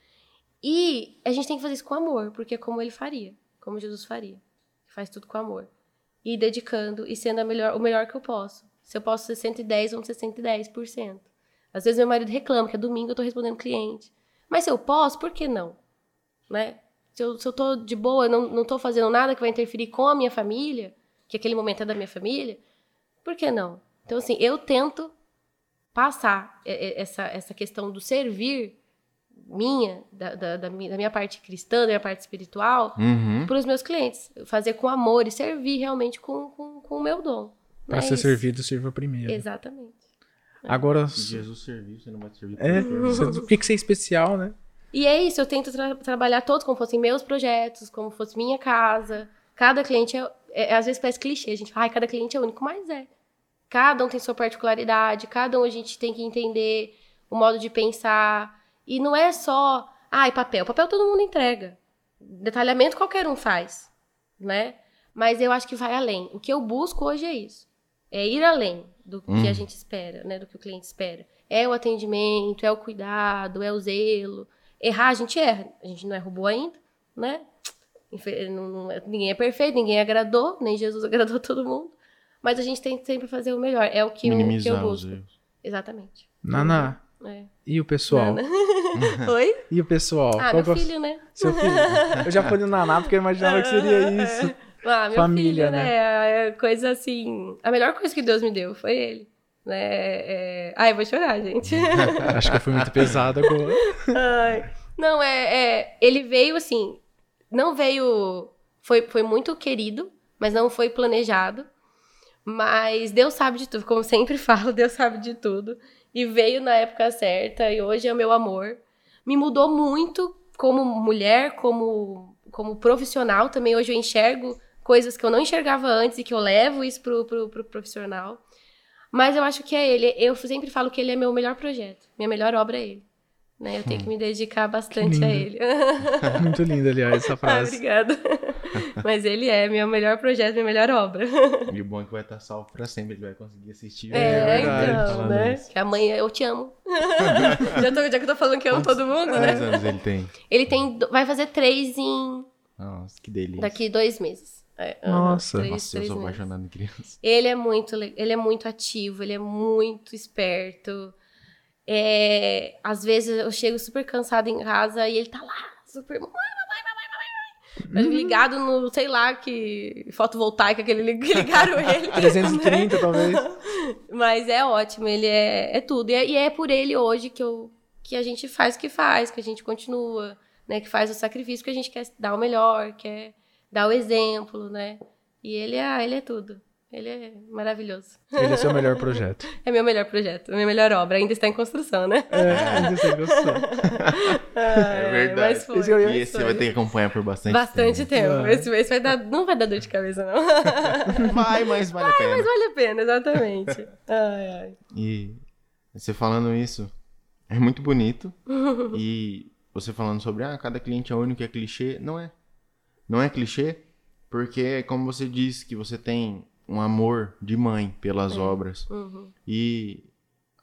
E a gente tem que fazer isso com amor, porque é como ele faria, como Jesus faria. Faz tudo com amor. E dedicando e sendo melhor, o melhor que eu posso. Se eu posso ser 110, vamos ser 110%. Às vezes meu marido reclama que é domingo eu tô respondendo cliente. Mas se eu posso, por que não? Né? Se eu, se eu tô de boa, não, não tô fazendo nada que vai interferir com a minha família, que aquele momento é da minha família, por que não? Então, assim, eu tento passar essa, essa questão do servir minha, da, da, da, minha, da minha parte cristã, da minha parte espiritual, uhum. para os meus clientes. Fazer com amor e servir realmente com, com, com o meu dom. Para é ser isso. servido, sirva primeiro. Exatamente. Agora. Jesus serviu, você não vai servir. É, por que, que ser especial, né? E é isso, eu tento tra trabalhar todos como fossem meus projetos, como fosse minha casa. Cada cliente é, é, às vezes parece clichê, a gente fala, ai, cada cliente é único, mas é. Cada um tem sua particularidade, cada um a gente tem que entender o modo de pensar. E não é só, ai, papel. Papel todo mundo entrega. Detalhamento qualquer um faz, né? Mas eu acho que vai além. O que eu busco hoje é isso. É ir além do hum. que a gente espera, né? Do que o cliente espera. É o atendimento, é o cuidado, é o zelo Errar, a gente erra. A gente não é robô ainda, né? É, ninguém é perfeito, ninguém agradou, nem Jesus agradou todo mundo. Mas a gente tem que sempre fazer o melhor. É o que, eu, que eu busco. Exatamente. Naná. É. E o pessoal? Oi? E o pessoal? Ah, Qual meu filho, né? Seu filho. Eu já falei Naná porque eu imaginava que seria isso. Ah, meu Família, filho, né? né? É coisa assim. A melhor coisa que Deus me deu foi ele. Né? É... Ai, vou chorar, gente. Acho que foi muito pesado agora. Ai. Não, é, é, Ele veio assim. Não veio. Foi, foi muito querido, mas não foi planejado. Mas Deus sabe de tudo, como sempre falo, Deus sabe de tudo. E veio na época certa e hoje é o meu amor. Me mudou muito como mulher, como, como profissional também. Hoje eu enxergo coisas que eu não enxergava antes e que eu levo isso pro, pro, pro profissional. Mas eu acho que é ele. Eu sempre falo que ele é meu melhor projeto. Minha melhor obra é ele. Né? Eu tenho que me dedicar bastante a ele. Muito linda, aliás, essa frase. Ah, obrigada. Mas ele é meu melhor projeto, minha melhor obra. E o bom é que vai estar salvo pra sempre, ele vai conseguir assistir. É, é verdade, então, né? Isso. Que amanhã eu te amo. já, tô, já que eu tô falando que eu amo todo mundo, né? Quantos anos ele tem? Ele tem. Vai fazer três em. Nossa, que delícia. Daqui dois meses. É, Nossa, três, Nossa três eu sou apaixonado em criança. Ele é muito, ele é muito ativo, ele é muito esperto. É, às vezes eu chego super cansada em casa e ele tá lá, super. Mamãe, mamãe, mamãe. Ligado no, sei lá, que fotovoltaica que, ele, que ligaram ele. 330, né? talvez. Mas é ótimo, ele é, é tudo. E é, e é, por ele hoje que, eu, que a gente faz o que faz, que a gente continua, né? Que faz o sacrifício, que a gente quer dar o melhor, quer dar o exemplo, né? E ele é, ele é tudo. Ele é maravilhoso. Ele é seu melhor projeto. é meu melhor projeto, minha melhor obra. Ainda está em construção, né? É, ainda está em construção. ah, é verdade. Mas foi, e esse você vai ter que acompanhar por bastante, bastante tempo. tempo. Esse, esse vai dar, não vai dar dor de cabeça, não. vai, mas vale vai, a pena. mas vale a pena, exatamente. Ai, ai. E você falando isso, é muito bonito. e você falando sobre, ah, cada cliente é único, é clichê. Não é. Não é clichê, porque como você disse que você tem um amor de mãe pelas é. obras. Uhum. E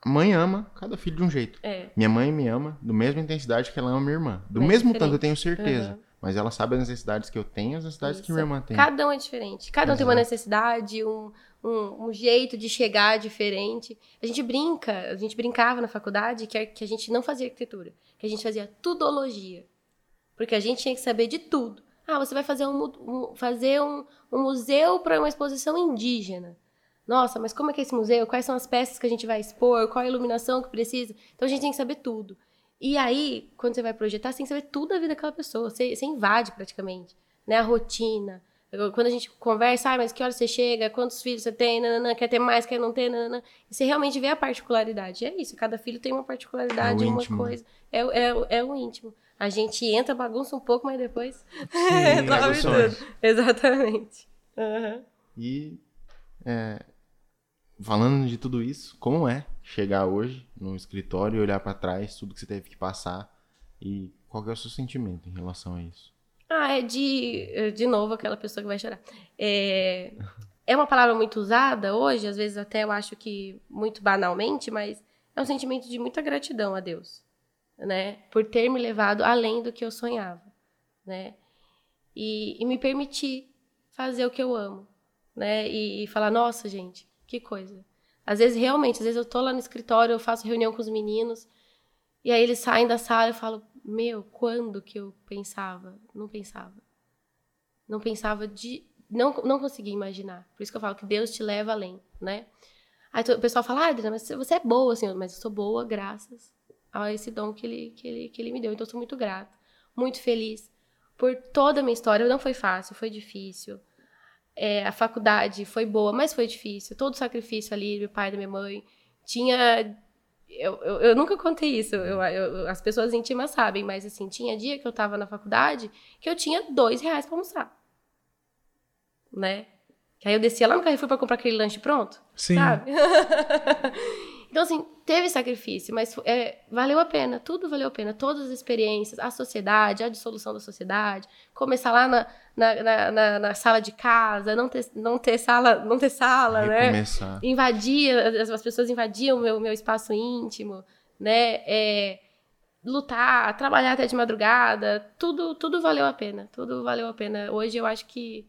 a mãe ama cada filho de um jeito. É. Minha mãe me ama do mesma intensidade que ela ama minha irmã. Do Mas mesmo tanto, eu tenho certeza. Uhum. Mas ela sabe as necessidades que eu tenho as necessidades Isso. que minha irmã tem. Cada um é diferente. Cada um Exato. tem uma necessidade, um, um, um, jeito de chegar diferente. A gente brinca, a gente brincava na faculdade que a, que a gente não fazia arquitetura, que a gente fazia tudologia. Porque a gente tinha que saber de tudo. Ah, você vai fazer um, um fazer um, um museu para uma exposição indígena. Nossa, mas como é que é esse museu? Quais são as peças que a gente vai expor? Qual a iluminação que precisa? Então a gente tem que saber tudo. E aí, quando você vai projetar, você tem que saber tudo da vida daquela pessoa. Você, você invade praticamente, né? A rotina. Quando a gente conversa, ah, mas que hora você chega? Quantos filhos você tem? Nanana, quer ter mais, quer não ter? Nanana. E você realmente vê a particularidade. É isso, cada filho tem uma particularidade, é uma íntimo. coisa. É, é, é o íntimo. A gente entra, bagunça um pouco, mas depois resolve tudo. Exatamente. Uhum. E é, falando de tudo isso, como é chegar hoje no escritório e olhar para trás tudo que você teve que passar e qual é o seu sentimento em relação a isso? Ah, é de de novo aquela pessoa que vai chorar. É, é uma palavra muito usada hoje, às vezes até eu acho que muito banalmente, mas é um sentimento de muita gratidão a Deus né? Por ter me levado além do que eu sonhava, né? E, e me permitir fazer o que eu amo, né? E, e, falar, nossa, gente, que coisa. Às vezes, realmente, às vezes eu tô lá no escritório, eu faço reunião com os meninos, e aí eles saem da sala e eu falo, meu, quando que eu pensava? Não pensava. Não pensava de... Não, não conseguia imaginar. Por isso que eu falo que Deus te leva além, né? Aí o pessoal fala, ah, Adriana, mas você é boa, assim, mas eu sou boa graças a esse dom que ele, que ele, que ele me deu. Então, eu sou muito grata, muito feliz por toda a minha história. Não foi fácil, foi difícil. É, a faculdade foi boa, mas foi difícil. Todo o sacrifício ali, meu pai, da minha mãe. Tinha. Eu, eu, eu nunca contei isso, eu, eu, as pessoas íntimas sabem, mas assim, tinha dia que eu tava na faculdade que eu tinha dois reais pra almoçar. Né? Que aí eu descia lá no Carrefour pra comprar aquele lanche pronto. Sim. Sabe? então, assim, teve sacrifício, mas é, valeu a pena, tudo valeu a pena, todas as experiências, a sociedade, a dissolução da sociedade, começar lá na, na, na, na sala de casa, não ter, não ter sala, não ter sala, né? Invadir, as, as, pessoas invadiam o meu, meu espaço íntimo, né? É, lutar, trabalhar até de madrugada, tudo, tudo valeu a pena, tudo valeu a pena. Hoje eu acho que,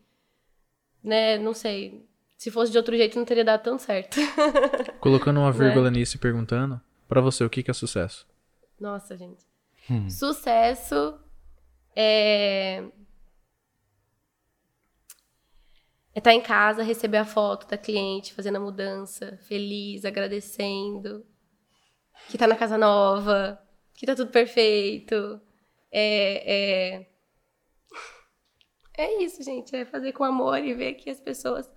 né, não sei, se fosse de outro jeito, não teria dado tão certo. Colocando uma vírgula né? nisso e perguntando, para você, o que, é sucesso? Nossa, gente. Hum. Sucesso é. É estar tá em casa, receber a foto da cliente fazendo a mudança, feliz, agradecendo, que tá na casa nova, que tá tudo perfeito. É, é... é isso, gente. É fazer com amor e ver que as pessoas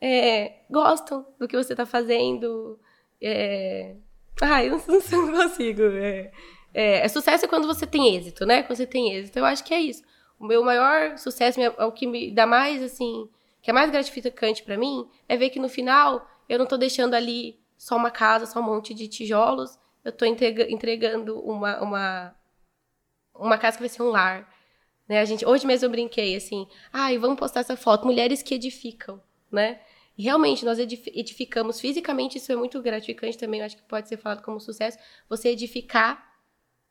é, gostam do que você está fazendo, é, Ai, não, não consigo. É, é, é, sucesso é quando você tem êxito, né? Quando você tem êxito. Eu acho que é isso. O meu maior sucesso, é o que me dá mais, assim, que é mais gratificante para mim, é ver que no final eu não tô deixando ali só uma casa, só um monte de tijolos. Eu entrega, entregando uma, uma, uma casa que vai ser um lar. Né? A gente, hoje mesmo eu brinquei assim, ai, ah, vamos postar essa foto, mulheres que edificam, né? Realmente nós edificamos fisicamente, isso é muito gratificante também, eu acho que pode ser falado como sucesso, você edificar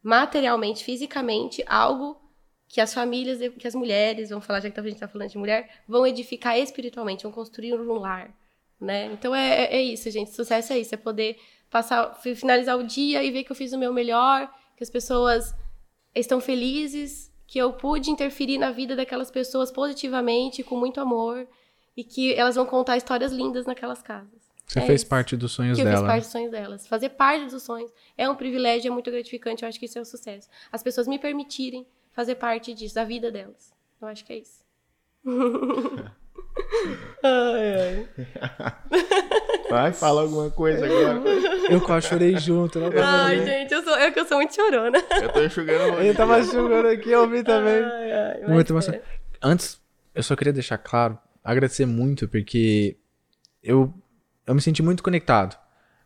materialmente, fisicamente, algo que as famílias, que as mulheres, vamos falar, já que a gente está falando de mulher, vão edificar espiritualmente, vão construir um lar, né? Então é, é, é isso, gente, sucesso é isso, é poder passar, finalizar o dia e ver que eu fiz o meu melhor, que as pessoas estão felizes, que eu pude interferir na vida daquelas pessoas positivamente, com muito amor, e que elas vão contar histórias lindas naquelas casas. Você é fez isso. parte dos sonhos que dela. Eu fiz parte dos sonhos delas. Fazer parte dos sonhos é um privilégio, é muito gratificante. Eu acho que isso é um sucesso. As pessoas me permitirem fazer parte disso, da vida delas. Eu acho que é isso. ai, ai. Vai, fala alguma coisa agora. Eu quase chorei junto. Não ai, gente, eu sou, eu, eu sou muito chorona. Eu tô enxugando Ele tava enxugando aqui, eu ouvi também. Ai, ai, muito emocionante. Antes, eu só queria deixar claro agradecer muito, porque eu, eu me senti muito conectado.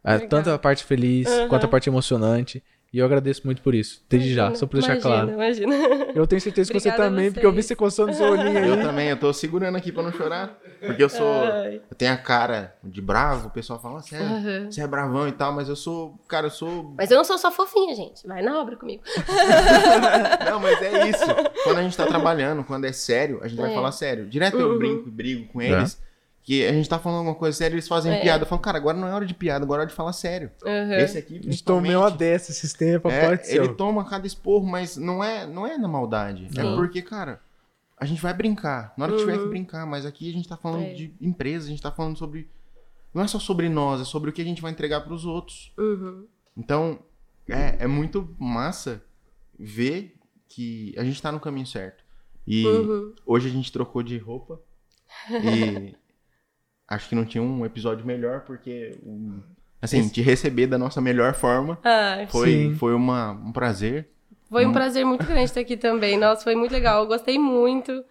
É, tanto a parte feliz uhum. quanto a parte emocionante. E eu agradeço muito por isso, desde imagina, já, só pra deixar imagina, claro. Imagina. Eu tenho certeza que você também, porque eu vi você coçando seu olhinho aí. Eu também, eu tô segurando aqui pra não chorar. Porque eu sou. Ai. Eu tenho a cara de bravo, o pessoal fala, você é, uhum. você é bravão e tal, mas eu sou. Cara, eu sou. Mas eu não sou só fofinha, gente. Vai na obra comigo. não, mas é isso. Quando a gente tá trabalhando, quando é sério, a gente é. vai falar sério. Direto eu uhum. brinco e brigo com eles. É que a gente tá falando alguma coisa séria, eles fazem é. piada. Falam, cara, agora não é hora de piada, agora é hora de falar sério. Uhum. Esse aqui, A gente tomou uma dessa esses tempos, é, pode ser. Ele toma cada esporro, mas não é, não é na maldade. É Sim. É porque, cara, a gente vai brincar. Na hora que uhum. tiver que uhum. brincar, mas aqui a gente tá falando é. de empresa, a gente tá falando sobre... Não é só sobre nós, é sobre o que a gente vai entregar para os outros. Uhum. Então, é, é muito massa ver que a gente tá no caminho certo. E uhum. hoje a gente trocou de roupa. E acho que não tinha um episódio melhor, porque, assim, Esse... te receber da nossa melhor forma ah, foi, foi uma, um prazer. Foi um prazer muito grande estar aqui também. Nossa, foi muito legal. Eu gostei muito.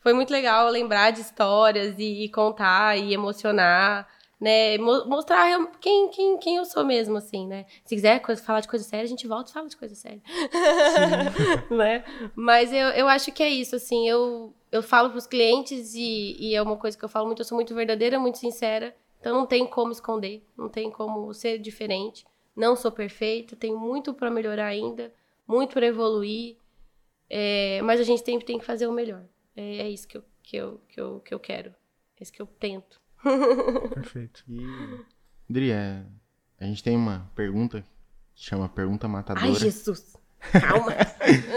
Foi muito legal lembrar de histórias e, e contar e emocionar, né? Mostrar quem, quem, quem eu sou mesmo, assim, né? Se quiser falar de coisa séria, a gente volta e fala de coisa séria. né? Mas eu, eu acho que é isso, assim. Eu, eu falo para os clientes e, e, é uma coisa que eu falo muito, eu sou muito verdadeira, muito sincera. Então não tem como esconder, não tem como ser diferente. Não sou perfeita, tenho muito para melhorar ainda, muito para evoluir. É, mas a gente sempre tem que fazer o melhor. É, é isso que eu, que, eu, que, eu, que eu quero. É isso que eu tento. Perfeito. E, Dri, é, a gente tem uma pergunta que chama Pergunta Matadora. Ai, Jesus! Calma.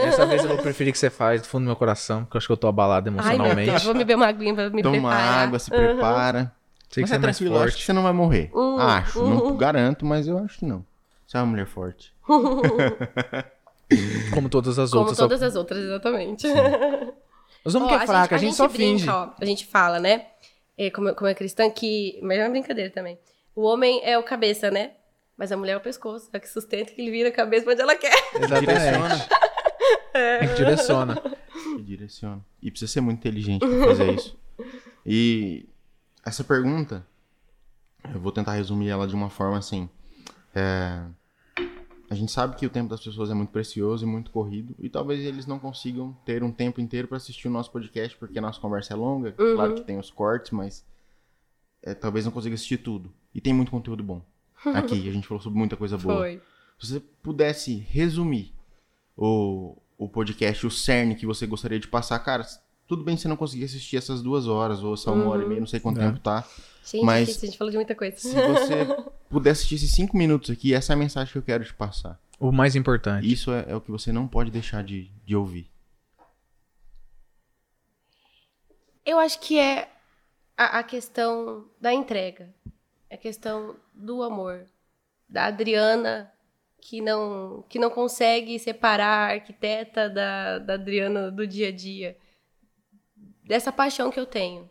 Dessa vez eu vou preferir que você faz do fundo do meu coração, porque eu acho que eu tô abalado emocionalmente. Ai, meu Deus, vou beber uma aguinha pra me Toma preparar. Toma água, se prepara. Uhum. Sei mas que é, é tranquilo, acho que você não vai morrer. Uhum. Acho, não uhum. garanto, mas eu acho que não. Você é uma mulher forte. Como todas as Como outras. Como todas só... as outras, exatamente. Nós vamos que é fraca, a gente, a gente só brinca, finge. Ó, a gente fala, né? É, como, como é cristã, que. Mas é uma brincadeira também. O homem é o cabeça, né? Mas a mulher é o pescoço. É que sustenta que ele vira a cabeça pra onde ela quer. Exatamente. É. que direciona. Que direciona. E precisa ser muito inteligente pra fazer isso. E essa pergunta, eu vou tentar resumir ela de uma forma assim. É, a gente sabe que o tempo das pessoas é muito precioso e muito corrido, e talvez eles não consigam ter um tempo inteiro para assistir o nosso podcast, porque a nossa conversa é longa. Uhum. Claro que tem os cortes, mas é, talvez não consiga assistir tudo. E tem muito conteúdo bom aqui. A gente falou sobre muita coisa boa. Foi. Se você pudesse resumir o, o podcast, o cerne que você gostaria de passar, cara, tudo bem se você não conseguir assistir essas duas horas, ou essa uma uhum. hora e meia, não sei quanto é. tempo tá. Gente, mas a gente falou de muita coisa. Se você puder assistir esses cinco minutos aqui, essa é a mensagem que eu quero te passar. O mais importante. Isso é, é o que você não pode deixar de, de ouvir. Eu acho que é a, a questão da entrega. A questão do amor. Da Adriana que não, que não consegue separar a arquiteta da, da Adriana do dia a dia. Dessa paixão que eu tenho,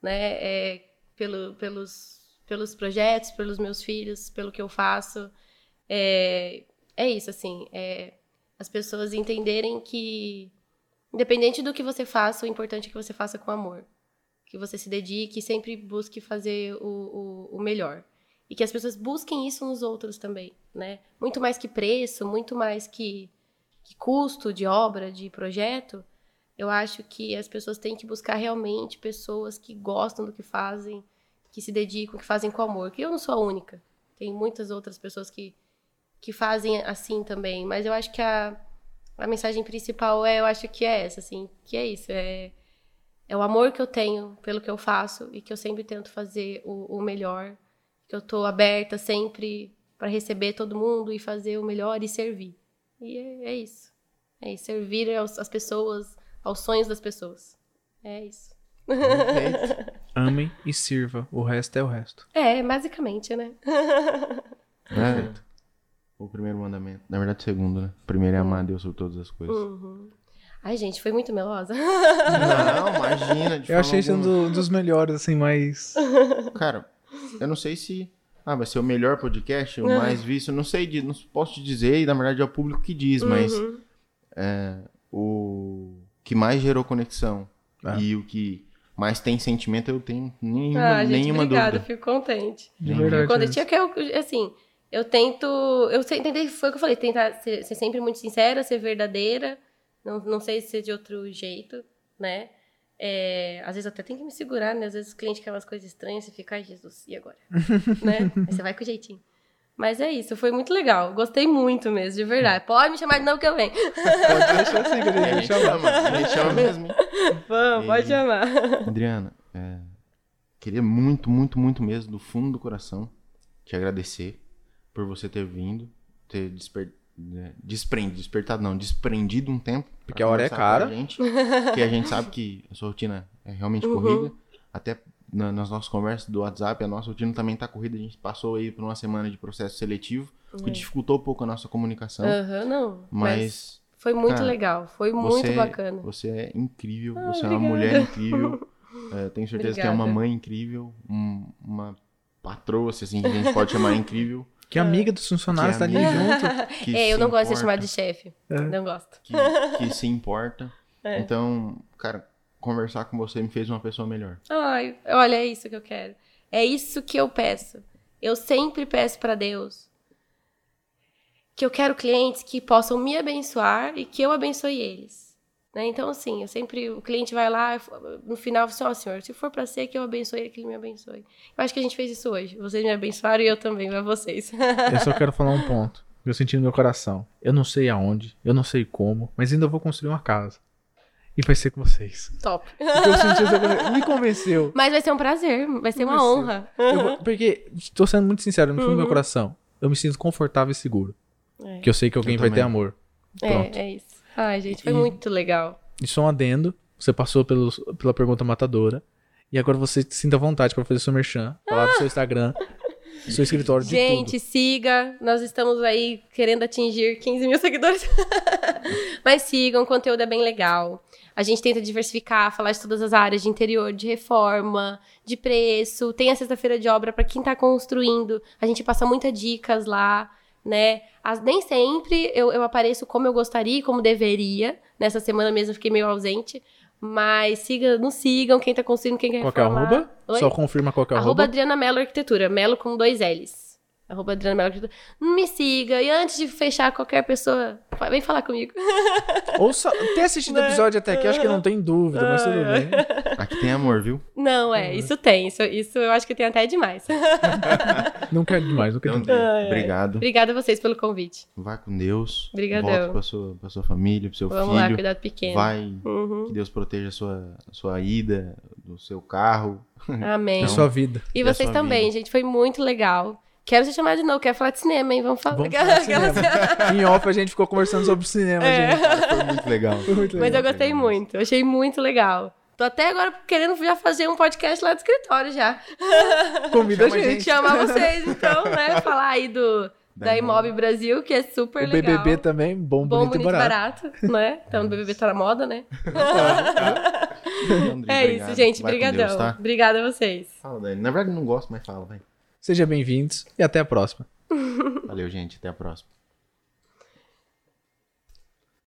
né? É, pelo, pelos, pelos projetos, pelos meus filhos, pelo que eu faço. é, é isso, assim, é as pessoas entenderem que, independente do que você faça, o importante é que você faça com amor. Que você se dedique e sempre busque fazer o, o, o melhor. E que as pessoas busquem isso nos outros também, né? Muito mais que preço, muito mais que, que custo de obra, de projeto. Eu acho que as pessoas têm que buscar realmente pessoas que gostam do que fazem, que se dedicam, que fazem com amor. Que eu não sou a única. Tem muitas outras pessoas que, que fazem assim também. Mas eu acho que a, a mensagem principal é, eu acho que é essa, assim, que é isso. É, é o amor que eu tenho pelo que eu faço e que eu sempre tento fazer o, o melhor que eu tô aberta sempre para receber todo mundo e fazer o melhor e servir. E é, é isso. É isso, servir aos, as pessoas, aos sonhos das pessoas. É isso. Amem e sirva. O resto é o resto. É, basicamente, né? É. O primeiro mandamento. Na verdade, o segundo, né? O primeiro é amar a Deus sobre todas as coisas. Uhum. Ai, gente, foi muito melosa. Não, imagina. Eu achei um do, dos melhores, assim, mais. Cara, eu não sei se. Ah, vai ser o melhor podcast, o mais visto. Não sei, de, não posso te dizer, e na verdade é o público que diz, mas. Uhum. É, o que mais gerou conexão Ah. e o que mais tem sentimento, eu tenho nenhuma, Ah, gente, nenhuma obrigada, dúvida. fico contente. De verdade. Quando eu mesmo. tinha que eu, assim, eu tento, eu sei- tentei, foi o que eu falei, tentar ser, ser sempre muito sincera, ser verdadeira, não, não sei se ser de outro jeito, né? É, às vezes eu até tenho que me segurar, né? Às vezes o cliente quer umas coisas estranhas, você fica, ai Jesus, e agora? né? Aí você vai com jeitinho. Mas é isso, foi muito legal. Gostei muito mesmo, de verdade. Pode me chamar de novo que eu venho. Pode deixar assim, que a É, a gente gente chama. chama, a gente chama mesmo. Vamos, pode E- chamar. Adriana, é, queria muito, muito, muito mesmo, do fundo do coração, te agradecer por você ter vindo, ter desper, né, desprendido, despertado não, desprendido um tempo. Porque a hora é cara. A gente, porque a gente sabe que a sua rotina é realmente Uhum. corrida. Até na- nas nossas conversas do WhatsApp, a nossa rotina também tá corrida. A gente passou aí por uma semana de processo seletivo, que dificultou um pouco a nossa comunicação. Aham, não. Mas, mas foi muito cara, legal, foi muito você, bacana. Você é incrível, Ah, você é uma obrigada. mulher incrível. é, tenho certeza que é uma Obrigada. mãe incrível, um- uma patroa, se assim que a gente pode chamar incrível. Que amiga dos funcionários Que tá ali junto. Que É, eu não gosto de ser importa, chamada de chefe. Não gosto. Que, que se importa. É. Então, cara, conversar com você me fez uma pessoa melhor. Ai, olha, é isso que eu quero. É isso que eu peço. Eu sempre peço pra Deus que eu quero clientes que possam me abençoar e que eu abençoe eles. Né? Então, assim, eu sempre, o cliente vai lá, no final, assim, ó, senhor, se for pra ser que eu abençoe ele, que ele me abençoe. Eu acho que a gente fez isso hoje. Vocês me abençoaram e eu também, pra vocês. Eu só quero falar um ponto. Eu senti no meu coração. Eu não sei aonde, eu não sei como, mas ainda vou construir uma casa. E vai ser com vocês. Top. Eu senti essa. Me convenceu. Mas vai ser um prazer, vai ser uma Vai honra. Vou- porque, tô sendo muito sincero, no fundo do meu Uhum. coração, eu me sinto confortável e seguro. É. Que eu sei que alguém Eu vai ter amor. Pronto. É, é isso. Ai, gente, foi E- muito legal. E só um adendo, você passou pelos, pela pergunta matadora. E agora você sinta vontade pra fazer seu merchan, falar do seu Instagram, do seu escritório, de Gente, tudo. siga. Nós estamos aí querendo atingir 15 mil seguidores. Mas sigam, o conteúdo é bem legal. A gente tenta diversificar, falar de todas as áreas de interior, de reforma, de preço. Tem a sexta-feira de obra para quem tá construindo. A gente passa muitas dicas lá, né? As- nem sempre eu, eu apareço como eu gostaria e como deveria. Nessa semana mesmo eu fiquei meio ausente. Mas siga, nos sigam, quem tá construindo, quem quer Qual que é reformar. arroba? Oi? Só confirma qual que é Arroba arroba. Adriana Mello Arquitetura. Melo com dois L's. Arroba Adriana Mello Arquitetura. Me siga. E antes de fechar qualquer pessoa, vem falar comigo. Ou só ter assistido o episódio até aqui, acho que não tem dúvida, mas tudo bem. Aqui tem amor, viu? Não, é. Isso tem. Isso, isso eu acho que tem até demais. Não quero demais, não quero Então, demais. Obrigado. Obrigada a vocês pelo convite. Vai com Deus. Obrigadão. Volta pra sua, pra sua família, pro seu Vamos lá, filho. cuidado pequeno. Vai. Uhum. Que Deus proteja a sua, a sua ida, do seu carro. Amém. E sua vida. E e vocês também, vida. gente. Foi muito legal. Quero te chamar de novo. Quero falar de cinema, hein? Vamos falar. Vamos falar de cinema. em off a gente ficou conversando sobre cinema, É. gente. Foi muito legal. Foi muito Mas legal. eu gostei muito. Eu achei muito legal. Tô até agora querendo já fazer um podcast lá do escritório já. Convida a Chama a gente. chamar vocês, então, né? Falar aí do da, Da Imob Brasil, que é super O legal. BBB também, bom, Bom, bonito, bonito, e barato. barato. né? Então, o BBB tá na moda, né? É isso, gente. Vai com Brigadão. Deus, tá? Obrigada a vocês. Fala, Dani. Na verdade, não gosto, mas fala, vai. Sejam bem-vindos e até a próxima. Valeu, gente. Até a próxima.